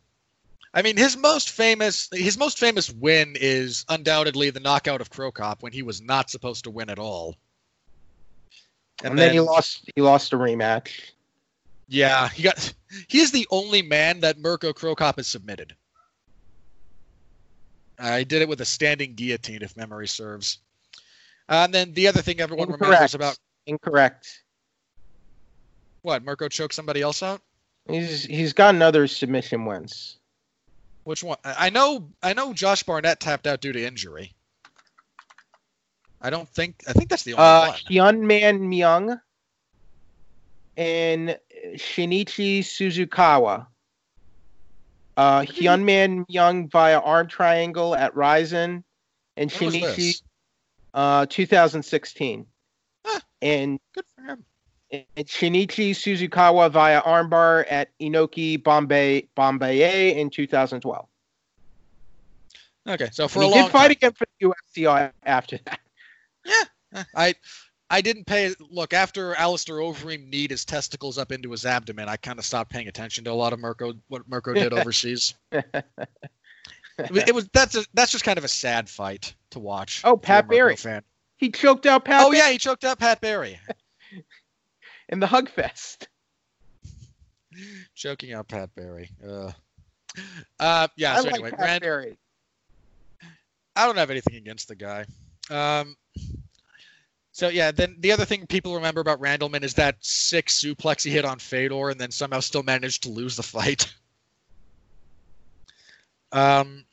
I mean, his most famous his most famous win is undoubtedly the knockout of Cro Cop when he was not supposed to win at all. And, then, he lost. He lost a rematch. Yeah, he got. He is the only man that Mirko Cro Cop has submitted. I did it with a standing guillotine, if memory serves. and then the other thing everyone Incorrect. remembers about Incorrect. what Mirko choked somebody else out. He's he's gotten other submission wins. Which one? I know. I know. Josh Barnett tapped out due to injury. I don't think. I think that's the only Uh, one. Hyunman Myung and Shinichi Suzukawa. Uh, Hyunman Myung via arm triangle at Rizin, and When Shinichi uh 2016. Huh. And Good for him. and Shinichi Suzukawa via armbar at Inoki Bombay Bombay in 2012. Okay, so for And a he long did fight time, again for the UFC after that. Eh, I I didn't pay look after Alistair Overeem kneed his testicles up into his abdomen. I kind of stopped paying attention to a lot of Mirko what Mirko did overseas. It was- that's a, that's just kind of a sad fight to watch. Oh, if you're a Pat Barry. Fan. He choked out Pat Oh yeah, he choked out Pat Barry, in the Hug Fest. choking out Pat Barry. Uh, uh yeah. I So like anyway, Pat Rand, Barry. I don't have anything against the guy. Um, so yeah, then the other thing people remember about Randleman is that six suplex he hit on Fedor, and then somehow still managed to lose the fight. Um,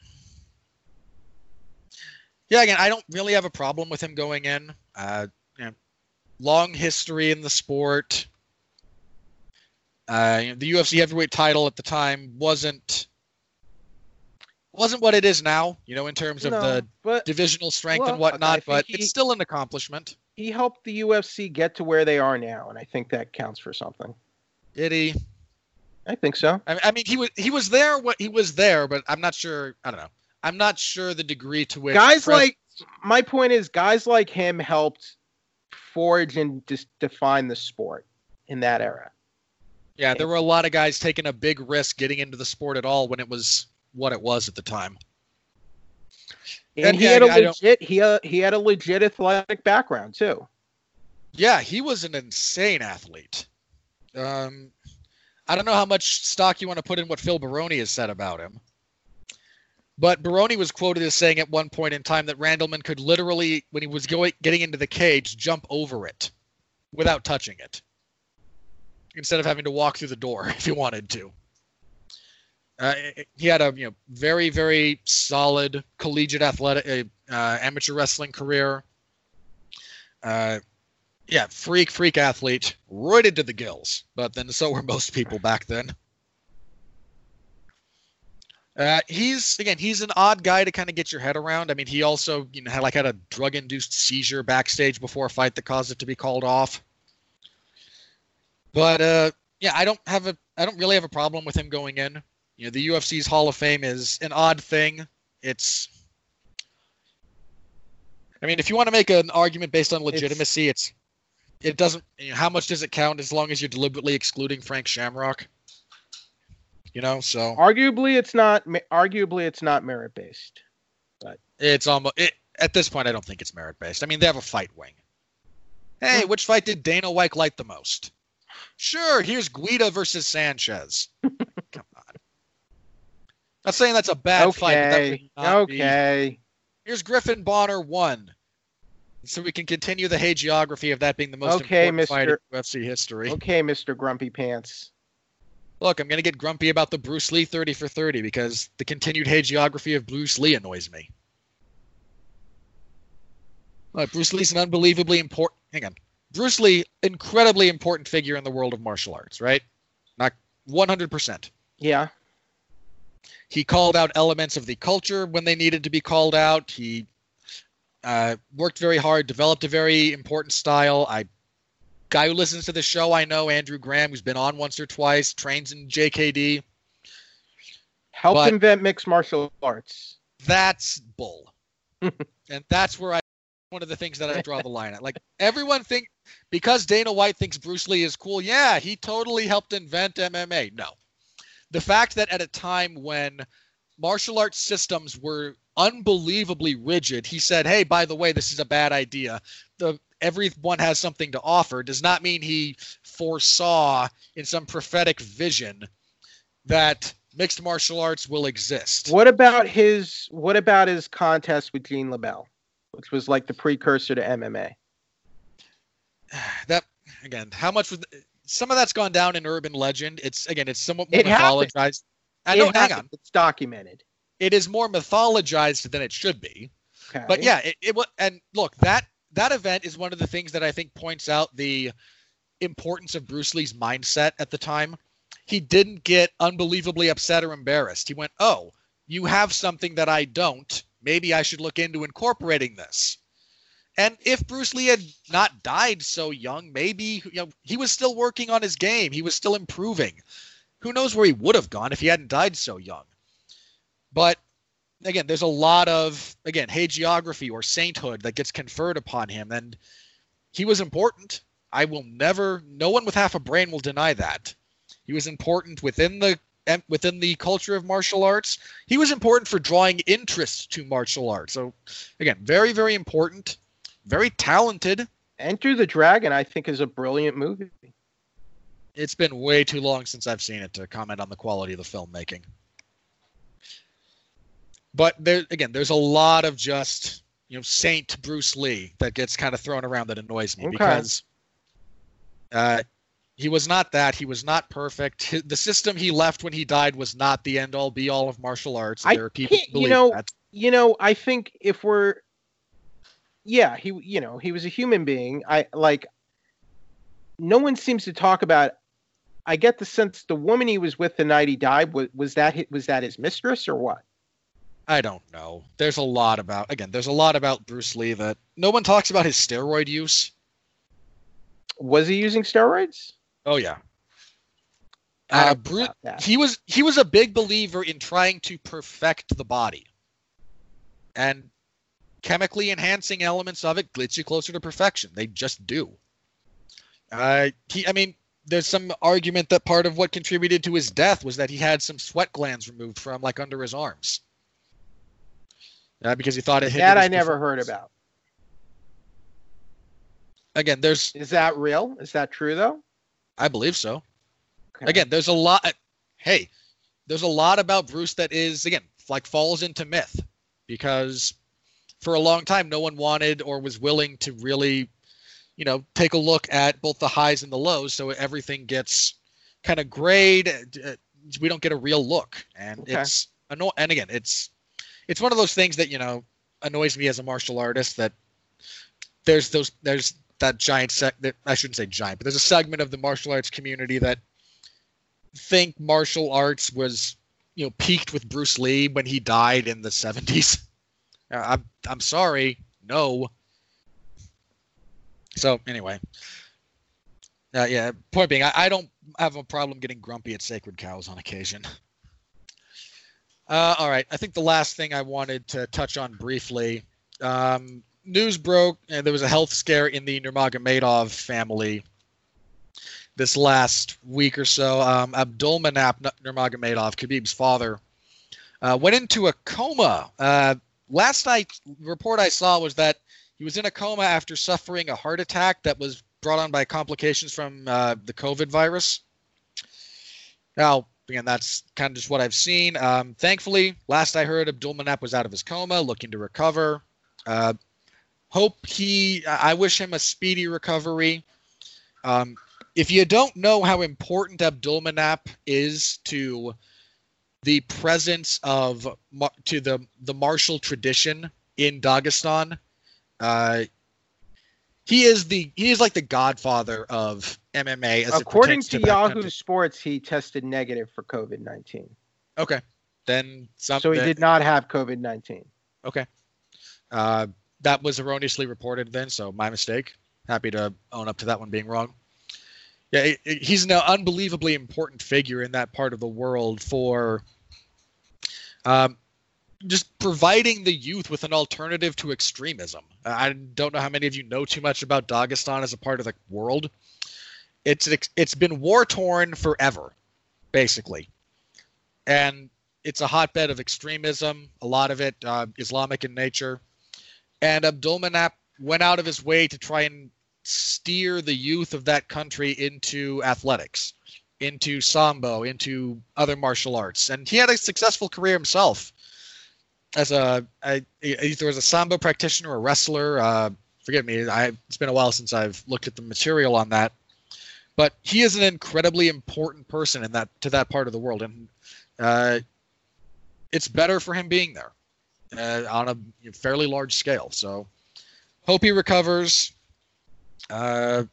yeah, again, I don't really have a problem with him going in. Uh, you know, long history in the sport. Uh, you know, the UFC heavyweight title at the time wasn't wasn't what it is now. You know, in terms of No, the but divisional strength Well, and whatnot, but he- it's still an accomplishment. He helped the UFC get to where they are now, and I think that counts for something. Did he? I think so. I I mean, he was he was there. What he was there, but I'm not sure. I don't know. I'm not sure the degree to which guys pres- like my point is guys like him helped forge and dis- define the sport in that era. yeah, there were a lot of guys taking a big risk getting into the sport at all when it was what it was at the time. And, And he yeah, had a I legit he uh, he had a legit athletic background too. Yeah, he was an insane athlete. Um, I don't know how much stock you want to put in what Phil Baroni has said about him. But Baroni was quoted as saying at one point in time that Randleman could literally, when he was going getting into the cage, jump over it without touching it, instead of having to walk through the door if he wanted to. Uh, he had a you know very very solid collegiate athletic uh, uh, amateur wrestling career. Uh, yeah, freak, freak athlete, roided to the gills. But then so were most people back then. Uh, he's again, he's an odd guy to kind of get your head around. I mean, he also you know had like had a drug-induced seizure backstage before a fight that caused it to be called off. But yeah, I don't have a, I don't really have a problem with him going in. You know, the UFC's Hall of Fame is an odd thing. It's I mean, if you want to make an argument based on legitimacy, it's, it doesn't. You know, how much does it count as long as you're deliberately excluding Frank Shamrock? You know, so Arguably, it's not. Arguably, it's not merit based. But it's almost it, at this point. I don't think it's merit based. I mean, they have a fight wing. Hey, hmm. which fight did Dana White like the most? Sure, here's Guida versus Sanchez. Not saying that's a bad fight. But that Okay. be- Okay. Here's Griffin Bonner one. So we can continue the hagiography of that being the most Okay, important fight in Mr. UFC history. Okay, Mr. Grumpy Pants. Look, I'm gonna get grumpy about the Bruce Lee 30 for 30 because the continued hagiography of Bruce Lee annoys me. Look, Bruce Lee's an unbelievably important. Hang on, Bruce Lee, incredibly important figure in the world of martial arts, right? Not 100%. Yeah. He called out elements of the culture when they needed to be called out. He uh, worked very hard, developed a very important style. I guy who listens to the show, I know Andrew Graham, who's been on once or twice, trains in JKD. Helped But- invent mixed martial arts. That's bull, and that's where I one of the things that I draw the line at. Like everyone think because Dana White thinks Bruce Lee is cool. Yeah, he totally helped invent MMA. No, the fact that at a time when martial arts systems were unbelievably rigid, he said, "Hey, by the way, this is a bad idea." The everyone has something to offer does not mean he foresaw in some prophetic vision that mixed martial arts will exist. What about his what about his contest with Gene LeBell, which was like the precursor to MMA? that again, how much was some of that's gone down in urban legend? It's again, it's somewhat more It mythologized. I It know. Hang on, It's documented. it is more mythologized than it should be. Okay. But yeah, it, it was. And look, that that event is one of the things that I think points out the importance of Bruce Lee's mindset at the time. He didn't get unbelievably upset or embarrassed. He went, "Oh, you have something that I don't. maybe I should look into incorporating this. And if Bruce Lee had not died so young, maybe you know he was still working on his game. He was still improving. Who knows where he would have gone if he hadn't died so young? But again, there's a lot of again hagiography or sainthood that gets conferred upon him, and he was important. I will never. No one with half a brain will deny that. He was important within the within the culture of martial arts. He was important for drawing interest to martial arts. So, again, very, very important, very talented. Enter the Dragon, I think, is a brilliant movie. It's been way too long since I've seen it to comment on the quality of the filmmaking. But there, again, there's a lot of just you know Saint Bruce Lee that gets kind of thrown around that annoys me okay. because uh, he was not that. He was not perfect. the system he left when he died was not the end all be all of martial arts. There are people you know, that. you know, I think if we're, yeah, he, you know, he was a human being. I like. No one seems to talk about. I get the sense the woman he was with the night he died was was that was that his mistress or what? I don't know. There's a lot about again. There's a lot about Bruce Lee that no one talks about his steroid use. Was he using steroids? Oh yeah. Uh, Bruce, he was he was a big believer in trying to perfect the body, and chemically enhancing elements of it gets you closer to perfection. They just do. Uh, he, I mean, there's some argument that part of what contributed to his death was that he had some sweat glands removed from like under his arms. Uh, because he thought it that I never heard about. Again, there's is that real? Is that true though? I believe so. Okay. Again, there's a lot. Hey, there's a lot about Bruce that is again like falls into myth because for a long time no one wanted or was willing to really, you know, take a look at both the highs and the lows. So everything gets kind of grayed. Uh, we don't get a real look, and okay. it's anno- And again, it's it's one of those things that you know annoys me as a martial artist that there's those there's that giant sec that I shouldn't say giant, but there's a segment of the martial arts community that think martial arts was you know peaked with Bruce Lee when he died in the 70s. Uh, I'm I'm sorry, no. So anyway, uh, yeah. Point being, I, I don't have a problem getting grumpy at sacred cows on occasion. Uh, all right, I think the last thing I wanted to touch on briefly. Um, news broke, and there was a health scare in the Nurmagomedov family this last week or so. Um, Abdulmanap Nurmagomedov, Khabib's father, uh, went into a coma. Uh, last night, report I saw was that he was in a coma after suffering a heart attack that was brought on by complications from uh, the COVID virus. Now, again, that's kind of just what I've seen. Um, thankfully, last I heard, Abdulmanap was out of his coma, looking to recover. Uh, hope he. I wish him a speedy recovery. Um, if you don't know how important Abdulmanap is to the presence of to the the martial tradition in Dagestan, uh, he is the he is like the godfather of MMA. According to, to Yahoo Sports, he tested negative for COVID nineteen. Okay, then some, so he did not have COVID nineteen. Okay, uh, that was erroneously reported then, so my mistake. Happy to own up to that one being wrong. Yeah, he's an unbelievably important figure in that part of the world for um, just providing the youth with an alternative to extremism. I don't know how many of you know too much about Dagestan as a part of the world. It's it's been war torn forever, basically, and it's a hotbed of extremism. A lot of it uh, Islamic in nature and Abdulmanap went out of his way to try and steer the youth of that country into athletics, into sambo, into other martial arts, and he had a successful career himself as a, a either as a sambo practitioner or wrestler. Uh, forgive me, I, it's been a while since I've looked at the material on that, but he is an incredibly important person in that to that part of the world, and uh, it's better for him being there uh, on a fairly large scale. So hope he recovers. Uh,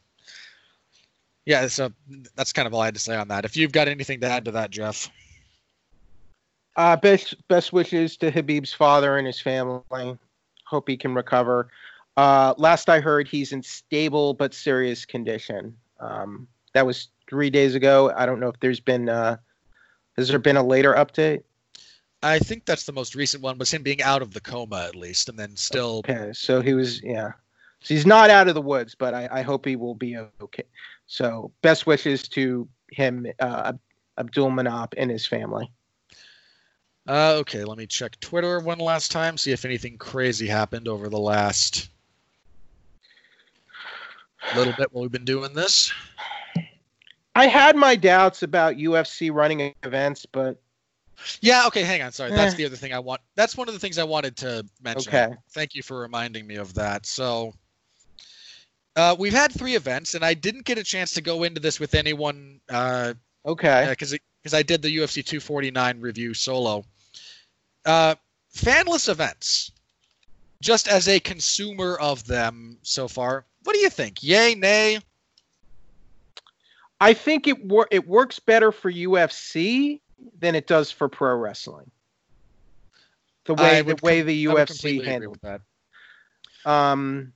yeah, so that's kind of all I had to say on that. If you've got anything to add to that, Jeff. Uh, best best wishes to Khabib's father and his family. Hope he can recover. Uh, last I heard, he's in stable but serious condition. Um, that was three days ago. I don't know if there's been. Uh, has there been a later update? I think that's the most recent one, was him being out of the coma at least, and then still. Okay, so he was yeah. So he's not out of the woods, but I, I hope he will be okay. So best wishes to him, uh, Abdulmanap, and his family. Uh, okay, let me check Twitter one last time, see if anything crazy happened over the last little bit while we've been doing this. I had my doubts about UFC running events, but yeah, okay, hang on. Sorry. That's Eh. the other thing I want. That's one of the things I wanted to mention. Okay. Thank you for reminding me of that. So, uh, we've had three events, and I didn't get a chance to go into this with anyone uh, okay. because because I did the UFC 249 review solo. Uh, fanless events, just as a consumer of them so far, what do you think? Yay, nay? I think it wor- it works better for UFC than it does for pro wrestling. The way the way com- the UFC handled. that. Um,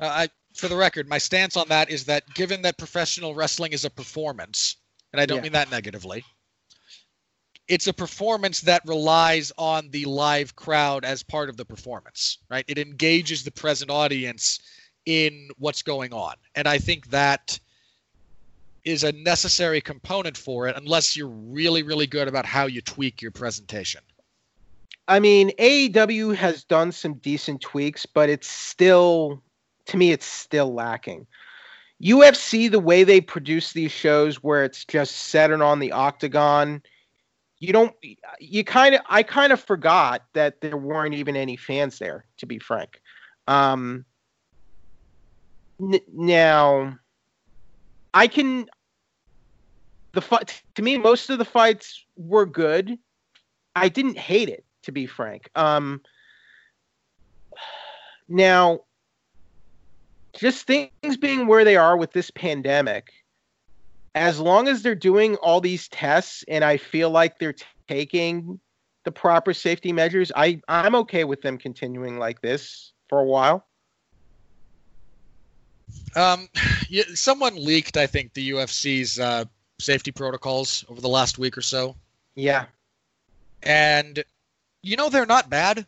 Uh, I, for the record, my stance on that is that given that professional wrestling is a performance, and I don't Yeah. mean that negatively, it's a performance that relies on the live crowd as part of the performance, right? It engages the present audience in what's going on. And I think that is a necessary component for it unless you're really, really good about how you tweak your presentation. I mean, AEW has done some decent tweaks, but it's still, to me, it's still lacking. UFC, the way they produce these shows where it's just centered on the octagon, you don't, you kind of, I kind of forgot that there weren't even any fans there, to be frank. Um, n- now, I can, the fight, to me, most of the fights were good. I didn't hate it to be frank. Um, now, just things being where they are with this pandemic, as long as they're doing all these tests and I feel like they're t- taking the proper safety measures, I, I'm okay with them continuing like this for a while. Um, yeah, someone leaked, I think, the UFC's uh, safety protocols over the last week or so. Yeah. and you know they're not bad.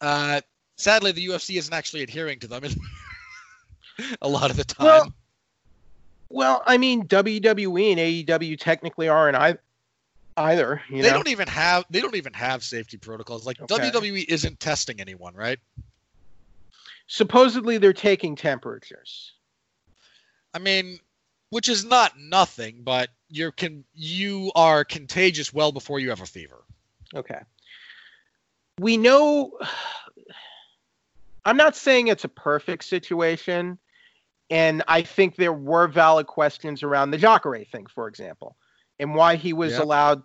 Uh, sadly, the UFC isn't actually adhering to them a lot of the time. Well, Well, I mean, WWE and AEW technically aren't I- either. You they know? don't even have they don't even have safety protocols. Like Okay. WWE isn't testing anyone, right? Supposedly they're taking temperatures. I mean, which is not nothing, but you're can you are contagious well before you have a fever. Okay. We know. I'm not saying it's a perfect situation, and I think there were valid questions around the Jacare thing, for example, and why he was allowed.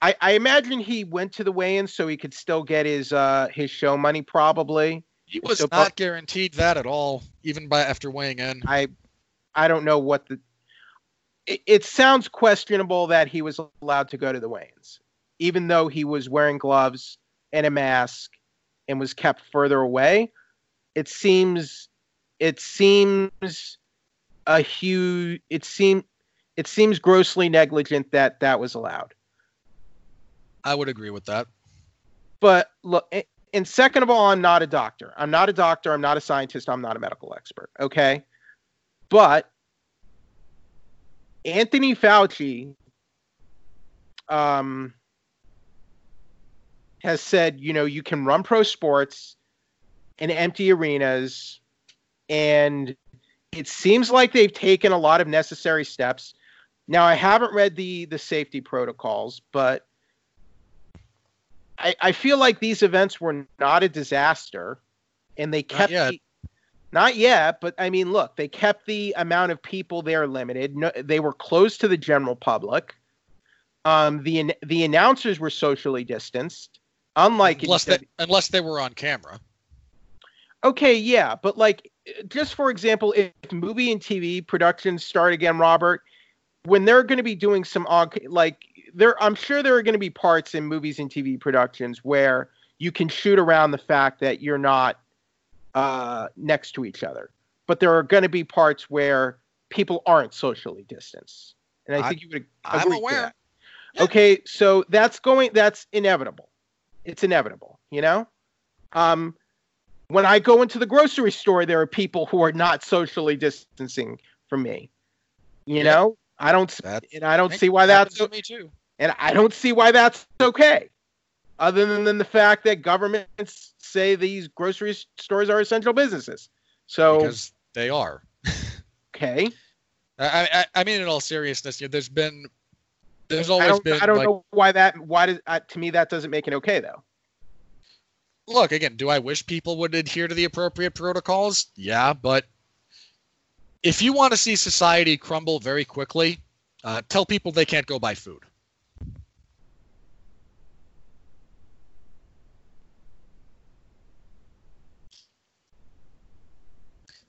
I, I imagine he went to the weigh-in so he could still get his uh, his show money, probably. He was So, not guaranteed that at all, even by after weighing in. I I don't know what the. It, it sounds questionable that he was allowed to go to the weigh-ins, even though he was wearing gloves and a mask and was kept further away. It seems, it seems a huge. It seemed, it seems grossly negligent that that was allowed. I would agree with that. But look, and second of all, I'm not a doctor. I'm not a doctor. I'm not a scientist. I'm not a medical expert. Okay. But Anthony Fauci um, has said, you know, you can run pro sports in empty arenas. And it seems like they've taken a lot of necessary steps. Now, I haven't read the the safety protocols, but I, I feel like these events were not a disaster, and they kept yet. the, not yet. But I mean, look, they kept the amount of people there limited. No, they were closed to the general public. Um, the the announcers were socially distanced, unlike Unless they, unless they were on camera. Okay, yeah, but like, just for example, if movie and TV productions start again, Robert, when they're going to be doing some like there. I'm sure there are going to be parts in movies and TV productions where you can shoot around the fact that you're not uh, next to each other, but there are going to be parts where people aren't socially distanced, and I, I- think you would I'm aware. Yeah. Okay, so that's going. That's inevitable. It's inevitable. You know. Um, when I go into the grocery store, there are people who are not socially distancing from me. You Yeah. know, I don't, s- That and I don't see why that's, me too. and I don't see why that's okay. Other than, than the fact that governments say these grocery stores are essential businesses. So Because they are. okay, I, I, I mean, in all seriousness, you know, there's been, there's always don't, been. I don't like, know why that. Why does uh, to me that doesn't make it okay though? Look again. Do I wish people would adhere to the appropriate protocols? Yeah, but if you want to see society crumble very quickly, uh, tell people they can't go buy food.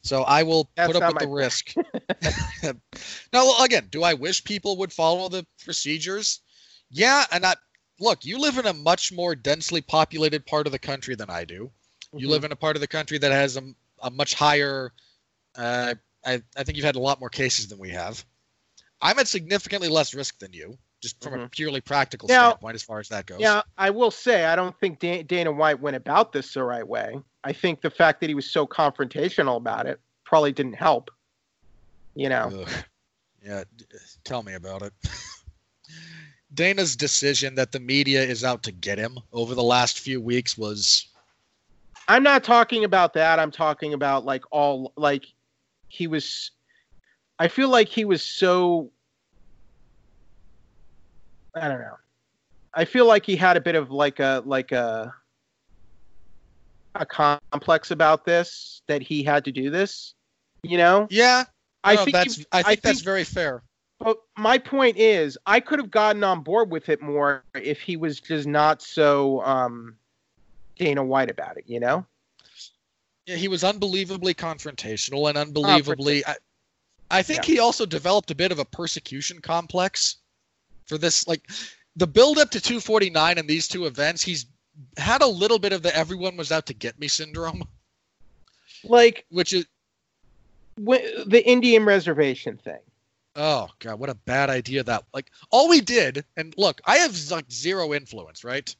So I will That's put up with the risk. now, again, do I wish people would follow the procedures? Yeah, and I look. You live in a much more densely populated part of the country than I do. You Mhm. live in a part of the country that has a, a much higher. Uh, I, I think you've had a lot more cases than we have. I'm at significantly less risk than you, just from a purely practical Now- standpoint, as far as that goes. Yeah, I will say I don't think Da- Dana White went about this the right way. I think the fact that he was so confrontational about it probably didn't help. You know, Ugh. Yeah, d- tell me about it. Dana's decision that the media is out to get him over the last few weeks was I'm not talking about that. I'm talking about like all like he was. I feel like he was so. I don't know. I feel like he had a bit of like a like a a complex about this that he had to do this. You know, yeah. I no, think that's he- I think that's think- very fair. But my point is, I could have gotten on board with it more if he was just not so um, Dana White about it. You know? Yeah, he was unbelievably confrontational and unbelievably. I, I think he also developed a bit of a persecution complex for this. Like the build up to 249 and these two events, he's had a little bit of the everyone was out to get me syndrome, Like which is wh- the Indian reservation thing. Oh god, what a bad idea that. Like all we did, and look, I have like zero influence, right?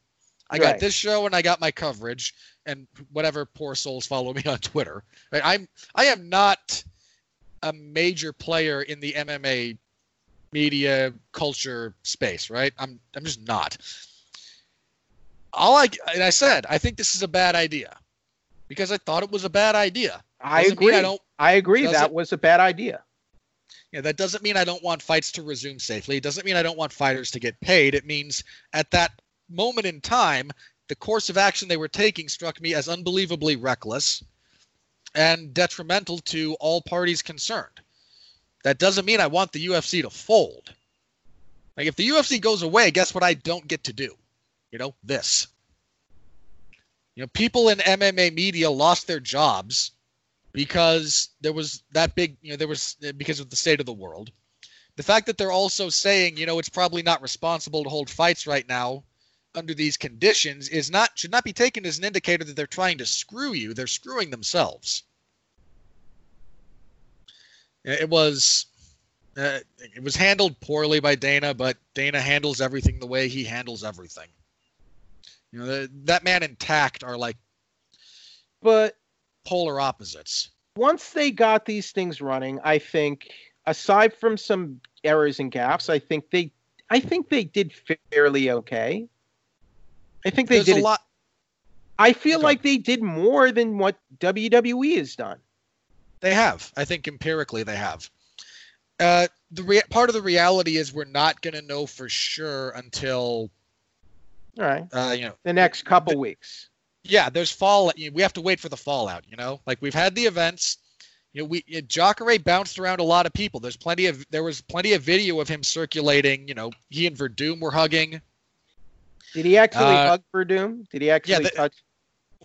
I got this show and I got my coverage and whatever poor souls follow me on Twitter. Right? I'm I am not a major player in the MMA media culture space, right? I'm I'm just not. All I and I said I think this is a bad idea because I thought it was a bad idea. I Doesn't mean agree. I don't. I agree. That it- was a bad idea. Yeah, that doesn't mean I don't want fights to resume safely. It doesn't mean I don't want fighters to get paid. It means at that moment in time, the course of action they were taking struck me as unbelievably reckless and detrimental to all parties concerned. That doesn't mean I want the UFC to fold. Like if the UFC goes away, guess what I don't get to do? You know, this. You know, people in MMA media lost their jobs because there was that big, you know, there was because of the state of the world. The fact that they're also saying, you know, it's probably not responsible to hold fights right now under these conditions is not should not be taken as an indicator that they're trying to screw you. They're screwing themselves. It was uh, it was handled poorly by Dana, but Dana handles everything the way he handles everything. You know, the, that man and tact are like But polar opposites. once they got these things running, I think aside from some errors and gaps, I think they I think they did fairly okay. I think they There's did a lot. I feel Okay. like they did more than what WWE has done. They have. I think empirically they have. Uh, the part of the reality is we're not going to know for sure until All right. uh, you know. The next couple weeks. Yeah, there's fall. We have to wait for the fallout. You know, like we've had the events. You know, we Jacare bounced around a lot of people. There's plenty of there was plenty of video of him circulating. You know, he and Werdum were hugging, Did he actually Uh, hug Werdum? Did he actually the- touch?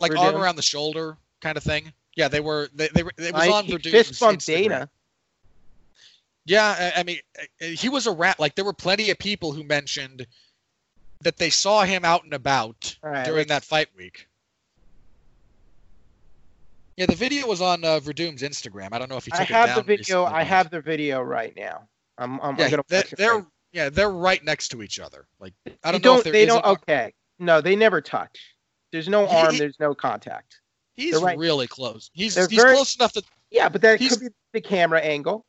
like Werdum? arm around the shoulder kind of thing. Yeah, they were. They, they were. It was I- on he Werdum's fist bumped Dana. Yeah, I, I mean, he was a rat. Like there were plenty of people who mentioned that they saw him out and about right, during that fight week. Yeah, the video was on uh, Werdum's Instagram. I don't know if he took I have the video. I have the video right now. I'm, I'm, Yeah, I'm gonna they're, they're right yeah they're right next to each other. Like I They don't know if there they don't. Okay, no, they never touch. There's no He- arm. he- There's no contact. he's right- really close. He's They're he's very- close enough that Yeah, but that could be the camera angle.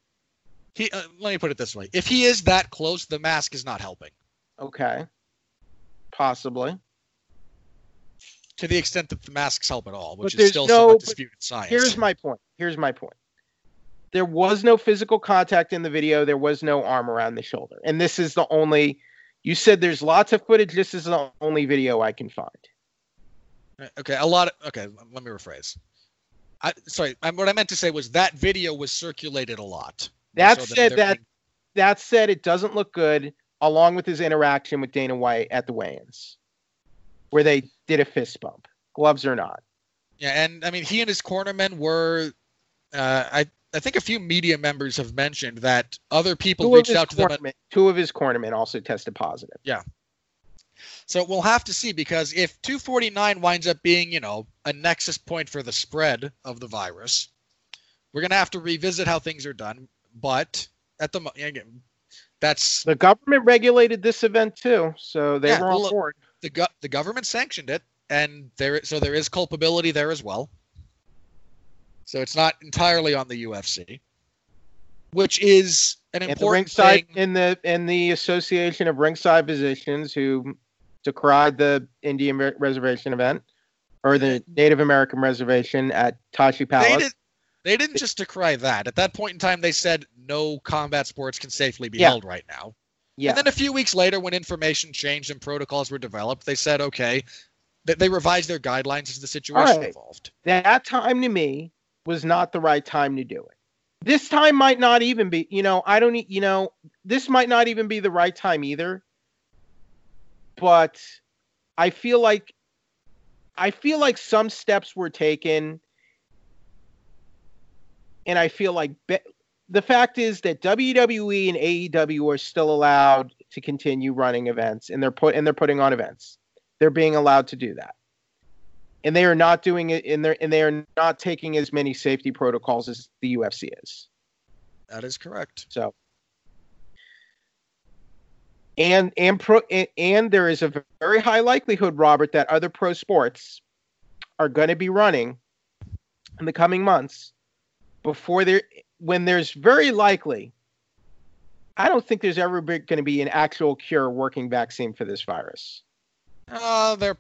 he. Uh, let me put it this way: if he is that close, the mask is not helping. Okay, possibly. To the extent that the masks help at all, which is still no- somewhat disputed science. Here's my point. Here's my point. There was no physical contact in the video. There was no arm around the shoulder, and this is the only. You said there's lots of footage. This is the only video I can find. Okay, a lot of okay. Let me rephrase. I sorry. I, what I meant to say was that video was circulated a lot. That So said, that being- that said, it doesn't look good. Along with his interaction with Dana White at the weigh-ins, where they did a fist bump, gloves or not. yeah, and I mean he and his cornermen were. Uh, I I think a few media members have mentioned that other people Two reached out to them. At, two of his cornermen also tested positive. Yeah. So we'll have to see because if 249 winds up being you know a nexus point for the spread of the virus, we're gonna have to revisit how things are done. But at the mo- again, that's The government regulated this event too, so they Yeah, were on well, board. The go- the government sanctioned it, and there so there is culpability there as well. So it's not entirely on the UFC, which is an And the important ringside thing. in the in the Association of Ringside Physicians who decried the Indian reservation event or the Native American reservation at Tachi They Palace. did. They didn't just decry that. At that point in time, they said no combat sports can safely be Yeah. held right now. Yeah, And then a few weeks later, when information changed and protocols were developed, they said, okay, they, they revised their guidelines as the situation right. evolved. that time to me was not the right time to do it. This time might not even be, you know, I don't, you know, this might not even be the right time either. But I feel like, I feel like some steps were taken, and I feel like be- the fact is that WWE and AEW are still allowed to continue running events, and they're put and they're putting on events. They're being allowed to do that and they are not doing it in their and they are not taking as many safety protocols as the UFC is. That is correct. So and and pro and, and there is a very high likelihood, Robert, that other pro sports are going to be running in the coming months before there when there's very likely I don't think there's ever going to be an actual cure working vaccine for this virus. Uh, there,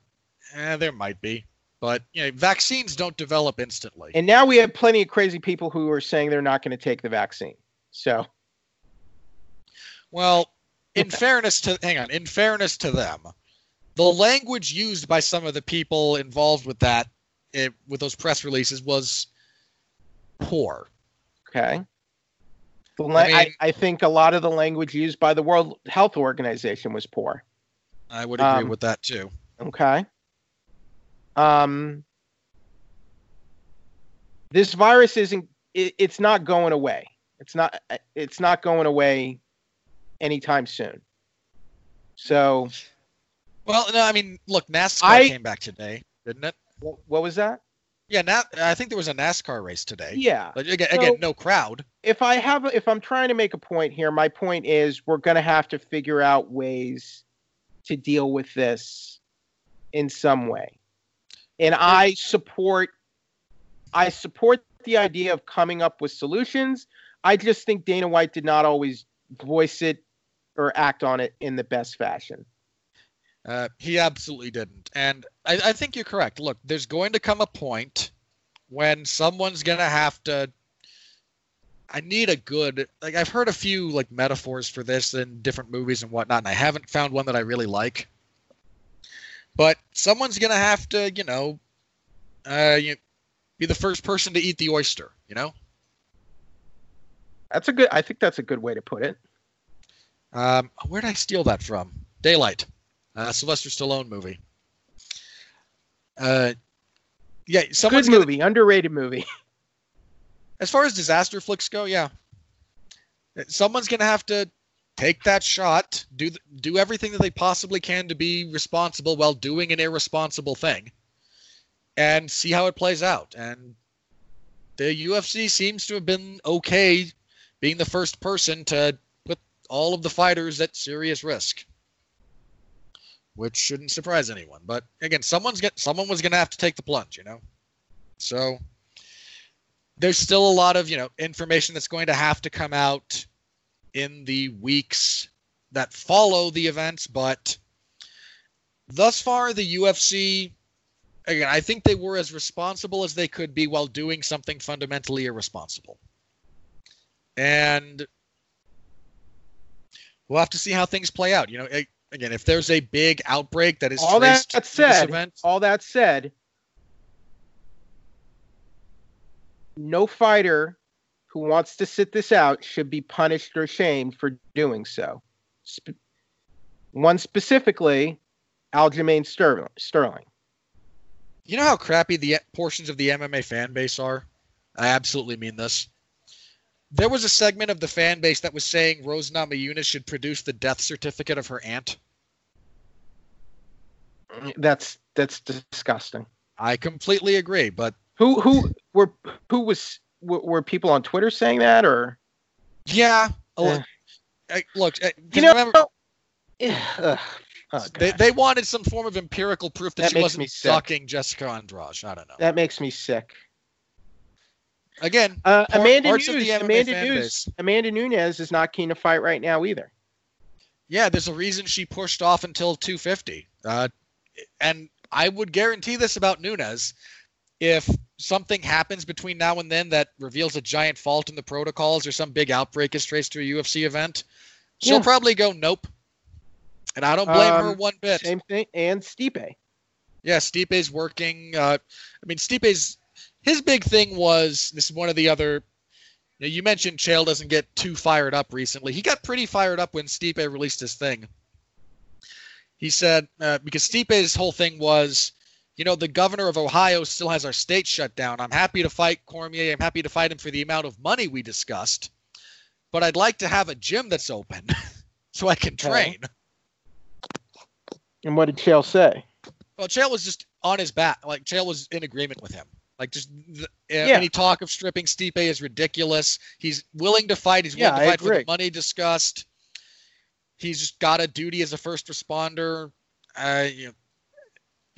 eh, there might be, but you know, vaccines don't develop instantly. And now we have plenty of crazy people who are saying they're not going to take the vaccine. So Well, in fairness to hang on, in fairness to them, the language used by some of the people involved with that, eh, with those press releases, was poor. Okay. The la- I I, mean- I, think a lot of the language used by the World Health Organization was poor. I would agree Um, with that too. Okay. Um, this virus isn't. It, it's not going away. It's not. It's not going away anytime soon. So, Well, no, I mean, look, NASCAR I- came back today, didn't it? wh- what was that? Yeah, now I think there was a NASCAR race today. Yeah. But again, So- again, no crowd. if I have, if I'm trying to make a point here, my point is we're going to have to figure out ways to deal with this in some way. And I support, I support the idea of coming up with solutions. I just think Dana White did not always voice it or act on it in the best fashion. Uh, he absolutely didn't. And I, I think you're correct. Look, there's going to come a point when someone's going to have to. I need a good. Like, I've heard a few, like, metaphors for this in different movies and whatnot, and I haven't found one that I really like. But someone's going to have to, you know, uh, you, be the first person to eat the oyster, you know? That's a good. I think that's a good way to put it. Um, where did I steal that from? Daylight, uh, Sylvester Stallone movie. Uh, yeah, someone's good gonna, movie, underrated movie. as far as disaster flicks go, yeah. Someone's going to have to take that shot, do do everything that they possibly can to be responsible while doing an irresponsible thing, and see how it plays out. And the UFC seems to have been okay being the first person to put all of the fighters at serious risk, which shouldn't surprise anyone. But again, someone's get someone was going to have to take the plunge, you know. So there's still a lot of you know information that's going to have to come out in the weeks that follow the events, but thus far the UFC again, I think they were as responsible as they could be while doing something fundamentally irresponsible. And we'll have to see how things play out. You know, again, if there's a big outbreak that is all that said, event, all that said, no fighter who wants to sit this out should be punished or shamed for doing so. Sp- one specifically, Aljamain Sterling. You know how crappy the portions of the MMA fan base are? I absolutely mean this. There was a segment of the fan base that was saying Rose Namajunas should produce the death certificate of her aunt. That's that's disgusting. I completely agree, but who who were who was were, people on Twitter saying that or? Yeah, uh, look, you know, remember, uh, Oh, they, they wanted some form of empirical proof that, that she wasn't sucking Jessica Andrade. I don't know. That makes me sick. Again, uh, Amanda Nunes, Amanda Nunes, Amanda Nunes is not keen to fight right now either. Yeah, there's a reason she pushed off until 250. Uh, and I would guarantee this about Nunes. If something happens between now and then that reveals a giant fault in the protocols or some big outbreak is traced to a UFC event, she'll yeah. probably go, nope, and I don't blame um, her one bit. Same thing, and Stipe. Yeah, Stipe's working. Uh, I mean, Stipe's his big thing was this is one of the other. You, know, you mentioned Chael doesn't get too fired up recently. He got pretty fired up when Stipe released his thing. He said uh, because Stipe's whole thing was, you know, the governor of Ohio still has our state shut down. I'm happy to fight Cormier. I'm happy to fight him for the amount of money we discussed, but I'd like to have a gym that's open so I can train. Okay. And what did Chael say? Well, Chael was just on his back. Like Chael was in agreement with him. Like just the, yeah. any talk of stripping Stipe is ridiculous. He's willing to fight. He's willing yeah, to fight for the money discussed. He's just got a duty as a first responder. Uh, you know,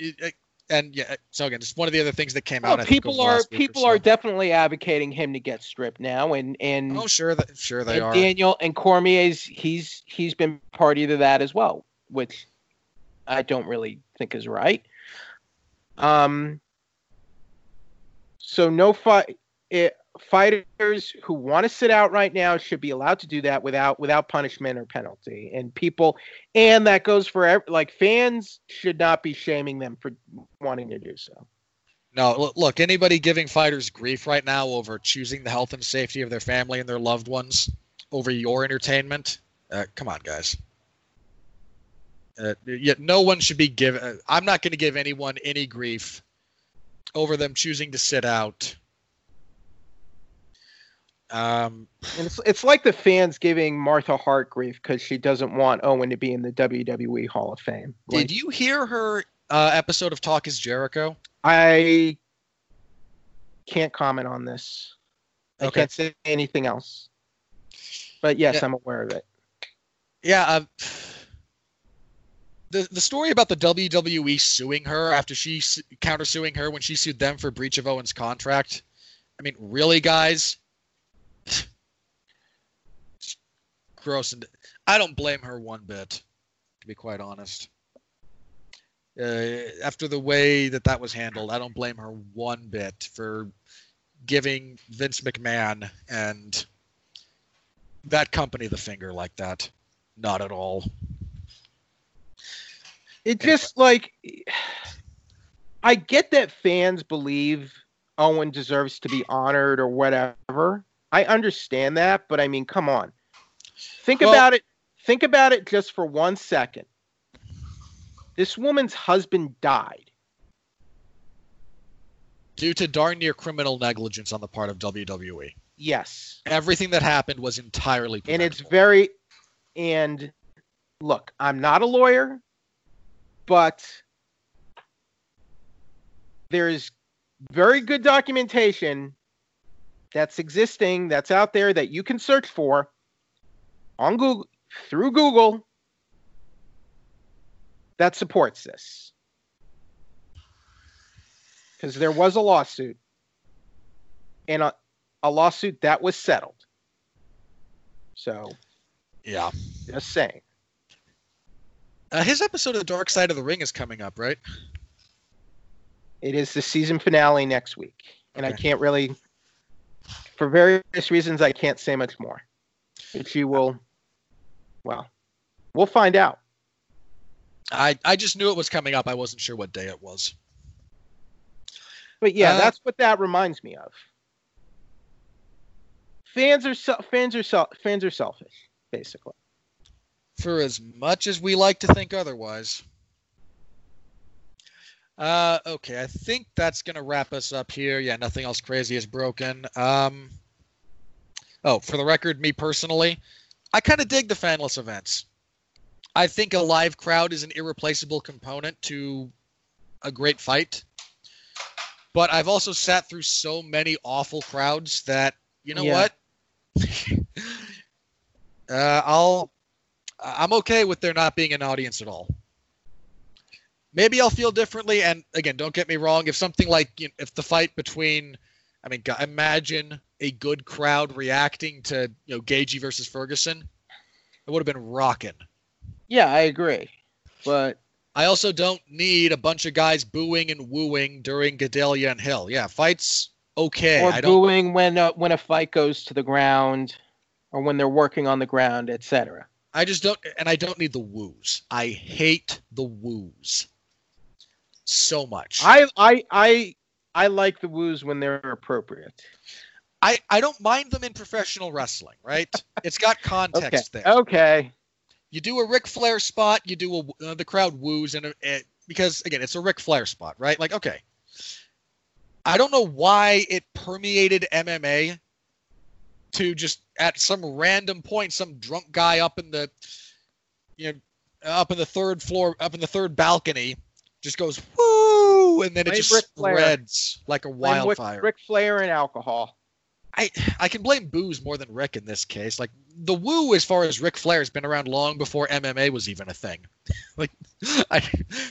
it, and yeah, so again, just one of the other things that came well, out. people are people so. are definitely advocating him to get stripped now, and and oh sure, that, sure they are. Daniel and Cormier's he's he's been party to that as well, which I don't really think is right. Um, so no fight. fighters who want to sit out right now should be allowed to do that without without punishment or penalty. And people, and that goes for like fans should not be shaming them for wanting to do so. No, look, anybody giving fighters grief right now over choosing the health and safety of their family and their loved ones over your entertainment, uh, come on, guys. Uh, yet no one should be given. Uh, I'm not going to give anyone any grief over them choosing to sit out. Um, and it's it's like the fans giving Martha Hart grief because she doesn't want Owen to be in the WWE Hall of Fame. Did you hear her uh, episode of Talk Is Jericho? I can't comment on this. I okay. can't say anything else. But yes, yeah. I'm aware of it. Yeah. Uh, the the story about the WWE suing her after she countersuing her when she sued them for breach of Owen's contract. I mean, really, guys? Gross. And I don't blame her one bit, to be quite honest. Uh, after the way that that was handled, I don't blame her one bit for giving Vince McMahon and that company the finger like that. Not at all. It just like I get that fans believe Owen deserves to be honored or whatever. I understand that, but I mean, come on. Think well, about it. Think about it just for one second. This woman's husband died due to darn near criminal negligence on the part of WWE. Yes. Everything that happened was entirely And it's very and look, I'm not a lawyer, but there's very good documentation that's existing, that's out there that you can search for on Google through Google that supports this. Because there was a lawsuit and a, a lawsuit that was settled. So yeah. just saying. Uh, his episode of The Dark Side of the Ring is coming up, right? It is the season finale next week, and I can't really, for various reasons, I can't say much more. But you will, well, we'll find out. I, I just knew it was coming up. I wasn't sure what day it was. But yeah, Uh, that's what that reminds me of. Fans are fans are fans are selfish, basically. For as much as we like to think otherwise. Uh, okay, I think that's gonna wrap us up here. Yeah, nothing else crazy is broken. Um, oh, for the record, me personally, I kind of dig the fanless events. I think a live crowd is an irreplaceable component to a great fight. But I've also sat through so many awful crowds that you know Yeah. what? uh, I'll I'm okay with there not being an audience at all. Maybe I'll feel differently. And again, don't get me wrong. If something like you know, if the fight between, I mean, imagine a good crowd reacting to you know Gaethje versus Ferguson, it would have been rocking. Yeah, I agree. But I also don't need a bunch of guys booing and wooing during Gadelha and Hill. Yeah, fights okay. or I don't. booing when uh, when a fight goes to the ground, or when they're working on the ground, etc. I just don't, and I don't need the woos. I hate the woos so much. I I I I like the woos when they're appropriate. I, I don't mind them in professional wrestling, right? It's got Okay. context there. Okay. You do a Ric Flair spot, you do a uh, the crowd woos, and it, because again, it's a Ric Flair spot, right? Like, okay, I don't know why it permeated MMA to just at some random point, some drunk guy up in the, you know, up in the third floor, up in the third balcony, just goes woo, and then it Blame just Ric Flair. spreads like a wildfire. Ric Flair and alcohol. I I can blame booze more than Rick in this case. Like the woo, as far as Ric Flair has been around long before MMA was even a thing. like, I,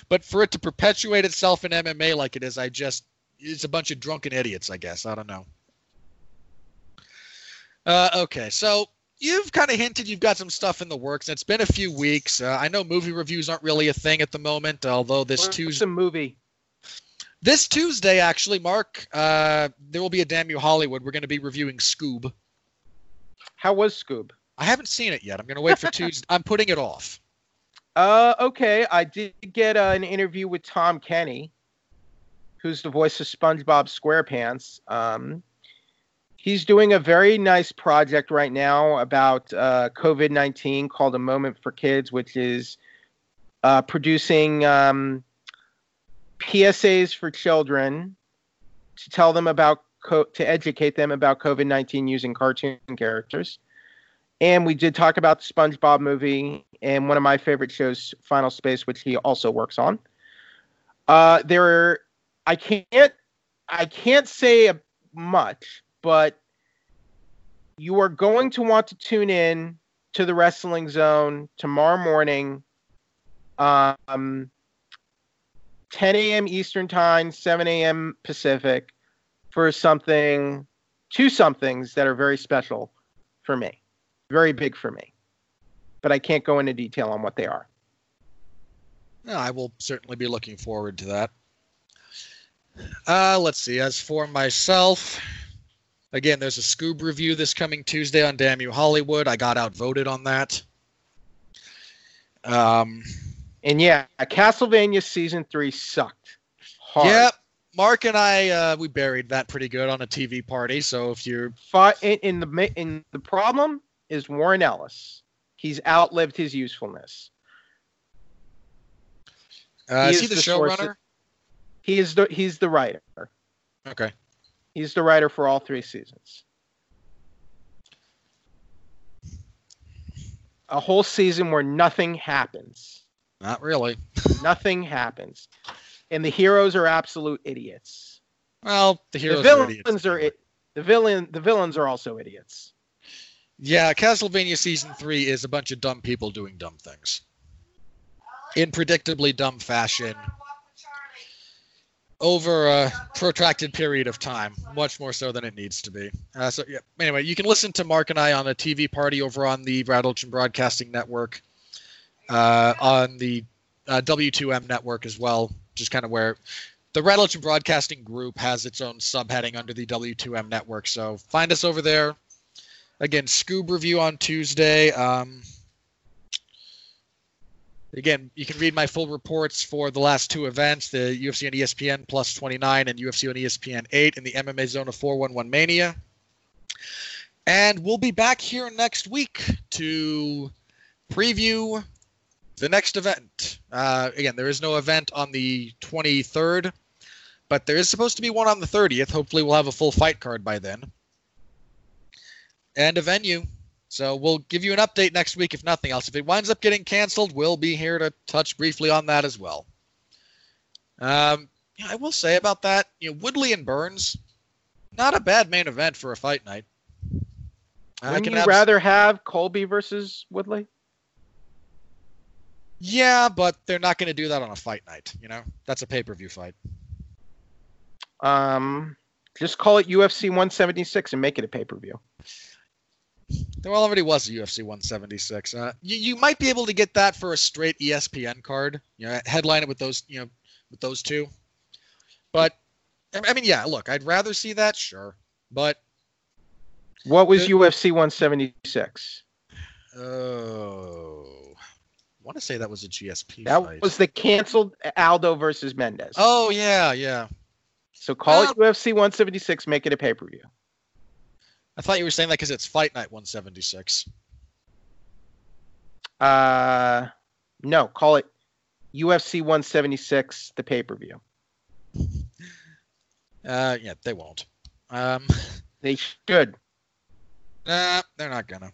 but for it to perpetuate itself in MMA like it is, I just it's a bunch of drunken idiots. I guess I don't know. Uh, okay, so you've kind of hinted you've got some stuff in the works. It's been a few weeks. Uh, I know movie reviews aren't really a thing at the moment, although this What's Tuesday. movie? This Tuesday, actually, Mark, uh, there will be a Damn You Hollywood. We're going to be reviewing Scoob. How was Scoob? I haven't seen it yet. I'm going to wait for Tuesday. I'm putting it off. Uh, okay. I did get uh, an interview with Tom Kenny, who's the voice of SpongeBob SquarePants. Um, he's doing a very nice project right now about uh, COVID 19 called A Moment for Kids, which is uh, producing um, PSAs for children to tell them about, co- to educate them about COVID 19 using cartoon characters. And we did talk about the SpongeBob movie and one of my favorite shows, Final Space, which he also works on. Uh, there, are, I can't, I can't say much, but you are going to want to tune in to the Wrestling Zone tomorrow morning, um, 10 a.m. Eastern Time, 7 a.m. Pacific, for something, two somethings that are very special for me very big for me. But I can't go into detail on what they are. No, I will certainly be looking forward to that. Uh, let's see. As for myself, again, there's a Scoob review this coming Tuesday on Damn You Hollywood. I got outvoted on that. Um, And yeah, Castlevania season three sucked. Hard. Yep. Mark and I, uh, we buried that pretty good on a TV party. So if you're, in, in the in the problem is Warren Ellis. He's outlived his usefulness. uh, He is is he the the showrunner? He is the he's the writer. Okay. He's the writer for all three seasons. A whole season where nothing happens. Not really. nothing happens. And the heroes are absolute idiots. Well, the heroes the villains are, idiots. are the villain the villains are also idiots. Yeah, Castlevania season 3 is a bunch of dumb people doing dumb things. In predictably dumb fashion over a protracted period of time, much more so than it needs to be. Uh, so yeah. Anyway, you can listen to Mark and I on a TV party over on the Rattleton Broadcasting Network, uh, on the uh, W2M network as well, just kind of where the Rattleton Broadcasting Group has its own subheading under the W2M network. So find us over there. Again, Scoob review on Tuesday. Um, again, you can read my full reports for the last two events the UFC on ESPN plus 29 and UFC on ESPN 8 and the MMA zone of 411 Mania. And we'll be back here next week to preview the next event. Uh, again, there is no event on the 23rd, but there is supposed to be one on the 30th. Hopefully, we'll have a full fight card by then. And a venue. So we'll give you an update next week, if nothing else. If it winds up getting canceled, we'll be here to touch briefly on that as well. Um, yeah, I will say about that, you know, Woodley and Burns, not a bad main event for a fight night. I Wouldn't can you abs- rather have Colby versus Woodley? Yeah, but they're not going to do that on a fight night. You know, that's a pay per view fight. Um, just call it UFC 176 and make it a pay per view. There already was a UFC 176. Uh, you, you might be able to get that for a straight ESPN card. You know, headline it with those, you know, with those two. But I I mean, yeah. Look, I'd rather see that, sure. But What was The- UFC 176? oh, I want to say that was a GSP That fight. was the canceled Aldo versus Mendes. Oh yeah, yeah. so call well- it UFC 176, make it a pay per view. I thought you were saying that because it's Fight Night 176. Uh, no, call it UFC 176, the pay per view. Uh, yeah, they won't. Um, They should. Nah, they're not gonna.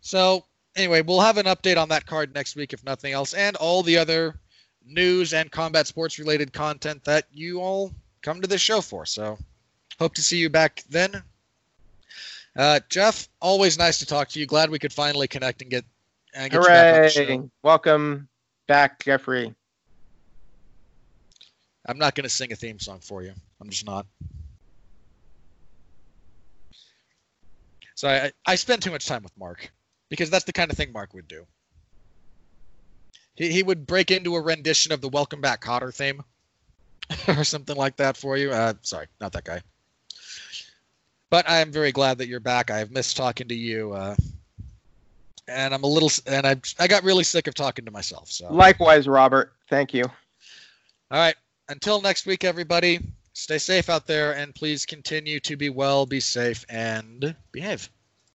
So anyway, we'll have an update on that card next week, if nothing else, and all the other news and combat sports related content that you all come to this show for. So hope to see you back then. Uh, Jeff, always nice to talk to you. Glad we could finally connect and get and get you back on the show. Hooray! Welcome back, Jeffrey. I'm not gonna sing a theme song for you. I'm just not. So I, I spend too much time with Mark because that's the kind of thing Mark would do. He, he would break into a rendition of the Welcome Back Kotter theme or something like that for you. Uh, sorry, not that guy. But I am very glad that you're back. I've missed talking to you, uh, and I'm a little and I I got really sick of talking to myself. So Likewise, Robert. Thank you. all right. Until next week, everybody, stay safe out there and please continue to be well, be safe, and behave.